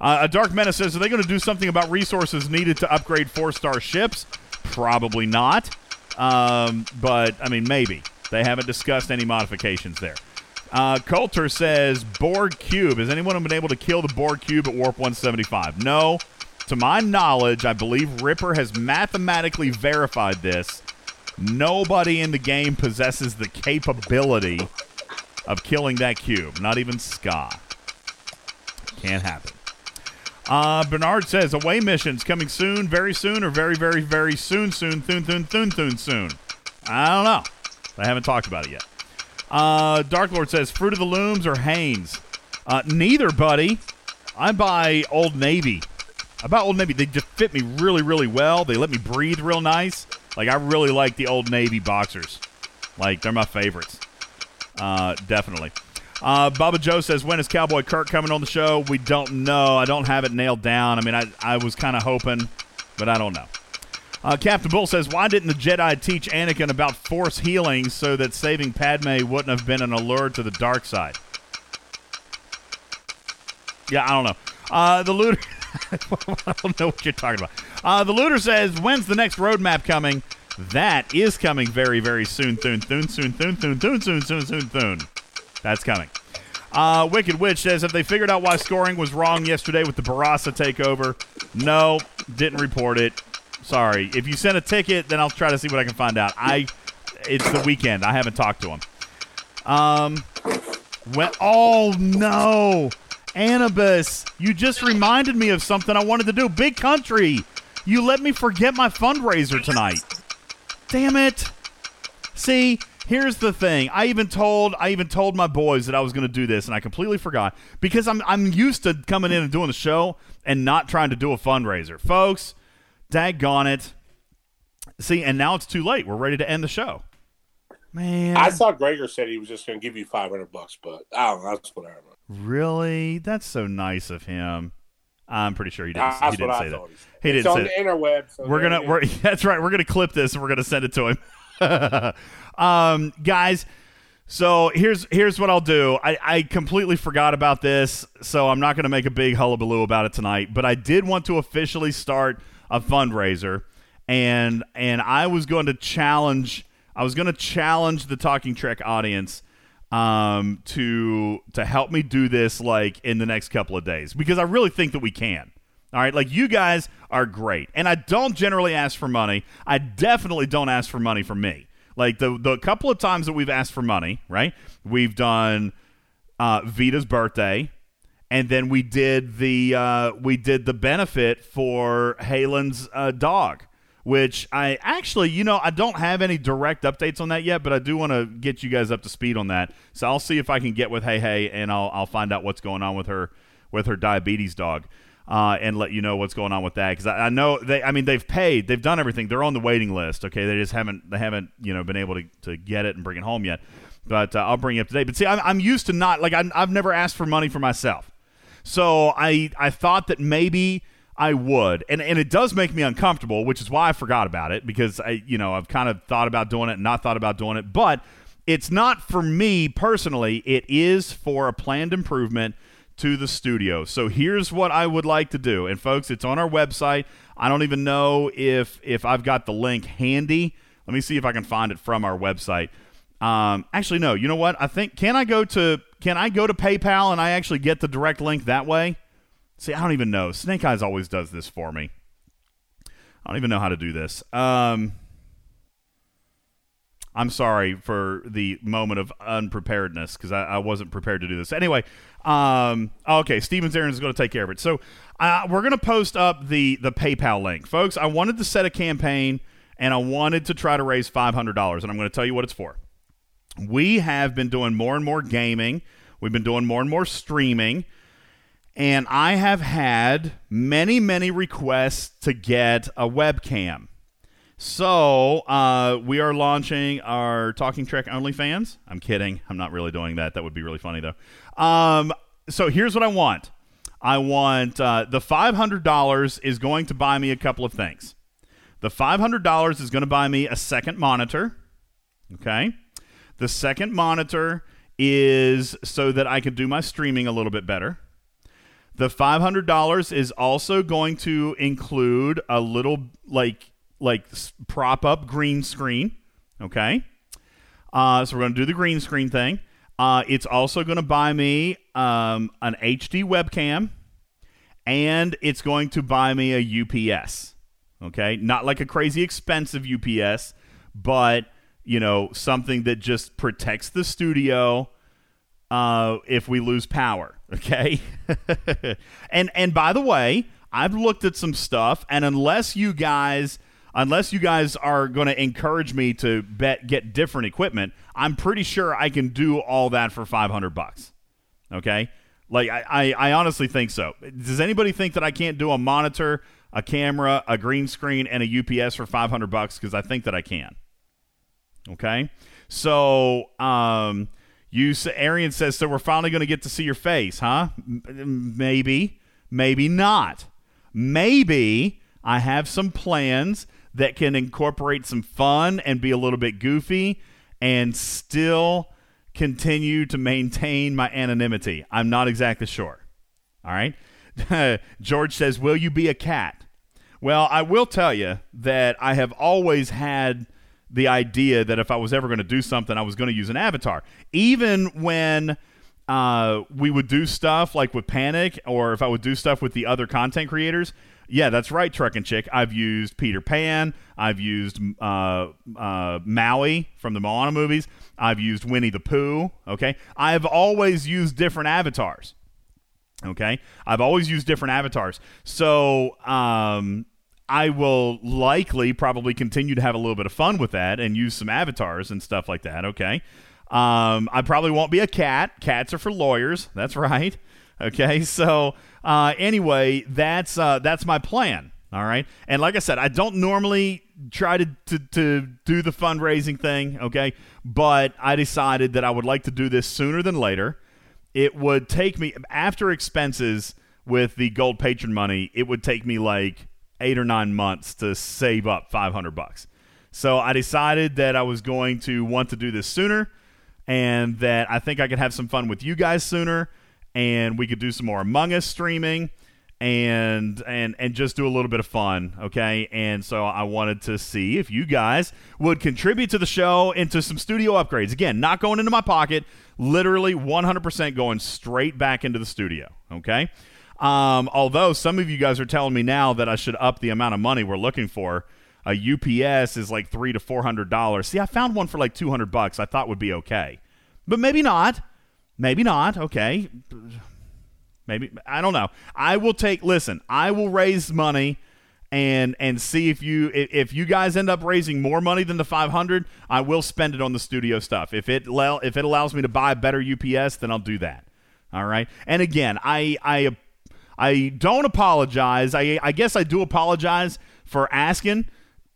Uh, a Dark Menace says, are they going to do something about resources needed to upgrade four-star ships? Probably not. Um, but, I mean, maybe. They haven't discussed any modifications there. Uh, Coulter says, Borg Cube. Has anyone been able to kill the Borg Cube at Warp 175? No. To my knowledge, I believe Ripper has mathematically verified this. Nobody in the game possesses the capability of killing that cube. Not even Ska. Can't happen. Uh, Bernard says away missions coming soon, very soon, or very, very, very soon, soon, soon, soon, soon, soon, soon. I don't know. I haven't talked about it yet. Uh, Dark Lord says Fruit of the Looms or Hanes. Uh, neither, buddy. I buy Old Navy. Buy Old Navy. They just fit me really, really well. They let me breathe real nice. Like I really like the Old Navy boxers. Like they're my favorites. Uh, definitely. Uh, Baba Joe says, when is Cowboy Kirk coming on the show? We don't know. I don't have it nailed down. I mean, I, I was kind of hoping, but I don't know. Uh, Captain Bull says, why didn't the Jedi teach Anakin about force healing so that saving Padme wouldn't have been an allure to the dark side? Yeah, I don't know. Uh, the looter, I don't know what you're talking about. Uh, the looter says, when's the next roadmap coming? That is coming very, very soon. Soon, soon, soon, soon, soon, soon, soon, soon, soon, soon. That's coming. Uh, Wicked Witch says, have they figured out why scoring was wrong yesterday with the Barasa takeover? No, didn't report it. Sorry. If you send a ticket, then I'll try to see what I can find out. I, it's the weekend. I haven't talked to him. Um, when, oh no, Anubis, you just reminded me of something I wanted to do. Big country, you let me forget my fundraiser tonight. Damn it. See, here's the thing. I even told I even told my boys that I was going to do this, and I completely forgot because I'm I'm used to coming in and doing the show and not trying to do a fundraiser, folks. Daggone it. See, and now it's too late. We're ready to end the show. Man, I thought Gregor said he was just going to give you five hundred bucks, but I don't know. That's whatever. Really? That's so nice of him. I'm pretty sure he didn't. That's he didn't say that. he. He It's didn't on say the that. interweb. So we're gonna. We're, that's right. We're gonna clip this and we're gonna send it to him. um, guys, So here's here's what I'll do. I, I completely forgot about this, so I'm not going to make a big hullabaloo about it tonight. But I did want to officially start a fundraiser, and and I was going to challenge. I was going to challenge the Talking Trek audience um, to to help me do this like in the next couple of days because I really think that we can. All right, like you guys are great, and I don't generally ask for money. I definitely don't ask for money from me. Like the the couple of times that we've asked for money, right? We've done uh, Vita's birthday, and then we did the uh, we did the benefit for Halen's uh, dog, which I actually, you know, I don't have any direct updates on that yet, but I do want to get you guys up to speed on that. So I'll see if I can get with Hey Hey, and I'll I'll find out what's going on with her with her diabetes dog. Uh, and let you know what's going on with that because I, I know they. I mean, they've paid, they've done everything. They're on the waiting list. Okay, they just haven't, they haven't, you know, been able to, to get it and bring it home yet. But uh, I'll bring you up to date. But see, I'm, I'm used to not like I'm, I've never asked for money for myself, so I I thought that maybe I would, and and it does make me uncomfortable, which is why I forgot about it because I you know I've kind of thought about doing it and not thought about doing it, but it's not for me personally. It is for a planned improvement to the studio. So here's what I would like to do. And folks, it's on our website. I don't even know if if I've got the link handy. Let me see if I can find it from our website. Um, actually, no. You know what? I think can I go to can I go to PayPal and I actually get the direct link that way? See, I don't even know. Snake Eyes always does this for me. I don't even know how to do this. Um, I'm sorry for the moment of unpreparedness because I, I wasn't prepared to do this. Anyway, um, okay, Stevens Aaron is going to take care of it. So uh, we're going to post up the the PayPal link, folks. I wanted to set a campaign and I wanted to try to raise five hundred dollars, and I'm going to tell you what it's for. We have been doing more and more gaming. We've been doing more and more streaming. And I have had many, many requests to get a webcam. So uh, we are launching our Talking Trek OnlyFans. I'm kidding. I'm not really doing that. That would be really funny though. Um, so here's what I want. I want uh, the $500 is going to buy me a couple of things. The $500 is going to buy me a second monitor. Okay. The second monitor is so that I can do my streaming a little bit better. The $500 is also going to include a little like like prop up green screen. Okay. Uh, so we're going to do the green screen thing. Uh, it's also going to buy me um, an HD webcam, and it's going to buy me a UPS. Okay, not like a crazy expensive UPS, but you know something that just protects the studio uh, if we lose power. Okay, and and by the way, I've looked at some stuff, and unless you guys unless you guys are going to encourage me to bet get different equipment, I'm pretty sure I can do all that for 500 bucks. Okay? Like I, I, I honestly think so. Does anybody think that I can't do a monitor, a camera, a green screen, and a UPS for 500 bucks? Because I think that I can. Okay? So, um, you Arian says, so we're finally going to get to see your face, huh? Maybe, maybe not. Maybe I have some plans that can incorporate some fun and be a little bit goofy and still continue to maintain my anonymity. I'm not exactly sure. All right. George says, Will you be a cat? Well, I will tell you that I have always had the idea that if I was ever going to do something, I was going to use an avatar. Even when uh, we would do stuff like with Panic, or if I would do stuff with the other content creators. Yeah, that's right, Truck and Chick. I've used Peter Pan. I've used uh, uh, Maui from the Moana movies. I've used Winnie the Pooh. Okay, I've always used different avatars. Okay, I've always used different avatars. So um, I will likely probably continue to have a little bit of fun with that and use some avatars and stuff like that. Okay. Um, I probably won't be a cat. Cats are for lawyers. That's right. Okay. So uh, anyway, that's uh, that's my plan. All right. And like I said, I don't normally try to, to, to do the fundraising thing. Okay. But I decided that I would like to do this sooner than later. It would take me after expenses with the gold patron money. It would take me like eight or nine months to save up 500 bucks. So I decided that I was going to want to do this sooner and that I think I could have some fun with you guys sooner, and we could do some more Among Us streaming, and and and just do a little bit of fun, okay? And so I wanted to see if you guys would contribute to the show into some studio upgrades. Again, not going into my pocket, literally 100% going straight back into the studio, okay? Um, although some of you guys are telling me now that I should up the amount of money we're looking for. A UPS is like three to four hundred dollars. See, I found one for like two hundred bucks. I thought would be okay, but maybe not. Maybe not. Okay, maybe I don't know. I will take. Listen, I will raise money and and see if you if, you guys end up raising more money than the 500 i will spend it on the studio stuff if it if it allows me to buy a better ups then i'll do that all right and again i i i don't apologize i i guess i do apologize for asking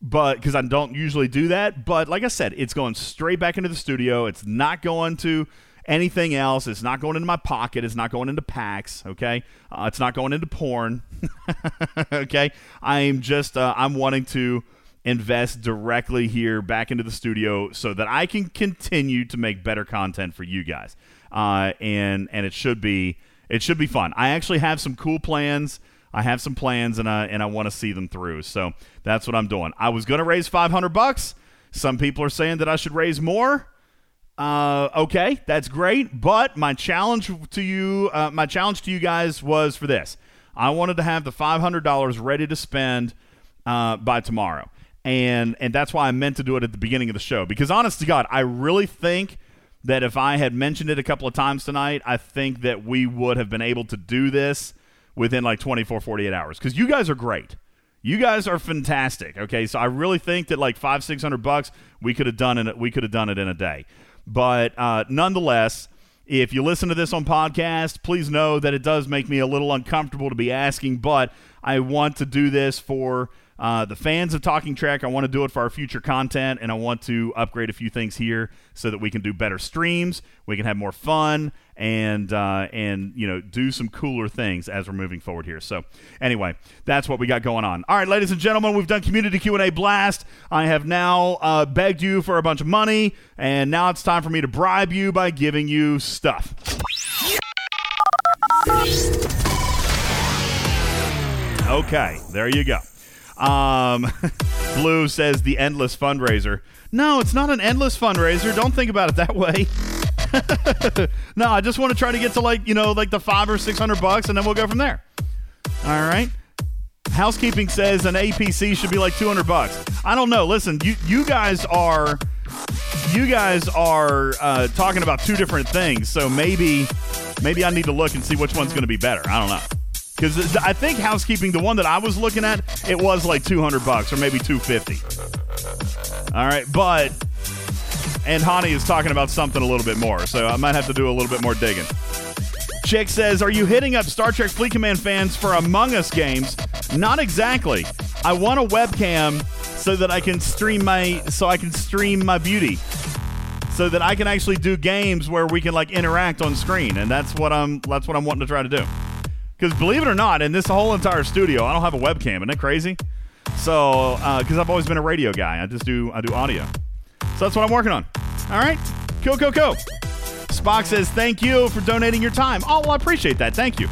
but because I don't usually do that. But like I said, it's going straight back into the studio. It's not going to anything else. It's not going into my pocket. It's not going into packs. Okay, uh, it's not going into porn. okay, I'm just uh, I'm wanting to invest directly here back into the studio so that I can continue to make better content for you guys. Uh, and and it should be it should be fun. I actually have some cool plans. I have some plans and I and I want to see them through. So that's what I'm doing. I was going to raise 500 bucks. Some people are saying that I should raise more. Uh, okay, that's great. But my challenge to you, uh, my challenge to you guys was for this. I wanted to have the $500 ready to spend uh, by tomorrow, and and that's why I meant to do it at the beginning of the show. Because honest to God, I really think that if I had mentioned it a couple of times tonight, I think that we would have been able to do this within like 24 48 hours. Because you guys are great. You guys are fantastic okay? So i really think that like five six hundred bucks we could have done it we could have done it in a day. But uh, nonetheless if you listen to this on podcast please know that it does make me a little uncomfortable to be asking but i want to do this for uh, the fans of Talking Trek, I want to do it for our future content, and I want to upgrade a few things here so that we can do better streams, we can have more fun, and uh, and you know do some cooler things as we're moving forward here. So anyway, that's what we got going on. All right, ladies and gentlemen, we've done community Q and A blast. I have now uh, begged you for a bunch of money, and now it's time for me to bribe you by giving you stuff. Okay, there you go. Um, Blue says the endless fundraiser. No, it's not an endless fundraiser. Don't think about it that way. no, I just want to try to get to like you know like the five or six hundred bucks, and then we'll go from there. All right. Housekeeping says an APC should be like two hundred bucks. I don't know. Listen, you you guys are you guys are uh, talking about two different things, so maybe maybe I need to look and see which one's going to be better. I don't know. Because I think housekeeping, the one that I was looking at, it was like 200 bucks or maybe 250. All right, but and Hani is talking about something a little bit more, so I might have to do a little bit more digging. Chick says, "Are you hitting up Star Trek Fleet Command fans for Among Us games?" Not exactly. I want a webcam so that I can stream my so I can stream my beauty. So that I can actually do games where we can like interact on screen, and that's what I'm that's what I'm wanting to try to do. Because believe it or not, in this whole entire studio, I don't have a webcam. Isn't that crazy? So, uh, because I've always been a radio guy, I just do I do audio. So that's what I'm working on. All right, cool, cool, cool. Spock says thank you for donating your time. Oh, well, I appreciate that. Thank you.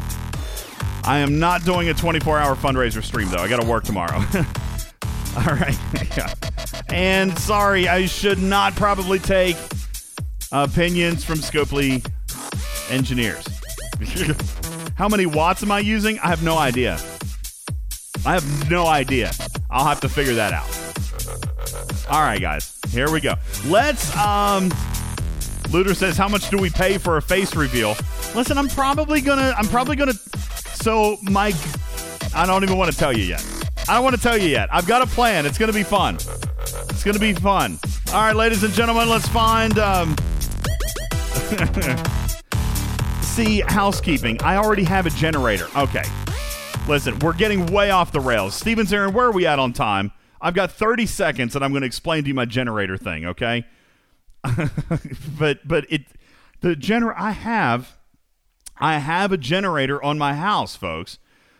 I am not doing a 24-hour fundraiser stream though. I got to work tomorrow. All right. And sorry, I should not probably take opinions from Scopely engineers. How many watts am I using? I have no idea. I have no idea. I'll have to figure that out. All right, guys. Here we go. Let's um Luder says, "How much do we pay for a face reveal?" Listen, I'm probably to I'm probably to so my I don't even want to tell you yet. I don't want to tell you yet. I've got a plan. It's to be fun. It's to be fun. All right, ladies and gentlemen, let's find um see housekeeping. I already have a generator. Okay. Listen, we're getting way off the rails. Stevens Aaron, where are we at on time? I've got 30 seconds and I'm going to explain to you my generator thing, okay? but but it the gener I have I have a generator on my house, folks.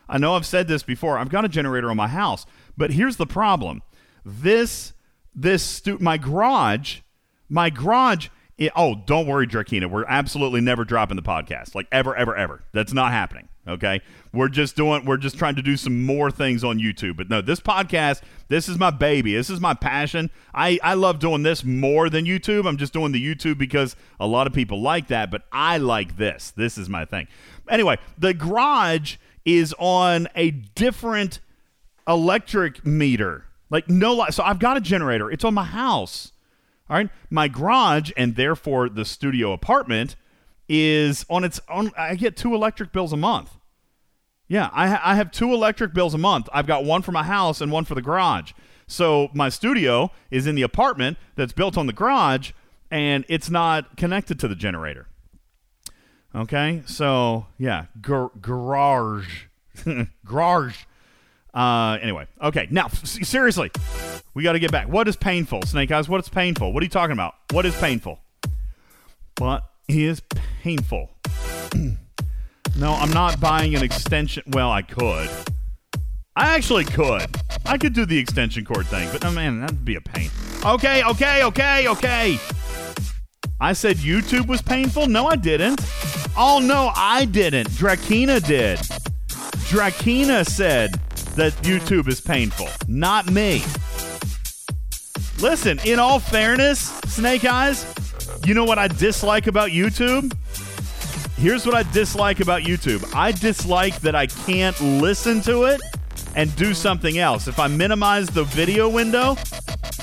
I know I've said this before. I've got a generator on my house, but here's the problem. This this stu- my garage, my garage Yeah, oh, don't worry, Drakina. We're absolutely never dropping the podcast. Like ever, ever, ever. That's not happening. Okay. We're just doing we're just trying to do some more things on YouTube. But no, this podcast, this is my baby. This is my passion. I, I love doing this more than YouTube. I'm just doing the YouTube because a lot of people like that, but I like this. This is my thing. Anyway, the garage is on a different electric meter. Like no li- so I've got a generator. It's on my house. All right. My garage and therefore the studio apartment is on its own. I get two electric bills a month. Yeah, I, ha- I have two electric bills a month. I've got one for my house and one for the garage. So my studio is in the apartment that's built on the garage and it's not connected to the generator. Okay. So yeah, gar- garage. garage. Uh, anyway, okay. Now, seriously, we got to get back. What is painful, Snake Eyes? What is painful? What are you talking about? What is painful? What is painful? no, I'm not buying an extension. Well, I could. I actually could. I could do the extension cord thing, but oh man, that'd be a pain. Okay, okay, okay, okay. I said YouTube was painful? No, I didn't. Oh, no, I didn't. Drakina did. Drakina said that YouTube is painful, not me. Listen, in all fairness, Snake Eyes, you know what I dislike about YouTube? Here's what I dislike about YouTube I dislike that I can't listen to it and do something else. If I minimize the video window,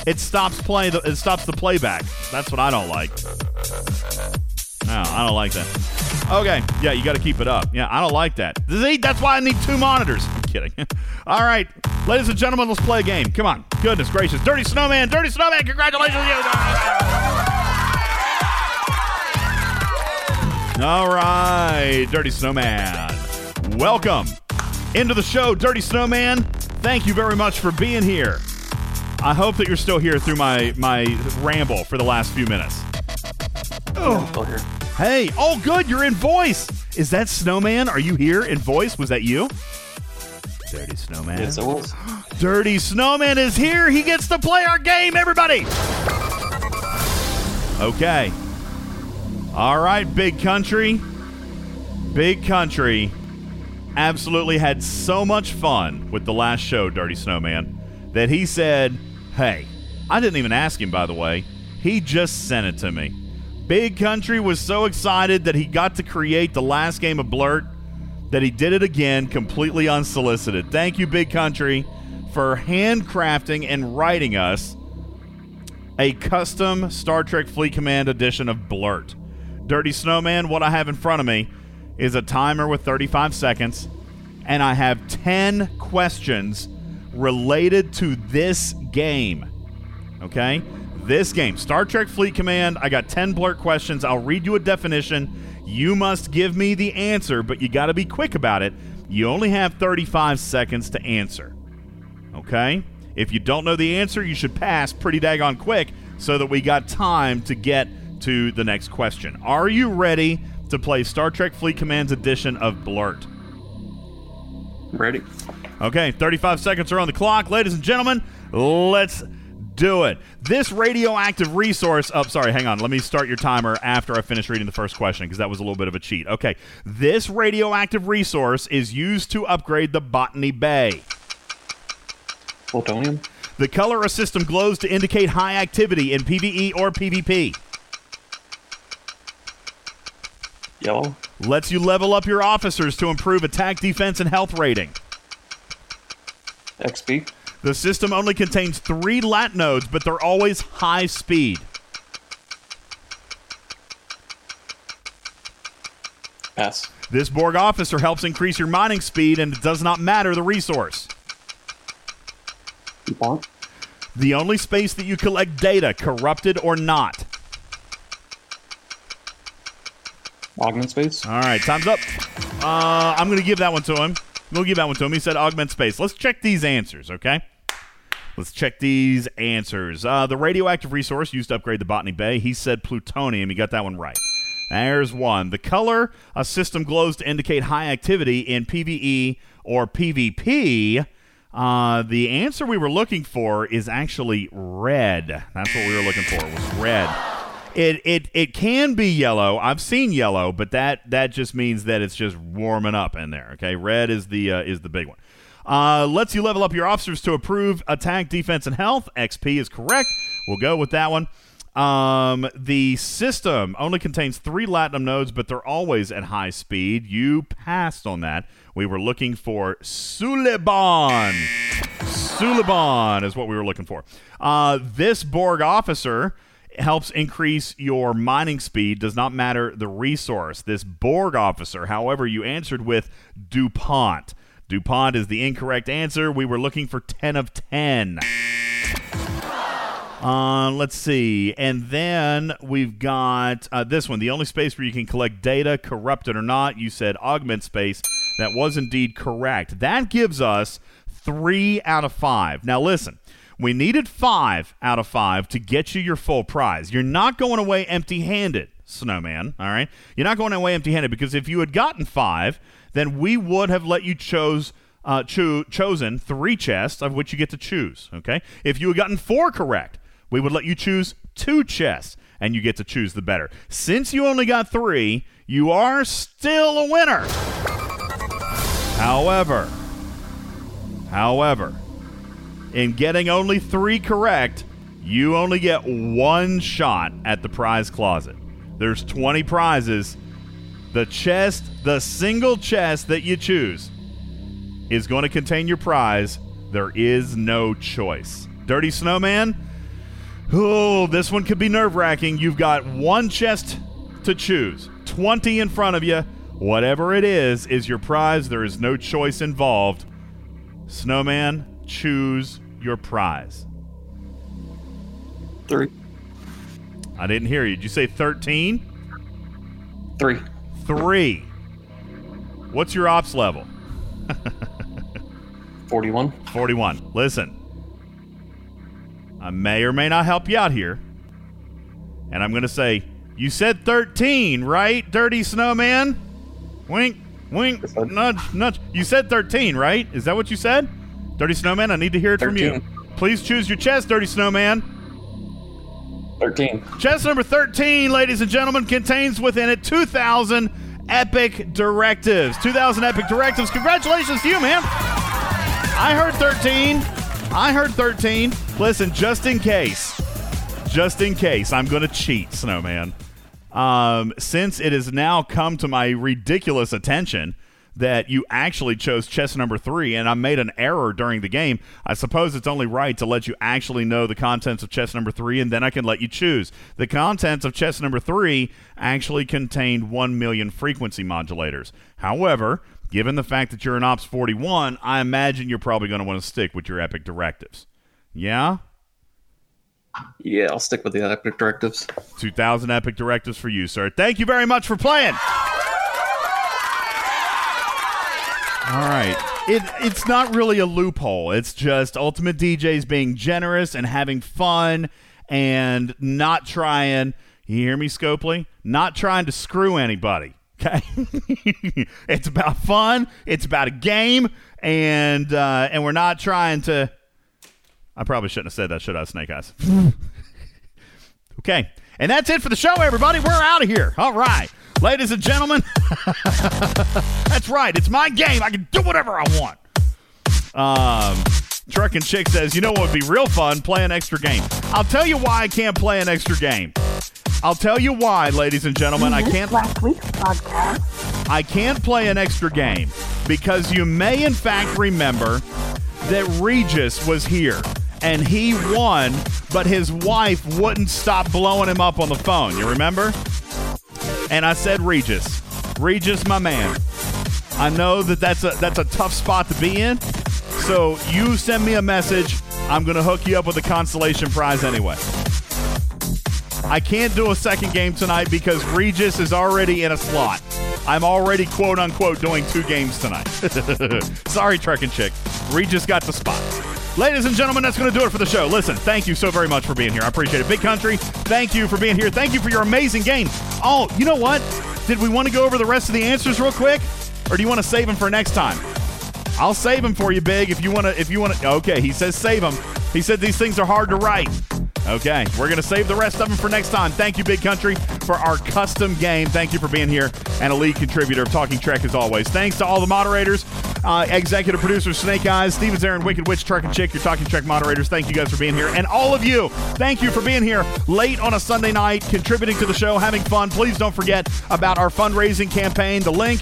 it stops play. The, it stops the playback. That's what I don't like. No, oh, I don't like that. Okay, yeah, you got to keep it up. Yeah, I don't like that. See, that's why I need two monitors. I'm kidding. All right, ladies and gentlemen, let's play a game. Come on. Goodness gracious, Dirty Snowman, Dirty Snowman, congratulations you. All right, Dirty Snowman. Welcome into the show, Dirty Snowman. Thank you very much for being here. I hope that you're still here through my my ramble for the last few minutes. Oh. Hey, all good, you're in voice. Is that Snowman? Are you here in voice? Was that you? Dirty Snowman. Yes, it was. Dirty Snowman is here. He gets to play our game, everybody. Okay. All right, big country. Big country absolutely had so much fun with the last show, Dirty Snowman, that he said, Hey, I didn't even ask him, by the way. He just sent it to me. Big Country was so excited that he got to create the last game of Blurt that he did it again completely unsolicited. Thank you, Big Country, for handcrafting and writing us a custom Star Trek Fleet Command edition of Blurt. Dirty Snowman, what I have in front of me is a timer with 35 seconds, and I have 10 questions related to this game. Okay? This game, Star Trek Fleet Command. I got 10 blurt questions. I'll read you a definition. You must give me the answer, but you got to be quick about it. You only have 35 seconds to answer. Okay? If you don't know the answer, you should pass pretty daggone quick so that we got time to get to the next question. Are you ready to play Star Trek Fleet Command's edition of Blurt? Ready. Okay, 35 seconds are on the clock. Ladies and gentlemen, let's do it. This radioactive resource. Oh, sorry, hang on. Let me start your timer after I finish reading the first question because that was a little bit of a cheat. Okay, this radioactive resource is used to upgrade the Botany Bay. Plutonium. The color a system glows to indicate high activity in PvE or PvP. Yellow. Lets you level up your officers to improve attack, defense, and health rating. XP. The system only contains three lat nodes, but they're always high speed. Pass. This Borg officer helps increase your mining speed, and it does not matter the resource. The only space that you collect data, corrupted or not. Augment space. All right, time's up. Uh, I'm going to give that one to him. We'll give that one to him. He said augment space. Let's check these answers, okay? Let's check these answers. Uh, the radioactive resource used to upgrade the Botany Bay. He said plutonium. He got that one right. There's one. The color a system glows to indicate high activity in PvE or PvP. Uh, the answer we were looking for is actually red. That's what we were looking for. It Was red. It it it can be yellow. I've seen yellow, but that that just means that it's just warming up in there. Okay, red is the uh, is the big one. Uh, lets you level up your officers to approve attack, defense, and health. XP is correct. We'll go with that one. Um, the system only contains three latinum nodes, but they're always at high speed. You passed on that. We were looking for Suliban. Suliban is what we were looking for. Uh, this Borg officer helps increase your mining speed. Does not matter the resource. This Borg officer, however, you answered with DuPont. DuPont is the incorrect answer. We were looking for 10 of 10. Uh, let's see. And then we've got uh, this one the only space where you can collect data, corrupted or not. You said augment space. That was indeed correct. That gives us three out of five. Now, listen. We needed five out of five to get you your full prize. You're not going away empty handed, Snowman. All right? You're not going away empty handed because if you had gotten five, then we would have let you chose uh, cho- chosen three chests of which you get to choose. Okay, if you had gotten four correct, we would let you choose two chests, and you get to choose the better. Since you only got three, you are still a winner. However, however, in getting only three correct, you only get one shot at the prize closet. There's 20 prizes. The chest, the single chest that you choose, is going to contain your prize. There is no choice. Dirty Snowman, oh, this one could be nerve wracking. You've got one chest to choose, 20 in front of you. Whatever it is, is your prize. There is no choice involved. Snowman, choose your prize. Three. I didn't hear you. Did you say 13? Three. Three. What's your ops level? 41. 41. Listen, I may or may not help you out here. And I'm going to say, you said 13, right, Dirty Snowman? Wink, wink, nudge, nudge. You said 13, right? Is that what you said? Dirty Snowman, I need to hear it from you. Please choose your chest, Dirty Snowman. 13. Chest number 13, ladies and gentlemen, contains within it 2,000 epic directives. 2,000 epic directives. Congratulations to you, man. I heard 13. I heard 13. Listen, just in case, just in case, I'm going to cheat, Snowman. Um, since it has now come to my ridiculous attention that you actually chose chess number three and I made an error during the game, I suppose it's only right to let you actually know the contents of chess number three and then I can let you choose. The contents of chess number three actually contained 1 million frequency modulators. However, given the fact that you're an Ops 41, I imagine you're probably going to want to stick with your epic directives. Yeah? Yeah, I'll stick with the epic directives. 2,000 epic directives for you, sir. Thank you very much for playing. All right. It, it's not really a loophole. It's just Ultimate DJs being generous and having fun and not trying, you hear me, Scopely? Not trying to screw anybody. Okay? it's about fun. It's about a game. And, uh, and we're not trying to. I probably shouldn't have said that, should I, Snake Eyes? okay. And that's it for the show, everybody. We're out of here. All right. Ladies and gentlemen, that's right. It's my game. I can do whatever I want. Um, Truck and Chick says, you know what would be real fun? Play an extra game. I'll tell you why I can't play an extra game. I'll tell you why, ladies and gentlemen. I can't. Last week's podcast. I can't play an extra game because you may, in fact, remember that Regis was here and he won, but his wife wouldn't stop blowing him up on the phone. You remember? And I said, Regis, Regis, my man. I know that that's a that's a tough spot to be in. So you send me a message. I'm gonna hook you up with a consolation prize anyway. I can't do a second game tonight because Regis is already in a slot. I'm already quote unquote doing two games tonight. Sorry, Trek and Chick. Regis got the spot. Ladies and gentlemen, that's going to do it for the show. Listen, thank you so very much for being here. I appreciate it. Big Country, thank you for being here. Thank you for your amazing game. Oh, you know what? Did we want to go over the rest of the answers real quick, or do you want to save them for next time? I'll save them for you, Big. If you want to, if you want to. Okay, he says save them. He said these things are hard to write. Okay, we're going to save the rest of them for next time. Thank you, Big Country, for our custom game. Thank you for being here and a lead contributor of Talking Trek as always. Thanks to all the moderators, uh, executive producer Snake Eyes, Steven Aaron, Wicked Witch, Truck and Chick, your Talking Trek moderators. Thank you guys for being here. And all of you, thank you for being here late on a Sunday night, contributing to the show, having fun. Please don't forget about our fundraising campaign. The link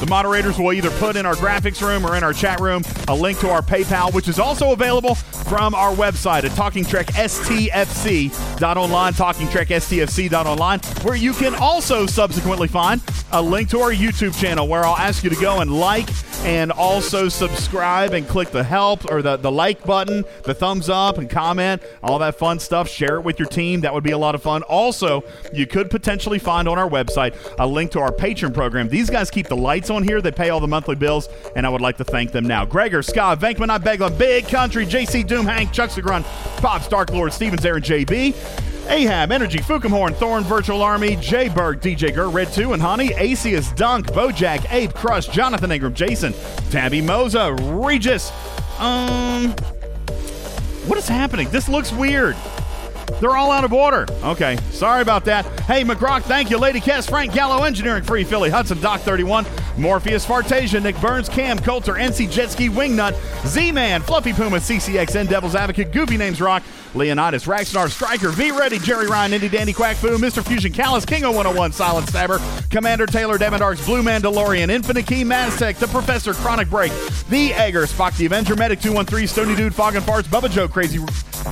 the moderators will either put in our graphics room or in our chat room a link to our PayPal, which is also available from our website at Talking Trek STFC.online, Talking TalkingTrekSTFC.online, TalkingTrekSTFC.online, where you can also subsequently find a link to our YouTube channel where I'll ask you to go and like and also subscribe and click the help or the, the like button, the thumbs up and comment, all that fun stuff. Share it with your team. That would be a lot of fun. Also, you could potentially find on our website a link to our patron program. These guys keep the lights on here. They pay all the monthly bills, and I would like to thank them now. Gregor, Scott, Venkman, I Beglam, Big Country, JC Doom, Hank, Chuck Segrun, Pops, Dark Lord, Stevens, Aaron, JB. Ahab, Energy, Fukumhorn, Thorn, Virtual Army, J Berg, DJ Gur, Red 2 and Honey, Acius, Dunk, Bojack, Ape, Crush, Jonathan Ingram, Jason, Tabby Moza, Regis. Um, what is happening? This looks weird. They're all out of order. Okay, sorry about that. Hey, McGrock, thank you. Lady Kess, Frank Gallo, Engineering Free, Philly, Hudson, Doc 31, Morpheus, Fartasia, Nick Burns, Cam, Coulter, NC Jetski, Wingnut, Z Man, Fluffy Puma, CCXN, Devil's Advocate, Goofy Names Rock, Leonidas, Raxnar, Striker, V Ready, Jerry Ryan, Indy Dandy, Quack Fu, Mr. Fusion, Callus, King 101, Silent Stabber, Commander Taylor, Devin Darks, Blue Mandalorian, Infinite Key, Maztec, The Professor, Chronic Break, The Egger, Spock the Avenger, Medic 213, Stony Dude, Fog and Farts, Bubba Joe, Crazy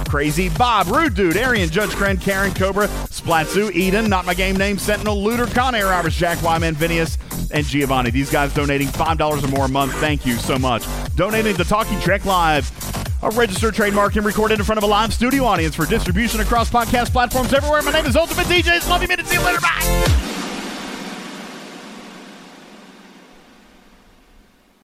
Crazy Bob, Rude Dude, Arian, Judge Kren, Karen, Cobra, Splatsu, Eden, Not My Game Name, Sentinel, Looter, Con Air, Roberts, Jack Wyman, Vinius, and Giovanni. These guys donating $5 or more a month. Thank you so much. Donating to Talking Trek Live. A registered trademark and recorded in front of a live studio audience for distribution across podcast platforms everywhere. My name is Ultimate DJs. Love you, minute. See you later. Bye.